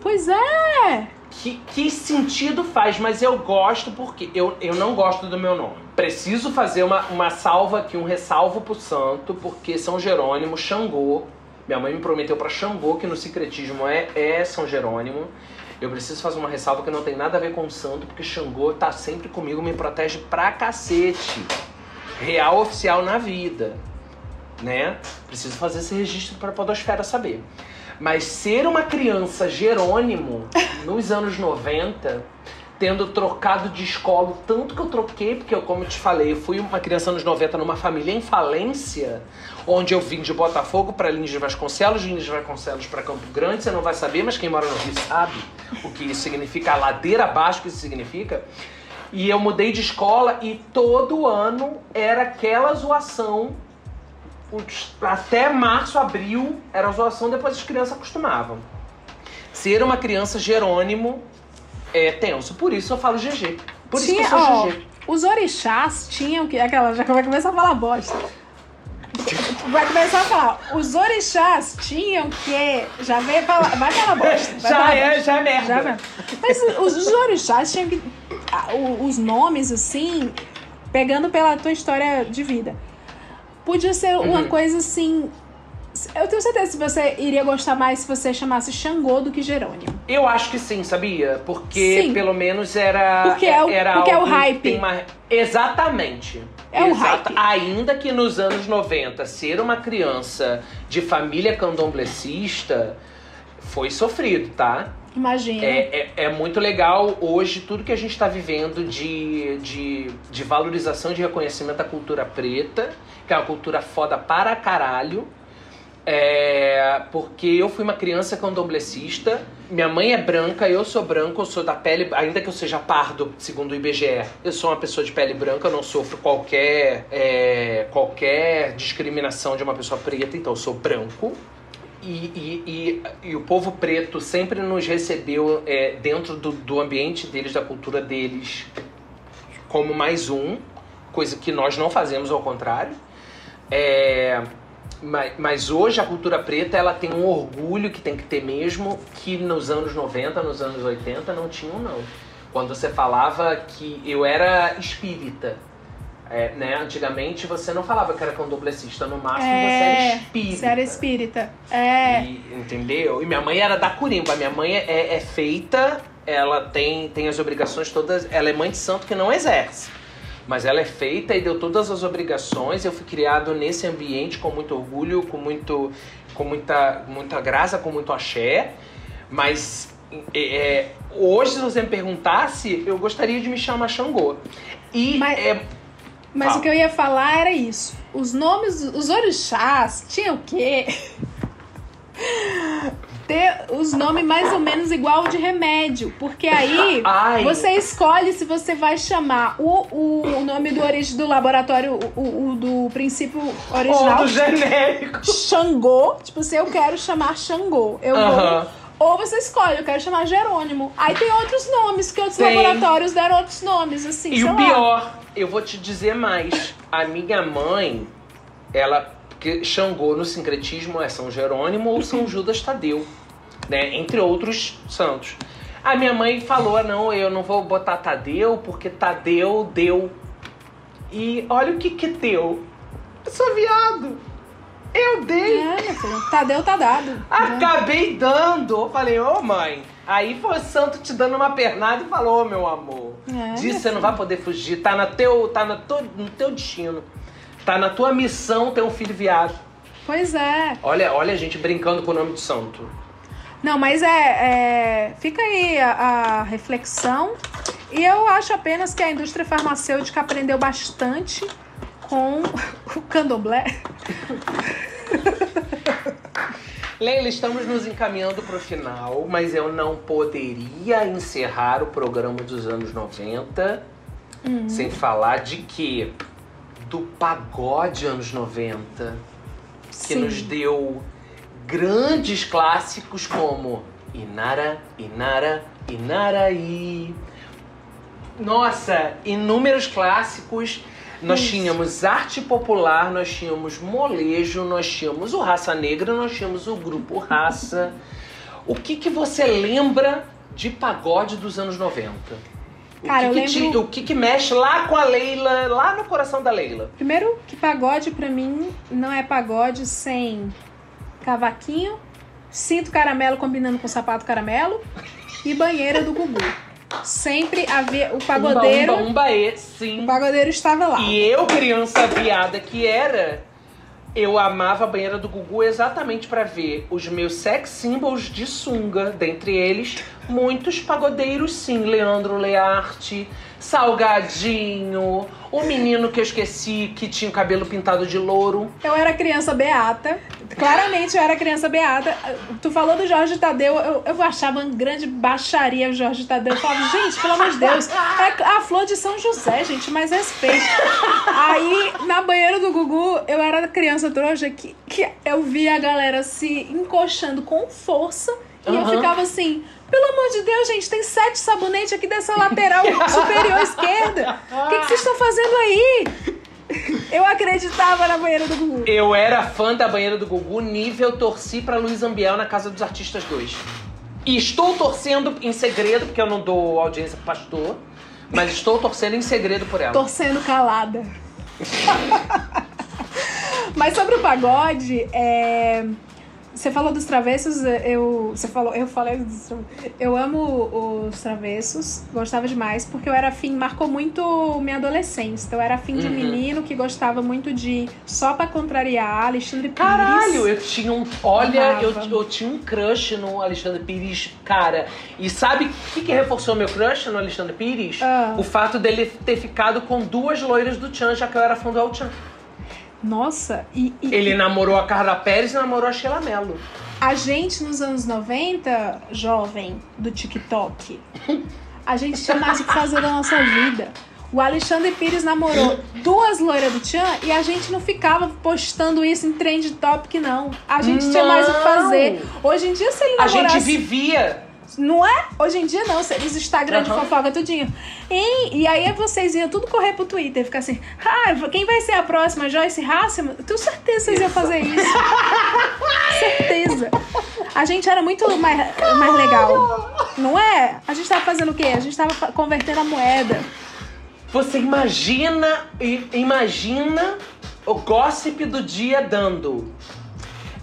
Pois é! Que, que sentido faz? Mas eu gosto porque eu, eu não gosto do meu nome. Preciso fazer uma, uma salva aqui, um ressalvo pro santo, porque São Jerônimo, Xangô. Minha mãe me prometeu pra Xangô que no secretismo é, é São Jerônimo. Eu preciso fazer uma ressalva que não tem nada a ver com o santo, porque Xangô tá sempre comigo, me protege pra cacete. Real oficial na vida. Né? Preciso fazer esse registro pra Podosfera saber. Mas ser uma criança Jerônimo nos anos 90, tendo trocado de escola tanto que eu troquei, porque eu, como eu te falei, eu fui uma criança anos 90 numa família em falência, onde eu vim de Botafogo para Lins de Vasconcelos, Lins de Vasconcelos para Campo Grande, você não vai saber, mas quem mora no Rio sabe o que isso significa, a ladeira abaixo que isso significa. E eu mudei de escola e todo ano era aquela zoação até março, abril, era a zoação, depois as crianças acostumavam. Ser uma criança Jerônimo é tenso, por isso eu falo GG. Por isso que eu sou ó, GG. os orixás tinham que. Aquela, já vai começar a falar bosta. Vai começar a falar. Os orixás tinham que. Já veio falar. Vai falar bosta. Vai Já falar é, bosta. já é merda. Já vai. Mas os, os orixás tinham que. Os nomes, assim, pegando pela tua história de vida. Podia ser uma Uhum. coisa assim. Eu tenho certeza que você iria gostar mais se você chamasse Xangô do que Jerônimo. Eu acho que sim, sabia? Porque Sim. pelo menos era. Porque é o- era porque é o hype. uma- Exatamente. É o hype. Ainda que nos anos 90 ser uma criança de família candomblessista foi sofrido, tá? Imagina. É, é, é muito legal hoje tudo que a gente está vivendo de, de, de valorização de reconhecimento da cultura preta, que é uma cultura foda para caralho. É, porque eu fui uma criança candomblessista. Minha mãe é branca, eu sou branco, eu sou da pele, ainda que eu seja pardo, segundo o IBGE. Eu sou uma pessoa de pele branca, eu não sofro qualquer, é, qualquer discriminação de uma pessoa preta, então eu sou branco. E, e, e, e o povo preto sempre nos recebeu é, dentro do, do ambiente deles, da cultura deles, como mais um, coisa que nós não fazemos ao contrário. É, mas, mas hoje a cultura preta ela tem um orgulho que tem que ter mesmo, que nos anos 90, nos anos 80 não tinham não. Quando você falava que eu era espírita, é, né? Antigamente você não falava que era candomblessista, no máximo você era espírita. Você era espírita. É. E- entendeu? E minha mãe era da Curimba. Minha mãe é, é feita, ela tem, tem as obrigações todas. Ela é mãe de santo que não exerce. Mas ela é feita e deu todas as obrigações. Eu fui criado nesse ambiente com muito orgulho, com, muito, com muita, muita graça, com muito axé. Mas é, hoje, se você me perguntasse, eu gostaria de me chamar Xangô. E Mas- é, Mas Fala. o que eu ia falar era isso. Os nomes, os orixás tinham o quê? Ter os nomes mais ou menos igual de remédio. Porque aí Ai. você escolhe se você vai chamar o, o, o nome do, origi- do laboratório, o, o- do princípio ou original. do genérico. Xangô. Tipo, se eu quero chamar Xangô, eu vou. Ou você escolhe, eu quero chamar Jerônimo. Aí tem outros nomes, que outros laboratórios deram outros nomes, assim, E o lá. pior, eu vou te dizer mais. A minha mãe, ela. Porque Xangô no sincretismo é São Jerônimo ou São Judas Tadeu, né? Entre outros santos. A minha mãe falou: "Ah, não, eu não vou botar Tadeu, porque Tadeu deu. E olha o que que deu. Eu sou viado. Eu dei. É. Tadeu tá dado. Acabei dando. Eu falei, ô mãe. Aí foi o santo te dando uma pernada e falou, ô meu amor. É, disso você não vai poder fugir. Tá, na teu, tá na no teu destino. Tá na tua missão ter um filho viado. Pois é. Olha, olha a gente brincando com o nome de santo. Não, mas é, é- Fica aí a, a reflexão. E eu acho apenas que a indústria farmacêutica aprendeu bastante com o candomblé. Leila, estamos nos encaminhando pro final, mas eu não poderia encerrar o programa dos anos 90 sem falar de quê? Do pagode anos 90. que Sim. nos deu grandes clássicos como Inara, Inara, Inaraí. Nossa, inúmeros clássicos. Nós Isso. tínhamos arte popular, nós tínhamos molejo, nós tínhamos o Raça Negra, nós tínhamos o grupo Raça. O que, que você lembra de pagode dos anos 90? O Cara, que eu que te- lembro- o que, que mexe lá com a Leila, lá no coração da Leila? Primeiro que pagode pra mim não é pagode sem cavaquinho, cinto caramelo combinando com sapato caramelo e banheira do Gugu. Sempre havia o pagodeiro, umba, e, sim. o pagodeiro estava lá. E eu, criança viada que era, eu amava a banheira do Gugu exatamente pra ver os meus sex symbols de sunga, dentre eles muitos pagodeiros sim, Leandro Learte, Salgadinho, o menino que eu esqueci que tinha o cabelo pintado de louro. Eu era criança beata. Claramente eu era criança beata. Tu falou do Jorge Tadeu, eu, eu achava uma grande baixaria o Jorge Tadeu. Eu falava, gente, pelo amor de Deus, é a flor de São José, gente, mais respeito. Aí, na banheira do Gugu, eu era criança trouxa que, que eu via a galera se encoxando com força e eu Aham. ficava assim. Pelo amor de Deus, gente, tem sete sabonetes aqui dessa lateral superior esquerda. O que, que vocês estão fazendo aí? Eu acreditava na banheira do Gugu. Eu era fã da banheira do Gugu, nível torci pra Luiz Ambiel na Casa dos Artistas 2. E estou torcendo em segredo, porque eu não dou audiência pro pastor, mas estou torcendo em segredo por ela. torcendo calada. Mas sobre o pagode, é, você falou dos travessos, eu, você falou, eu falei dos travessos. Eu amo os travessos, gostava demais, porque eu era afim, marcou muito minha adolescência. Então eu era afim de um Uhum. menino que gostava muito de Só Pra Contrariar, Alexandre Pires. Caralho, eu tinha um. Olha, eu, eu tinha um crush no Alexandre Pires, cara. E sabe o que, que reforçou meu crush no Alexandre Pires? Ah. O fato dele ter ficado com duas loiras do Tchan, já que eu era fã do El Tchan. Nossa, e, e- Ele namorou a Carla Pérez e namorou a Sheila Mello. a gente nos anos 90, jovem do TikTok, a gente tinha mais o que fazer da nossa vida. O Alexandre Pires namorou duas loiras do Tchan e a gente não ficava postando isso em trend topic, não. A gente tinha mais o que Não. fazer. Hoje em dia, se ele A namorasse... gente vivia. Não é? Hoje em dia não, os Instagram de Aham. fofoca tudinho. E, e aí vocês iam tudo correr pro Twitter, ficar assim, ah, quem vai ser a próxima? Joyce Hasselman? Tenho certeza que vocês iam fazer isso. certeza. A gente era muito mais, mais legal. Não é? A gente tava fazendo o quê? A gente tava convertendo a moeda. Você imagina, imagina o gossip do dia dando.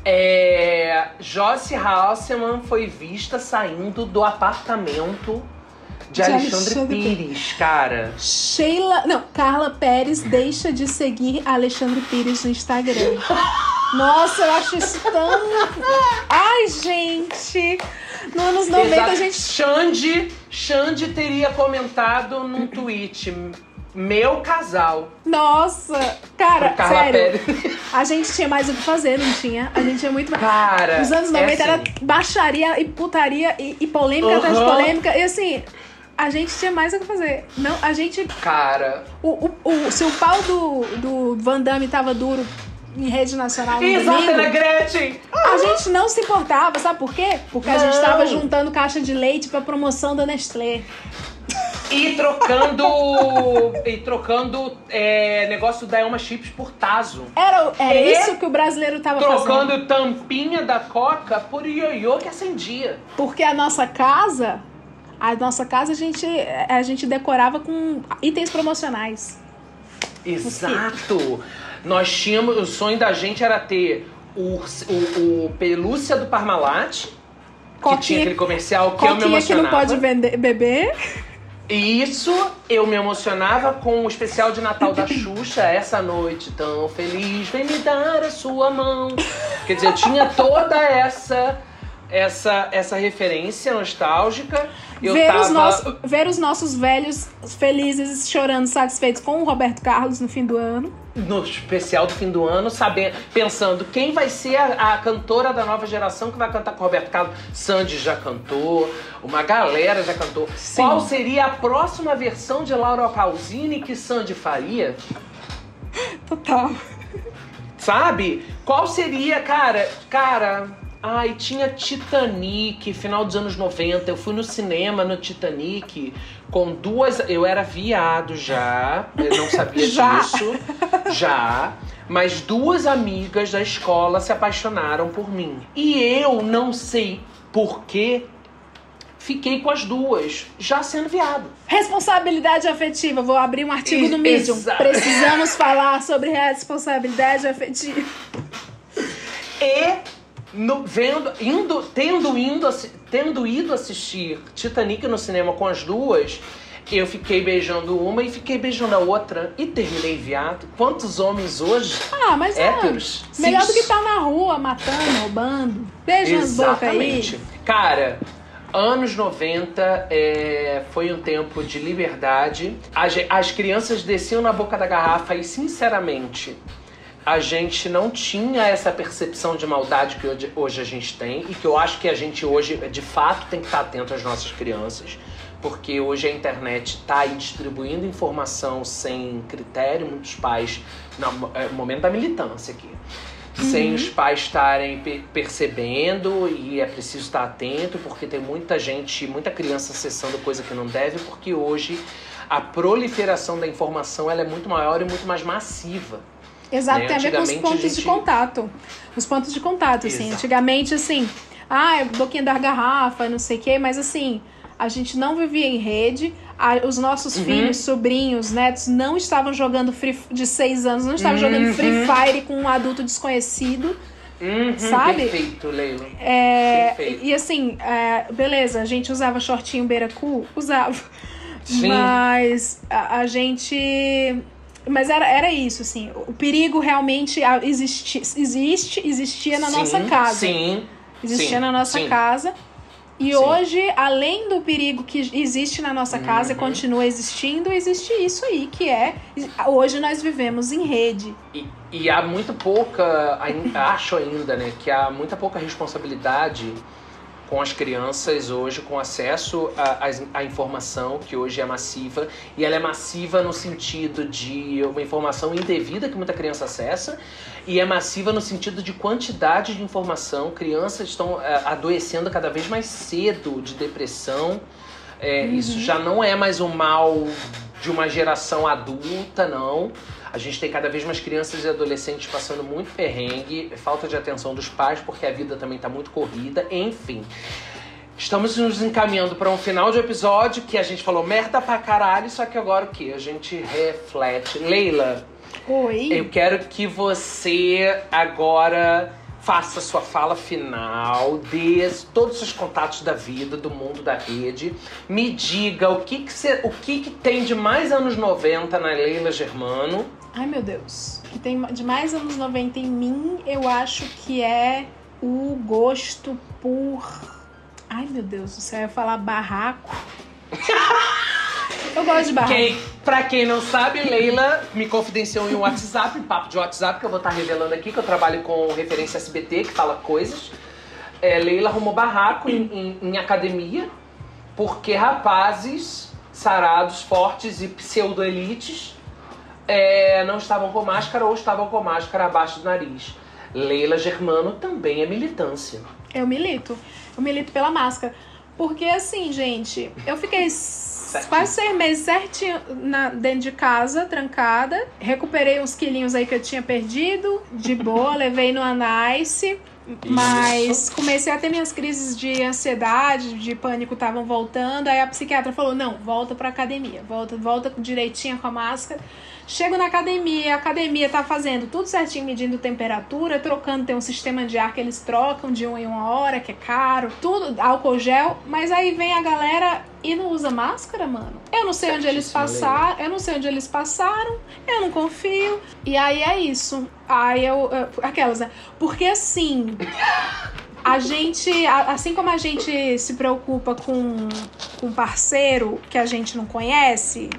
É, Joyce Hasselman foi vista saindo do apartamento de, De Alexandre, Alexandre Pires, cara. Sheila. Não, Carla Pérez deixa de seguir Alexandre Pires no Instagram. Nossa, eu acho isso tão. Ai, gente! Nos anos 90 Exato. a gente. Xande, Xande teria comentado num tweet: Meu casal. Nossa! Cara, Carla sério. Pérez. A gente tinha mais o que fazer, não tinha? A gente tinha muito mais. Cara. Nos anos é 90 era assim, baixaria e putaria e, e polêmica atrás de polêmica. E assim, a gente tinha mais o que fazer. Não, a gente. Cara. O, o, o- se o pau do, do Van Damme tava duro em rede nacional Exato, domingo, era Gretchen! a gente não se importava, sabe por quê? Porque a gente Não. tava juntando caixa de leite pra promoção da Nestlé. E trocando. e trocando é, negócio da Elma Chips por Tazo. Era, era E isso que o brasileiro tava fazendo. Trocando tampinha da Coca por ioiô que acendia. Porque a nossa casa, a nossa casa a gente, a gente decorava com itens promocionais. Exato! Nós tínhamos. O sonho da gente era ter o, o, o pelúcia do Parmalat. Que tinha aquele comercial que eu me coquinha que não emocionava. pode vender, beber. Isso eu me emocionava com o especial de Natal da Xuxa, essa noite tão feliz, vem me dar a sua mão. Quer dizer, eu tinha toda essa essa essa referência nostálgica. Eu ver, tava os nossos, ver os nossos velhos felizes chorando, satisfeitos com o Roberto Carlos no fim do ano. No especial do fim do ano, sabendo, pensando quem vai ser a, a cantora da nova geração que vai cantar com o Roberto Carlos. Sandy já cantou, uma galera já cantou. Sim. Qual seria a próxima versão de Laura Pausini que Sandy faria? Total. Sabe? Qual seria, cara? Cara, ai, tinha Titanic, final dos anos 90. Eu fui no cinema no Titanic com duas. Eu era viado já, eu não sabia Já. disso. Já. Mas duas amigas da escola se apaixonaram por mim. E eu não sei por que fiquei com as duas, já sendo viado. Responsabilidade afetiva. Vou abrir um artigo no Medium. Precisamos falar sobre responsabilidade afetiva. E no- vendo, indo, tendo, indo, tendo ido assistir Titanic no cinema com as duas, eu fiquei beijando uma e fiquei beijando a outra e terminei viado. Quantos homens hoje? Ah, mas é. Melhor do que estar na rua matando, roubando. Beijo nas bocas aí. Exatamente. Cara, anos 90 é, foi um tempo de liberdade. As, as crianças desciam na boca da garrafa e, sinceramente, a gente não tinha essa percepção de maldade que hoje, hoje a gente tem e que eu acho que a gente hoje, de fato, tem que estar atento às nossas crianças. Porque hoje a internet está aí distribuindo informação sem critério, muitos pais. Não, é momento da militância aqui sem os pais estarem pe- percebendo e é preciso estar atento porque tem muita gente, muita criança acessando coisa que não deve, porque hoje a proliferação da informação ela é muito maior e muito mais massiva. Exato, né? tem a ver com os pontos a de gente- contato. Os pontos de contato, assim. Exato. Antigamente, assim, ah, boquinha da garrafa, não sei o quê, mas assim, a gente não vivia em rede. a- os nossos Uhum. filhos, sobrinhos, netos não estavam jogando free, de seis anos, não estavam jogando Uhum. Free Fire com um adulto desconhecido. Uhum, Sabe? Perfeito, Leila. É, Perfeito. e assim, é, beleza, a gente usava shortinho beira-cu? Usava. Sim. Mas a, a gente. Mas era, era isso, assim. O perigo realmente existi, existe, existia na Sim, nossa casa. Sim. Existia sim, na nossa sim. casa. E hoje, além do perigo que existe na nossa casa e Uhum. continua existindo, existe isso aí, que é. Hoje nós vivemos em rede. E, e há muito pouca, acho ainda, né, que há muita pouca responsabilidade com as crianças hoje, com acesso à, informação, que hoje é massiva. E ela é massiva no sentido de uma informação indevida que muita criança acessa, e é massiva no sentido de quantidade de informação. Crianças estão eh, adoecendo cada vez mais cedo de depressão. É, Isso já não é mais um mal de uma geração adulta, não. A gente tem cada vez mais crianças e adolescentes passando muito perrengue, falta de atenção dos pais, porque a vida também está muito corrida, enfim. Estamos nos encaminhando para um final de episódio que a gente falou merda pra caralho, só que agora o que? A gente reflete. Leila, Oi. eu quero que você agora faça sua fala final, dê todos os seus contatos da vida, do mundo da rede. Me diga o que, que, cê- o que, que tem de mais anos 90 na Leila Germano. Ai, meu Deus. Que tem de mais anos 90 em mim, eu acho que é o gosto por. Ai, meu Deus eu ia falar barraco. eu gosto de barraco. Quem, pra quem não sabe, Leila me confidenciou em um WhatsApp, um papo de WhatsApp, que eu vou estar revelando aqui, que eu trabalho com referência SBT, que fala coisas. É, Leila arrumou barraco em, em- em academia, porque rapazes sarados, fortes e pseudo-elites é, não estavam com máscara ou estavam com máscara abaixo do nariz. Leila Germano também é militância. Eu milito. Eu milito pela máscara. Porque assim, gente, eu fiquei quase seis meses certinho na- dentro de casa, trancada. Recuperei uns quilinhos aí que eu tinha perdido, de boa, levei no Anice. Mas comecei a ter minhas crises de ansiedade, de pânico estavam voltando. Aí a psiquiatra falou: não, volta pra academia, volta, volta direitinho com a máscara. Chego na academia, a academia tá fazendo tudo certinho, medindo temperatura, trocando, tem um sistema de ar que eles trocam de uma em uma hora, que é caro, tudo, álcool gel, mas aí vem a galera e não usa máscara, mano. Eu não sei onde eles passaram, eu não sei onde eles passaram, eu não confio. E aí é isso. Aí eu. eu- aquelas, né? Porque assim. A gente, assim como a gente se preocupa com com um parceiro que a gente não conhece,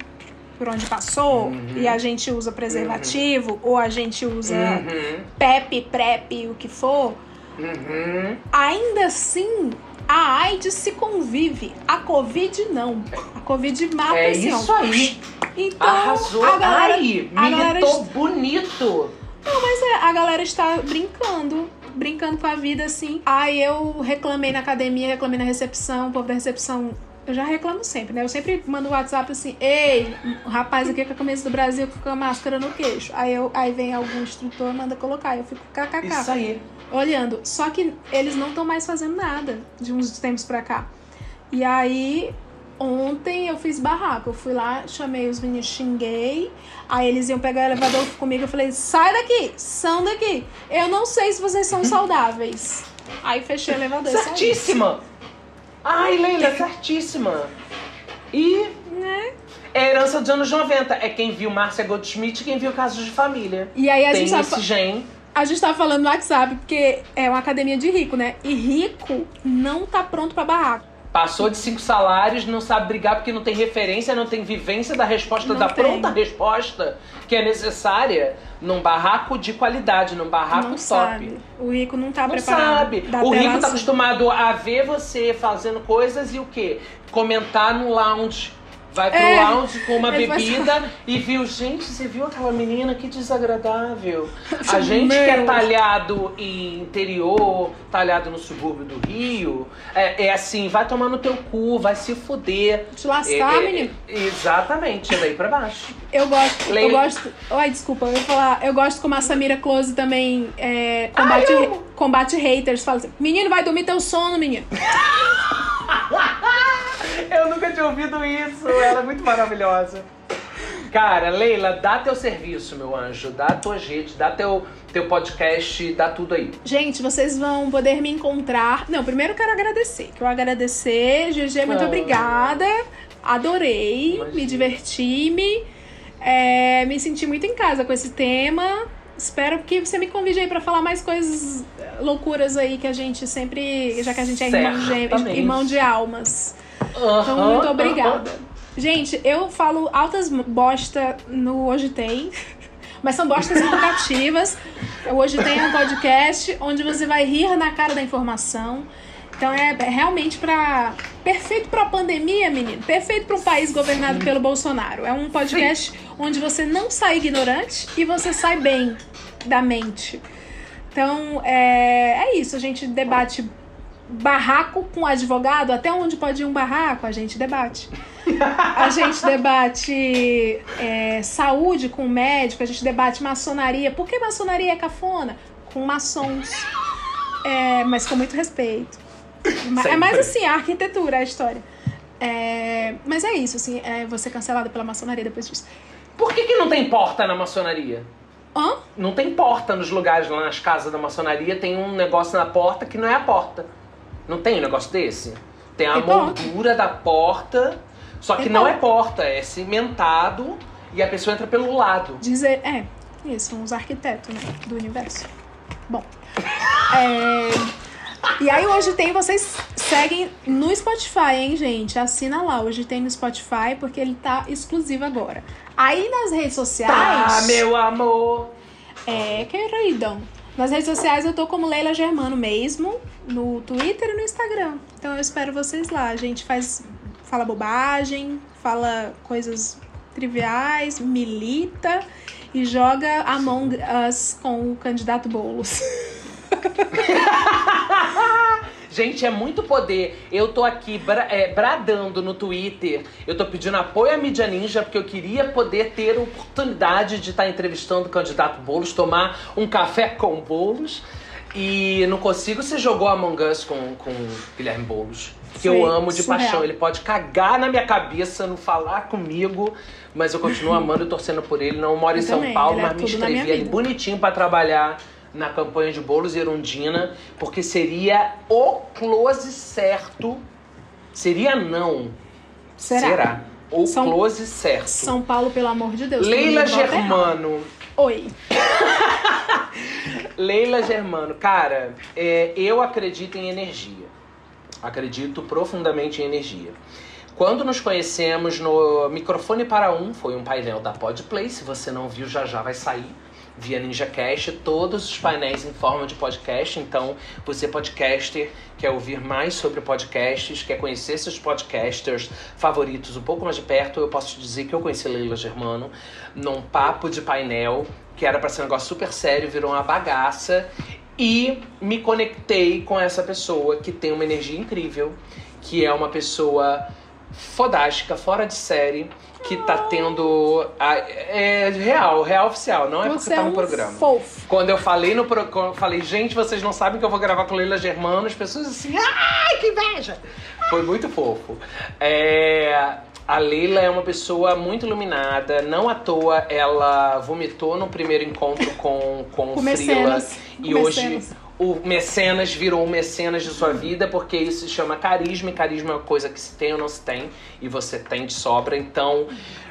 por onde passou, Uhum. e a gente usa preservativo, ou a gente usa Uhum, PEP, PrEP, o que for, uhum. ainda assim a AIDS se convive. A Covid não. A Covid mata É isso aí. Então, Arrasou. a galera, Ai, a galera bonito. Mas é, a galera está brincando. Brincando com a vida, assim. Aí eu reclamei na academia, reclamei na recepção, o povo da recepção. Eu já reclamo sempre, né? Eu sempre mando um WhatsApp assim, ei, o rapaz aqui com a camisa do Brasil com a máscara no queixo. Aí, eu, aí vem algum instrutor, manda colocar. Eu fico kkk Isso aí. olhando. Só que eles não estão mais fazendo nada de uns tempos pra cá. E aí, ontem eu fiz barraco. Eu fui lá, chamei os meninos, xinguei. Aí eles iam pegar o elevador comigo. Eu falei: sai daqui, são daqui. Eu não sei se vocês são saudáveis. Aí fechei o elevador. saí. Certíssima. Ai, Leila, certíssima. E Né? é a herança dos anos 90. É quem viu Márcia Goldschmidt e quem viu Casos de Família. E aí a Tem gente, esse tava, gen. a gente tava falando no WhatsApp, porque é uma academia de rico, né? E rico não tá pronto pra barraco. Passou de cinco salários, não sabe brigar porque não tem referência, não tem vivência da resposta, Não da tem. pronta resposta que é necessária num barraco de qualidade, num barraco não top. sabe. O rico não tá Não preparado. sabe. O rico tá acostumado a ver você fazendo coisas e o quê? Comentar no lounge. Vai pro É, lounge com uma ele vai bebida e viu, gente, você viu aquela menina que desagradável. A gente que é talhado em interior, talhado no subúrbio do Rio, é, é assim, vai tomar no teu cu, vai se fuder. Te lascar, É, é, menino. é, exatamente, é daí pra baixo. Eu gosto, eu Leila. gosto. Ai, desculpa, eu ia falar. Eu gosto como a Samira Close também é, combate, Ai, eu- combate haters. Fala assim: menino, vai dormir teu sono, menino. Eu nunca tinha ouvido isso. Ela é muito maravilhosa. Cara, Leila, dá teu serviço, meu anjo. Dá tua rede, dá teu, teu podcast, dá tudo aí. Gente, vocês vão poder me encontrar. Não, primeiro eu quero agradecer. Quero agradecer, GG, muito Ah. obrigada. Adorei, Imagina. me diverti, me, é, me senti muito em casa com esse tema. espero que você me convide aí pra falar mais coisas eh, loucuras aí que a gente sempre. Já que a gente é irmão, irmão de almas. Então, muito obrigada. Gente, eu falo altas bosta no Hoje Tem, mas são bostas educativas. Hoje Tem é um podcast onde você vai rir na cara da informação. Então é realmente para perfeito para a pandemia, menino. Perfeito para um país governado pelo Bolsonaro. É um podcast onde você não sai ignorante e você sai bem da mente. Então é, é isso. A gente debate barraco com advogado, até onde pode ir um barraco, a gente debate. A gente debate é, saúde com médico, a gente debate maçonaria. Por que maçonaria é cafona? Com maçons. É, mas com muito respeito. Ma- É mais Sempre. assim, a arquitetura, a história. É, mas é isso, assim, é, vou ser cancelada pela maçonaria depois disso. Por que, que não tem porta na maçonaria? Hã? Não tem porta nos lugares lá nas casas da maçonaria, tem um negócio na porta que não é a porta. Não tem um negócio desse? Tem a Tem porta. moldura da porta, só que Tem não porta. é porta, é cimentado e a pessoa entra pelo lado. Dizer. É, isso, os arquitetos, né? Do universo. Bom. É, e aí hoje tem, vocês seguem no Spotify, hein, gente? Assina lá, hoje tem no Spotify, porque ele tá exclusivo agora. Aí nas redes sociais. Ah, meu amor! É, queridão. Nas redes sociais eu tô como Leila Germano mesmo, no Twitter e no Instagram. Então eu espero vocês lá. A gente faz. fala bobagem, fala coisas triviais, milita e joga Among Us com o candidato Boulos. Gente, é muito poder. Eu tô aqui bra- é, bradando no Twitter. Eu tô pedindo apoio à mídia ninja porque eu queria poder ter oportunidade de estar entrevistando o candidato Boulos, tomar um café com Boulos. E não consigo. Você jogou Among Us com, com Guilherme Boulos. Que eu Foi amo de surreal. paixão. Ele pode cagar na minha cabeça, não falar comigo, mas eu continuo amando e torcendo por ele. Não moro em Eu São também, Paulo, ele é mas me inscrevi ali bonitinho pra trabalhar na campanha de Boulos e Erundina, porque seria o close certo. Seria não. Será? O São- close certo. São Paulo, pelo amor de Deus. Leila. Germano. Oi. Leila Germano, cara, é, eu acredito em energia. Acredito profundamente em energia. Quando nos conhecemos no Microfone para Um, foi um painel da Podplay. Se você não viu, já já vai sair via NinjaCast. Todos os painéis em forma de podcast. Então, você podcaster, quer ouvir mais sobre podcasts, quer conhecer seus podcasters favoritos um pouco mais de perto, eu posso te dizer que eu conheci Leila Germano num papo de painel, que era para ser um negócio super sério, virou uma bagaça. E me conectei com essa pessoa que tem uma energia incrível, que é uma pessoa fodástica, fora de série, que tá tendo. A, é real, real oficial, não é porque Você tá é no um programa. fofo. Quando eu falei no pro- falei, gente, vocês não sabem que eu vou gravar com Leila Germano, as pessoas assim, ai, que inveja! Foi muito fofo. É, a Leila é uma pessoa muito iluminada, não à toa ela vomitou no primeiro encontro com, com, Com o Frila. E hoje. O mecenas virou o mecenas de sua vida, porque isso se chama carisma, e carisma é uma coisa que se tem ou não se tem, e você tem de sobra. Então,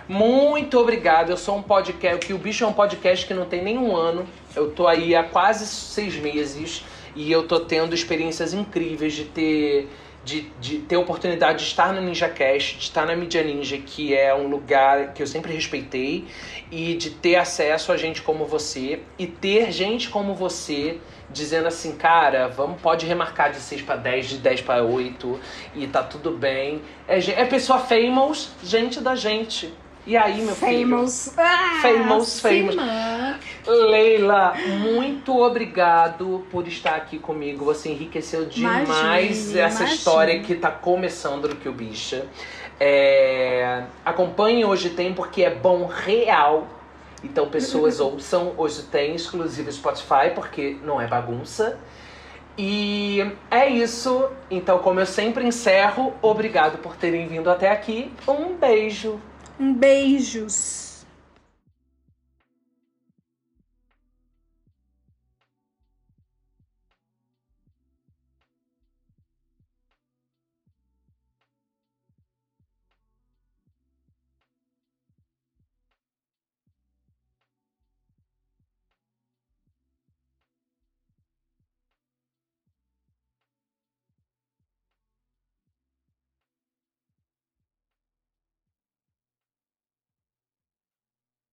muito obrigado. Eu sou um podcast, que o bicho é um podcast que não tem nenhum ano. Eu tô aí há quase seis meses e eu tô tendo experiências incríveis de ter. De, de ter oportunidade de estar no NinjaCast, de estar na Mídia Ninja, que é um lugar que eu sempre respeitei, e de ter acesso a gente como você, e ter gente como você dizendo assim, cara, vamos, pode remarcar de 6 para 10, de 10 para 8, e tá tudo bem. É, é pessoa famous, gente da gente. E aí, meu filho? Famous. Ah, Famous, famous. Simã. Leila, muito obrigado por estar aqui comigo. Você enriqueceu demais Imagine, essa imagine. história que tá começando no que o bicha. É... Acompanhe hoje tem porque é bom real. Então pessoas ouçam, hoje tem exclusivo Spotify, porque não é bagunça. E é isso. Então, como eu sempre encerro, obrigado por terem vindo até aqui. Um beijo. Um beijos.